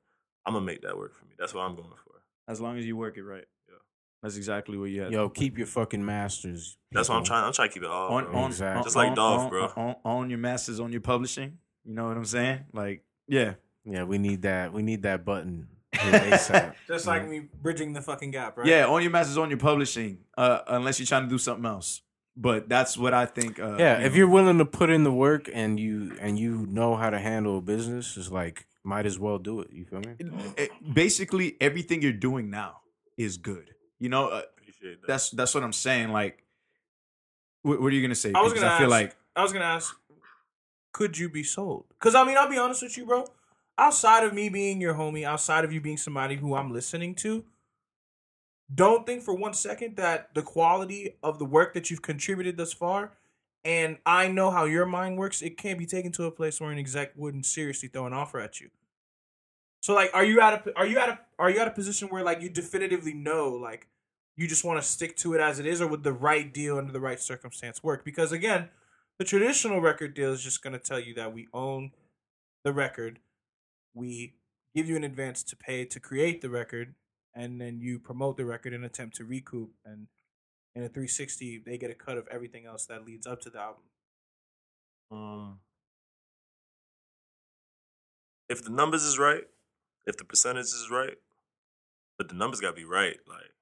I'm gonna make that work for me. That's what I'm going for. As long as you work it right. Yeah. That's exactly what you have. Yo, keep your fucking masters. That's what I'm trying. I'm trying to keep it all. on, bro. on, Exactly. on- Just like on- Dolph, on- bro. On, on your masters, on your publishing. You know what I'm saying? Like, yeah. Yeah, we need that. We need that button [LAUGHS] ASAP. Just like me bridging the fucking gap, right? Yeah, on your masters, on your publishing, uh, unless you're trying to do something else. But that's what I think. Uh, yeah, you if know. you're willing to put in the work and you and you know how to handle a business, it's like might as well do it. You feel me? it- basically everything you're doing now is good. You know, uh, that. that's that's what I'm saying. Like, what, what are you gonna say? I was gonna I feel ask- like I was gonna ask, could you be sold? Because I mean, I'll be honest with you, bro. Outside of me being your homie, outside of you being somebody who I'm listening to, don't think for one second that the quality of the work that you've contributed thus far, and I know how your mind works, it can't be taken to a place where an exec wouldn't seriously throw an offer at you. So, like, are you at a are you at a are you at a position where like you definitively know like you just want to stick to it as it is, or would the right deal under the right circumstance work? Because again, the traditional record deal is just going to tell you that we own the record, we give you an advance to pay to create the record, and then you promote the record and attempt to recoup. And in a 360, they get a cut of everything else that leads up to the album. Um, if the numbers is right, if the percentage is right, but the numbers gotta be right. Like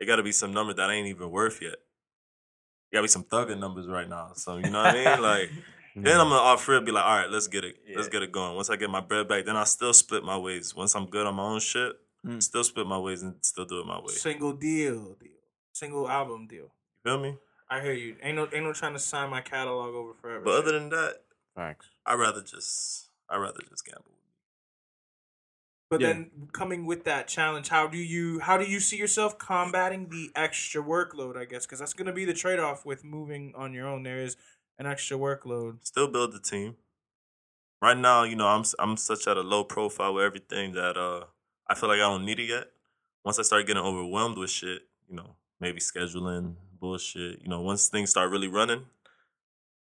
it gotta be some number that ain't even worth yet. It gotta be some thugging numbers right now. So you know what I mean? Like [LAUGHS] then I'm gonna offer it, be like, all right, let's get it, let's get it going. Once I get my bread back, then I still split my ways. Once I'm good on my own shit, Mm. still split my ways and still do it my way. Single deal, deal, single album deal. You feel me? I hear you. Ain't no, ain't no trying to sign my catalog over forever. But other than that, Facts. I'd rather just, I'd rather just gamble. But Yeah. then coming with that challenge, how do you how do you see yourself combating the extra workload? I guess because that's going to be the trade off with moving on your own. There is an extra workload. still build the team. Right now, you know, I'm I'm such at a low profile with everything that uh I feel like I don't need it yet. Once I start getting overwhelmed with shit, you know, maybe scheduling bullshit. You know, once things start really running,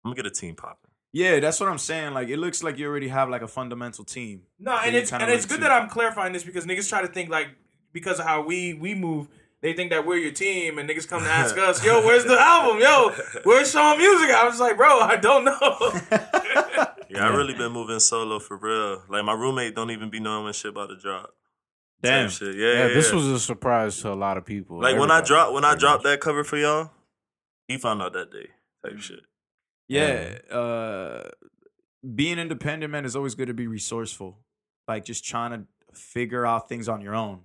I'm gonna get a team popping. yeah, that's what I'm saying. Like, it looks like you already have like a fundamental team. No, and it's and it's good to. that I'm clarifying this because niggas try to think like because of how we we move. They think that we're your team, and niggas come to ask [LAUGHS] us, "Yo, where's the album? Yo, where's Sean Music?" I was just like, "Bro, I don't know." [LAUGHS] Yeah, I really been moving solo for real. Like my roommate don't even be knowing when shit about to drop. Type Damn. shit. Yeah, Yeah, yeah, this was a surprise to a lot of people. like when I Everybody, drop when I pretty dropped much. that cover for y'all, he found out that day. Type shit. Yeah. Uh, being independent, man, is always good to be resourceful. Like just trying to figure out things on your own,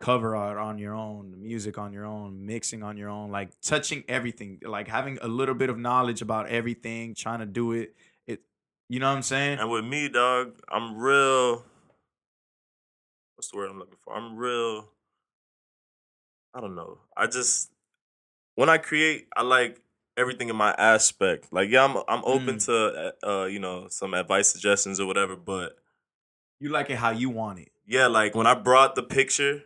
cover art on your own, music on your own, mixing on your own, like touching everything, like having a little bit of knowledge about everything, trying to do it. It, you know what I'm saying? And with me, dog, I'm real. What's the word I'm looking for? I'm real. I don't know. I just when I create, I like everything in my aspect. Like, yeah, I'm I'm open Mm. to uh, you know some advice, suggestions, or whatever. But You like it how you want it. yeah, like when I brought the picture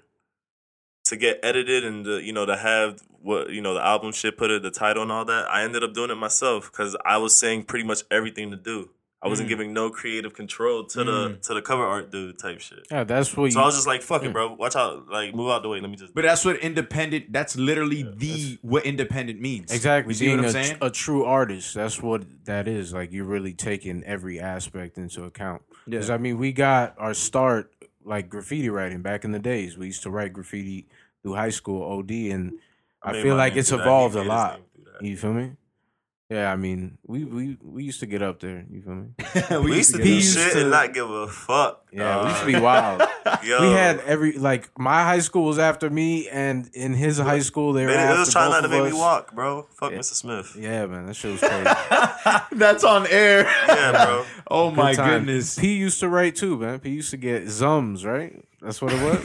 to get edited and to, you know to have what you know the album shit put it the title and all that, I ended up doing it myself because I was saying pretty much everything to do. I wasn't Mm. giving no creative control to the Mm. to the cover art dude type shit. Yeah, that's what So you. I was just like, "Fuck Yeah. it, bro. Watch out. Like, move out the way. Let me just." But that's what independent. That's literally the what independent means. Exactly. You see Being what I'm a, saying? a true artist, that's what that is. Like you're really taking every aspect into account. Because Yeah. I mean, we got our start like graffiti writing back in the days. We used to write graffiti through high school, OD, and I, made feel like it's evolved a lot. name through that. You feel me? Yeah, I mean, we we we used to get up there. You feel me? [LAUGHS] We used to He do used shit to- and not give a fuck. Yeah, we used to be wild. [LAUGHS] Yo, We had every like my high school was after me, and in his high school they were They, they after was trying not to of make me walk, bro. Fuck Yeah. Mr. Smith. Yeah, man, that shit was crazy. [LAUGHS] That's on air. Yeah, bro. oh my time. goodness. P used to write too, man. P used to get zums, right? That's what it was.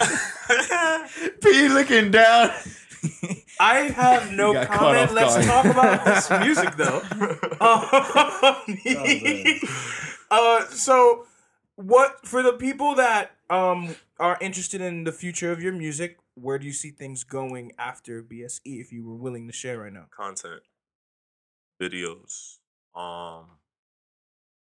P looking down. I have [LAUGHS] no You got caught comment. Let's guard. talk about this music though. [LAUGHS] [LAUGHS] Um, uh, so what for the people that um are interested in the future of your music? Where do you see things going after BSE? If you were willing to share right now, Content, videos, um,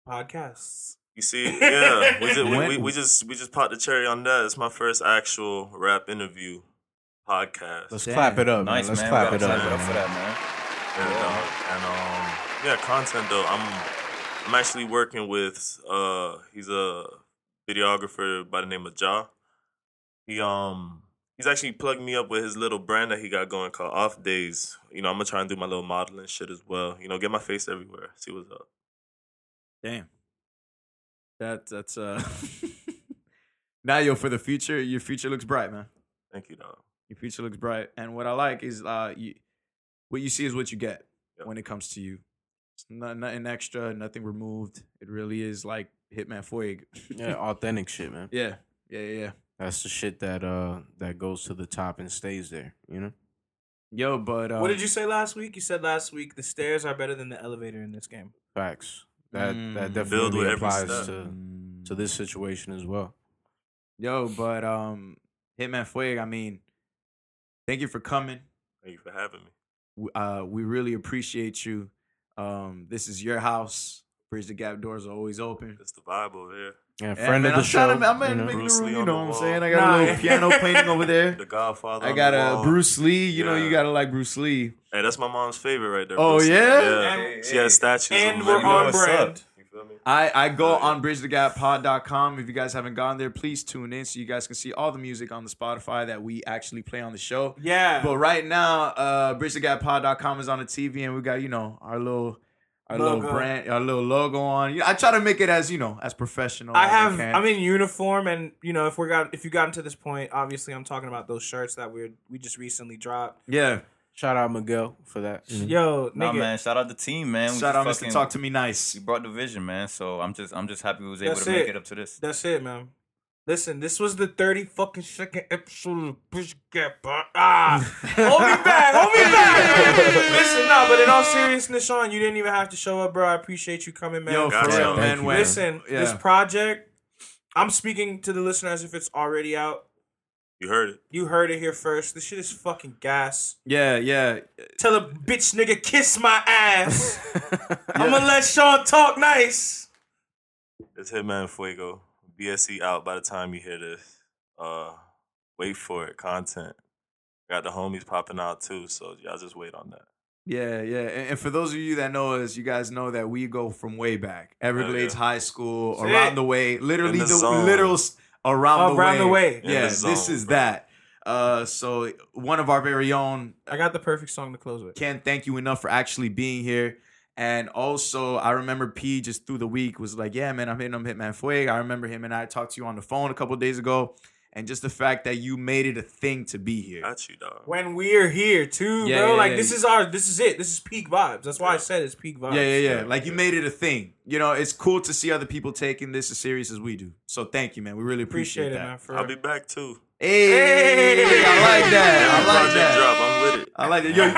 podcasts. You see, yeah, we just we, we, we just we just popped the cherry on that. It's my first actual rap interview podcast. Let's Damn. clap it up, Nice, man. Let's man. clap it up. clap it up man. for that, man. Yeah, dog. And um, yeah, content though. I'm I'm actually working with uh, he's a videographer by the name of Ja. He um. He's actually plugged me up with his little brand that he got going called Off Days. You know, I'm gonna try and do my little modeling shit as well. You know, get my face everywhere. See what's up. Damn. That that's uh. [LAUGHS] now, yo, for the future, your future looks bright, man. Thank you, dog. Your future looks bright, and what I like is uh, you, what you see is what you get Yep. when it comes to you. It's not, nothing extra, nothing removed. It really is like Hitman Fueg. Yeah, [LAUGHS] authentic shit, man. yeah, yeah, yeah, yeah. That's the shit that uh that goes to the top and stays there. You know. Yo, but uh, what did you say last week? You said last week the stairs are better than the elevator in this game. Facts. That Mm. that Build definitely applies to Mm. to this situation as well. Yo, but um, Hitman Fueg. I mean, thank you for coming. Thank you for having me. Uh, we really appreciate you. Um, this is your house. Bridge the Gap doors are always open. It's the vibe over here. Yeah, Yeah, friend man, of the I'm show. to, I'm you in know? making Bruce the room, Lee you know what I'm saying? I got Nah, a little [LAUGHS] piano painting over there. The Godfather. I on got the a wall. Bruce Lee. You know, you gotta like Bruce Lee. Hey, that's my mom's favorite right there. Oh, Bruce Lee. yeah? Yeah. And- she has statues. and we're him. on what's brand. up. You feel me? I, I go on bridgethegappod.com. If you guys haven't gone there, please tune in so you guys can see all the music on the Spotify that we actually play on the show. Yeah. But right now, uh, bridgethegappod.com is on the TV, and we got you know our little our little brand, our little logo on. You know, I try to make it as you know as professional. I have. can. I'm in uniform, and you know, if we got if you gotten to this point, obviously, I'm talking about those shirts that we we just recently dropped. yeah. Shout out Miguel for that. Yo, Nah, man. Shout out the team, man. We Shout out, just Mr. Talk to Me Nice. You brought the vision, man. So I'm just I'm just happy we was able That's to make it. it up to this. that's it, man. Listen, this was the 30 fucking second episode of Push Get Back. Ah, [LAUGHS] hold me back, hold me back. Listen, no, but in all seriousness, Sean, you didn't even have to show up, bro. I appreciate you coming, man. Yo, for real, man. Listen, yeah. this project, I'm speaking to the listener as if it's already out. You heard it. You heard it here first. This shit is fucking gas. yeah, yeah. Tell a bitch nigga kiss my ass. [LAUGHS] I'm gonna let Sean talk nice. It's Hitman Fuego. BSE out by the time you hear this. Uh, wait for it. Content. Got the homies popping out too, so y'all just wait on that. Yeah, yeah. And, and for those of you that know us, you guys know that we go from way back. Everglades yeah. High School, That's around the way, literally In the the, literal s- around, Around the the way. way. In Yeah, the this is bro. that. Uh, so one of our very own I got the perfect song to close with. can't thank you enough for actually being here. And also, I remember P just through the week was like, "Yeah, man, I'm hitting him Hitman Fueg." I remember him and I talked to you on the phone a couple days ago, and just the fact that you made it a thing to be here. Got you, dog. When we're here too, Yeah, bro. yeah, like yeah. this is our this is it. This is peak vibes. That's why I said it's peak vibes. Yeah, yeah, yeah. Like you made it a thing. You know, it's cool to see other people taking this as serious as we do. So thank you, man. We really appreciate, Appreciate it, that. man. For I'll be back too. Hey, I like that. I like Project that. drop. I'm with it. I like that. Yo, yo,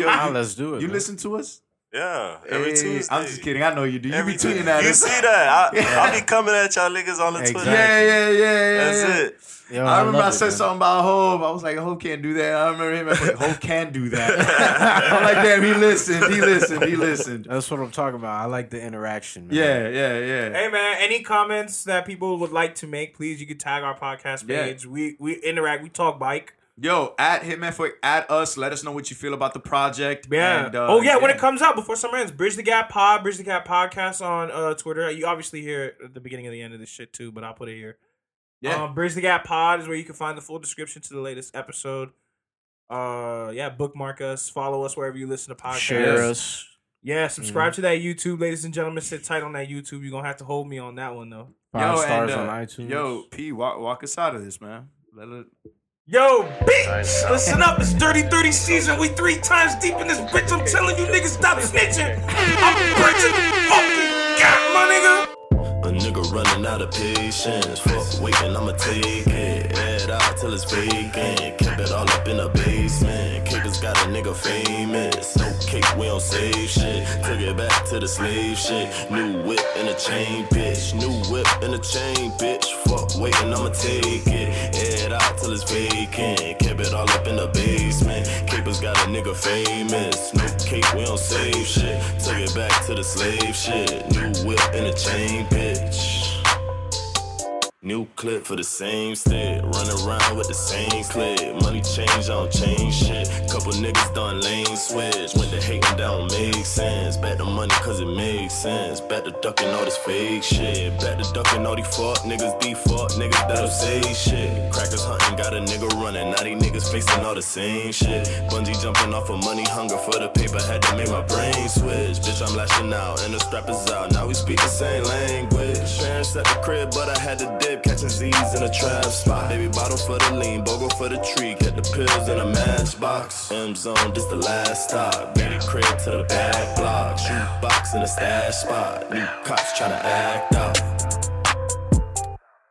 yo, Ah, [LAUGHS] you, let's do it. you man. listen to us? Yeah, every Hey, Tuesday. I'm just kidding. I know you do. You Every be tweeting Tuesday. at You us. see that? I, [LAUGHS] I'll be coming at y'all niggas on the Exactly. Twitter. Yeah, yeah, yeah, yeah. That's yeah. it. Yo, I remember love I it, said man. something about Hove. I was like, Hove can't do that. I remember him. I was like, Hove can do that. [LAUGHS] I'm like, damn, he listened. He listened. He listened. That's what I'm talking about. I like the interaction. Man. Yeah, yeah, yeah. Hey man, any comments that people would like to make, please you can tag our podcast Yeah. page. We we interact, we talk bike. Yo, at Hitman for at us. Let us know what you feel about the project. Yeah. And, uh, oh yeah, when it comes out before summer ends, Bridge the Gap Pod, Bridge the Gap Podcast on uh, Twitter. You obviously hear it at the beginning of the end of this shit too, but I'll put it here. Yeah. Um, Bridge the Gap Pod is where you can find the full description to the latest episode. Uh, yeah, bookmark us, follow us wherever you listen to podcasts. Share us. Yeah, subscribe to that YouTube, ladies and gentlemen. Sit tight on that YouTube. You're gonna have to hold me on that one though. Five Yo, stars and, uh, on iTunes. Yo, P, walk, walk us out of this, man. Let it, Yo, bitch! Listen up, it's Dirty 30 season. We three times deep in this bitch. I'm telling you niggas, stop snitching. I'm bridging fucking gap, my nigga. A nigga running out of patience. Fuck waiting, I'ma take it. Add out till it's vacant. Keep it all up in the basement. Kickers Capers got a nigga famous. No cake, we don't save shit. Took it back to the slave shit. New whip and a chain, bitch. New whip and a chain, bitch. Fuck waiting, I'ma take it. It out till it's vacant. Kept it all up in the basement. Capers got a nigga famous. No cake, we don't save shit. Took it back to the slave shit. New whip and a chain, bitch. New clip for the same stick. Run around with the same clip. Money change, I don't change shit. Couple niggas done lane switch. When the hating down make sense. Back the money cause it makes sense. Back to ducking all this fake shit. Back to ducking all these fuck niggas, be fuck niggas that'll say shit. Crackers hunting, got a nigga running. Now these niggas facing all the same shit. Bungee jumping off of money, hunger for the paper. Had to make my brain switch. Bitch, I'm lashing out and the strap is out. Now we speak the same language. Parents at the crib, but I had to dip. Catching Z's in a trap spot. Baby bottle for the lean, bogo for the tree. Get the pills in a matchbox. M zone, this the last stop. Baby crib to the back block. Shoot box in a stash spot. New cops tryna act out.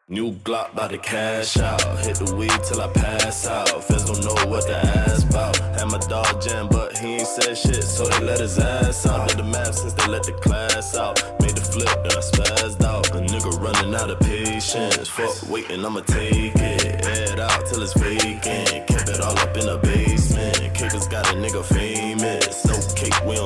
New Glock by the cash out. Hit the weed till I pass out. Feds don't know what to ask about. Had my dog jam, but he ain't said shit, so they let his ass out. Did the math since they let the class out. Made the flip, then I spazzed out. A nigga running out of patience. Fuck waiting, I'ma take it. It out till it's vacant. Kept it all up in the basement. Kickers got a nigga famous.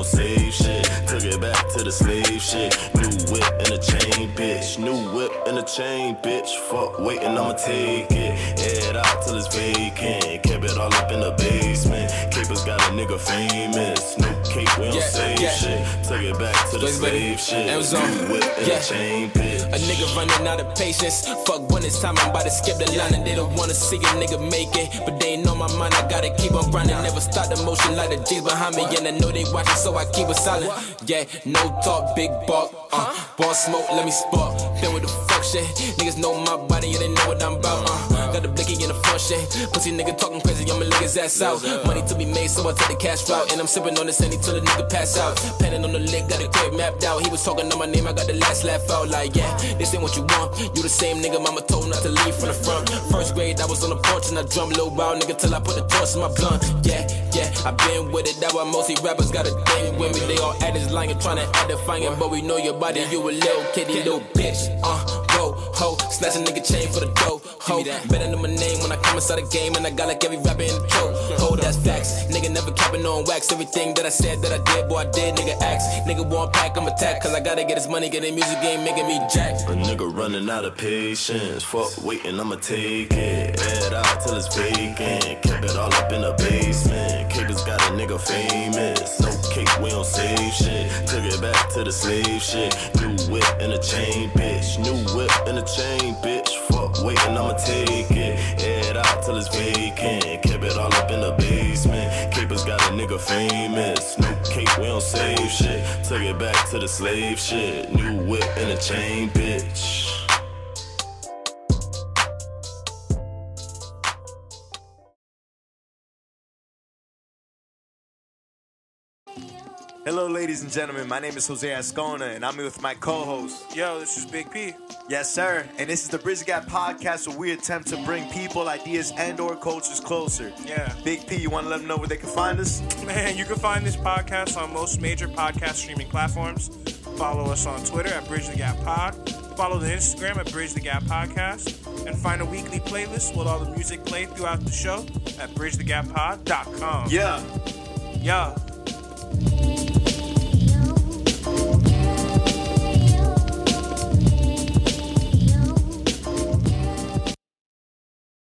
Save shit. Took it back to the slave shit. New whip and a chain, bitch. New whip and a chain, bitch. Fuck waiting, I'ma take it. It out till it's vacant. Kept it all up in the basement. Capers got a nigga famous. No cake, we don't Yeah, save yeah. shit. Take it back to the slave shit. Amazon. New whip and Yeah. a chain, bitch. A nigga running out of patience. Fuck when it's time, I'm about to skip the line and they don't wanna see a nigga make it. But they ain't on my mind, I gotta keep on grinding. Never stop the motion like the G's behind me. And I know they watching, so I keep it silent. Yeah, no talk, big bark. Uh, ball smoke, let me spark. Been with the fuck shit. Niggas know my body, and they know what I'm about. Uh, got the blicky in the front shit. Pussy nigga talking crazy, I'ma lick his ass out. Money to be made, so I take the cash route. And I'm sipping on this any till the nigga pass out. Penning on the lick, got the crib mapped out. He was talking on my name, I got the last laugh out. Like, yeah, this ain't what you want. You the same nigga, mama told not to leave from the front. First grade, I was on the porch and I drum low wild nigga till I put the torch in my blunt. Yeah, yeah, I been with it. That why mostly rappers got a thing with me. They all at this line trying to act defiant, but we know your body. You a little kitty, little bitch. Uh, whoa, ho, snatch a nigga chain for the dough. Ho, better know my name when I come inside the game, and I got like every rapper in the throat. Hold that's facts. Nigga never capping on wax. Everything that I said that I did, boy, I did, nigga acts. Nigga want pack, I'm attack, cause I gotta get his money, get his music game, making me jack. A nigga running out of patience. Fuck waiting, I'ma take it. It out till it's vacant. Kept it all up in the basement. Capers got a nigga famous. No cake, we don't save shit. Took it back to the slave shit. New whip and a chain, bitch. New whip and a chain, bitch. Fuck waiting, I'ma take it. It out till it's vacant. Kept it all up in the basement. Capers got a nigga famous. No cake, we don't save shit. Took it back to the slave shit. New whip and a chain, bitch. Hello, ladies and gentlemen. My name is Jose Ascona, and I'm here with my co-host. Yo, this is Big P. Yes, sir. And this is the Bridge the Gap podcast, where we attempt to bring people, ideas, and/or cultures closer. Yeah. Big P, you want to let them know where they can find us? Man, you can find this podcast on most major podcast streaming platforms. Follow us on Twitter at Bridge the Gap Pod. Follow the Instagram at Bridge the Gap Podcast. And find a weekly playlist with all the music played throughout the show at bridgethegappod.com. Yeah. Yeah.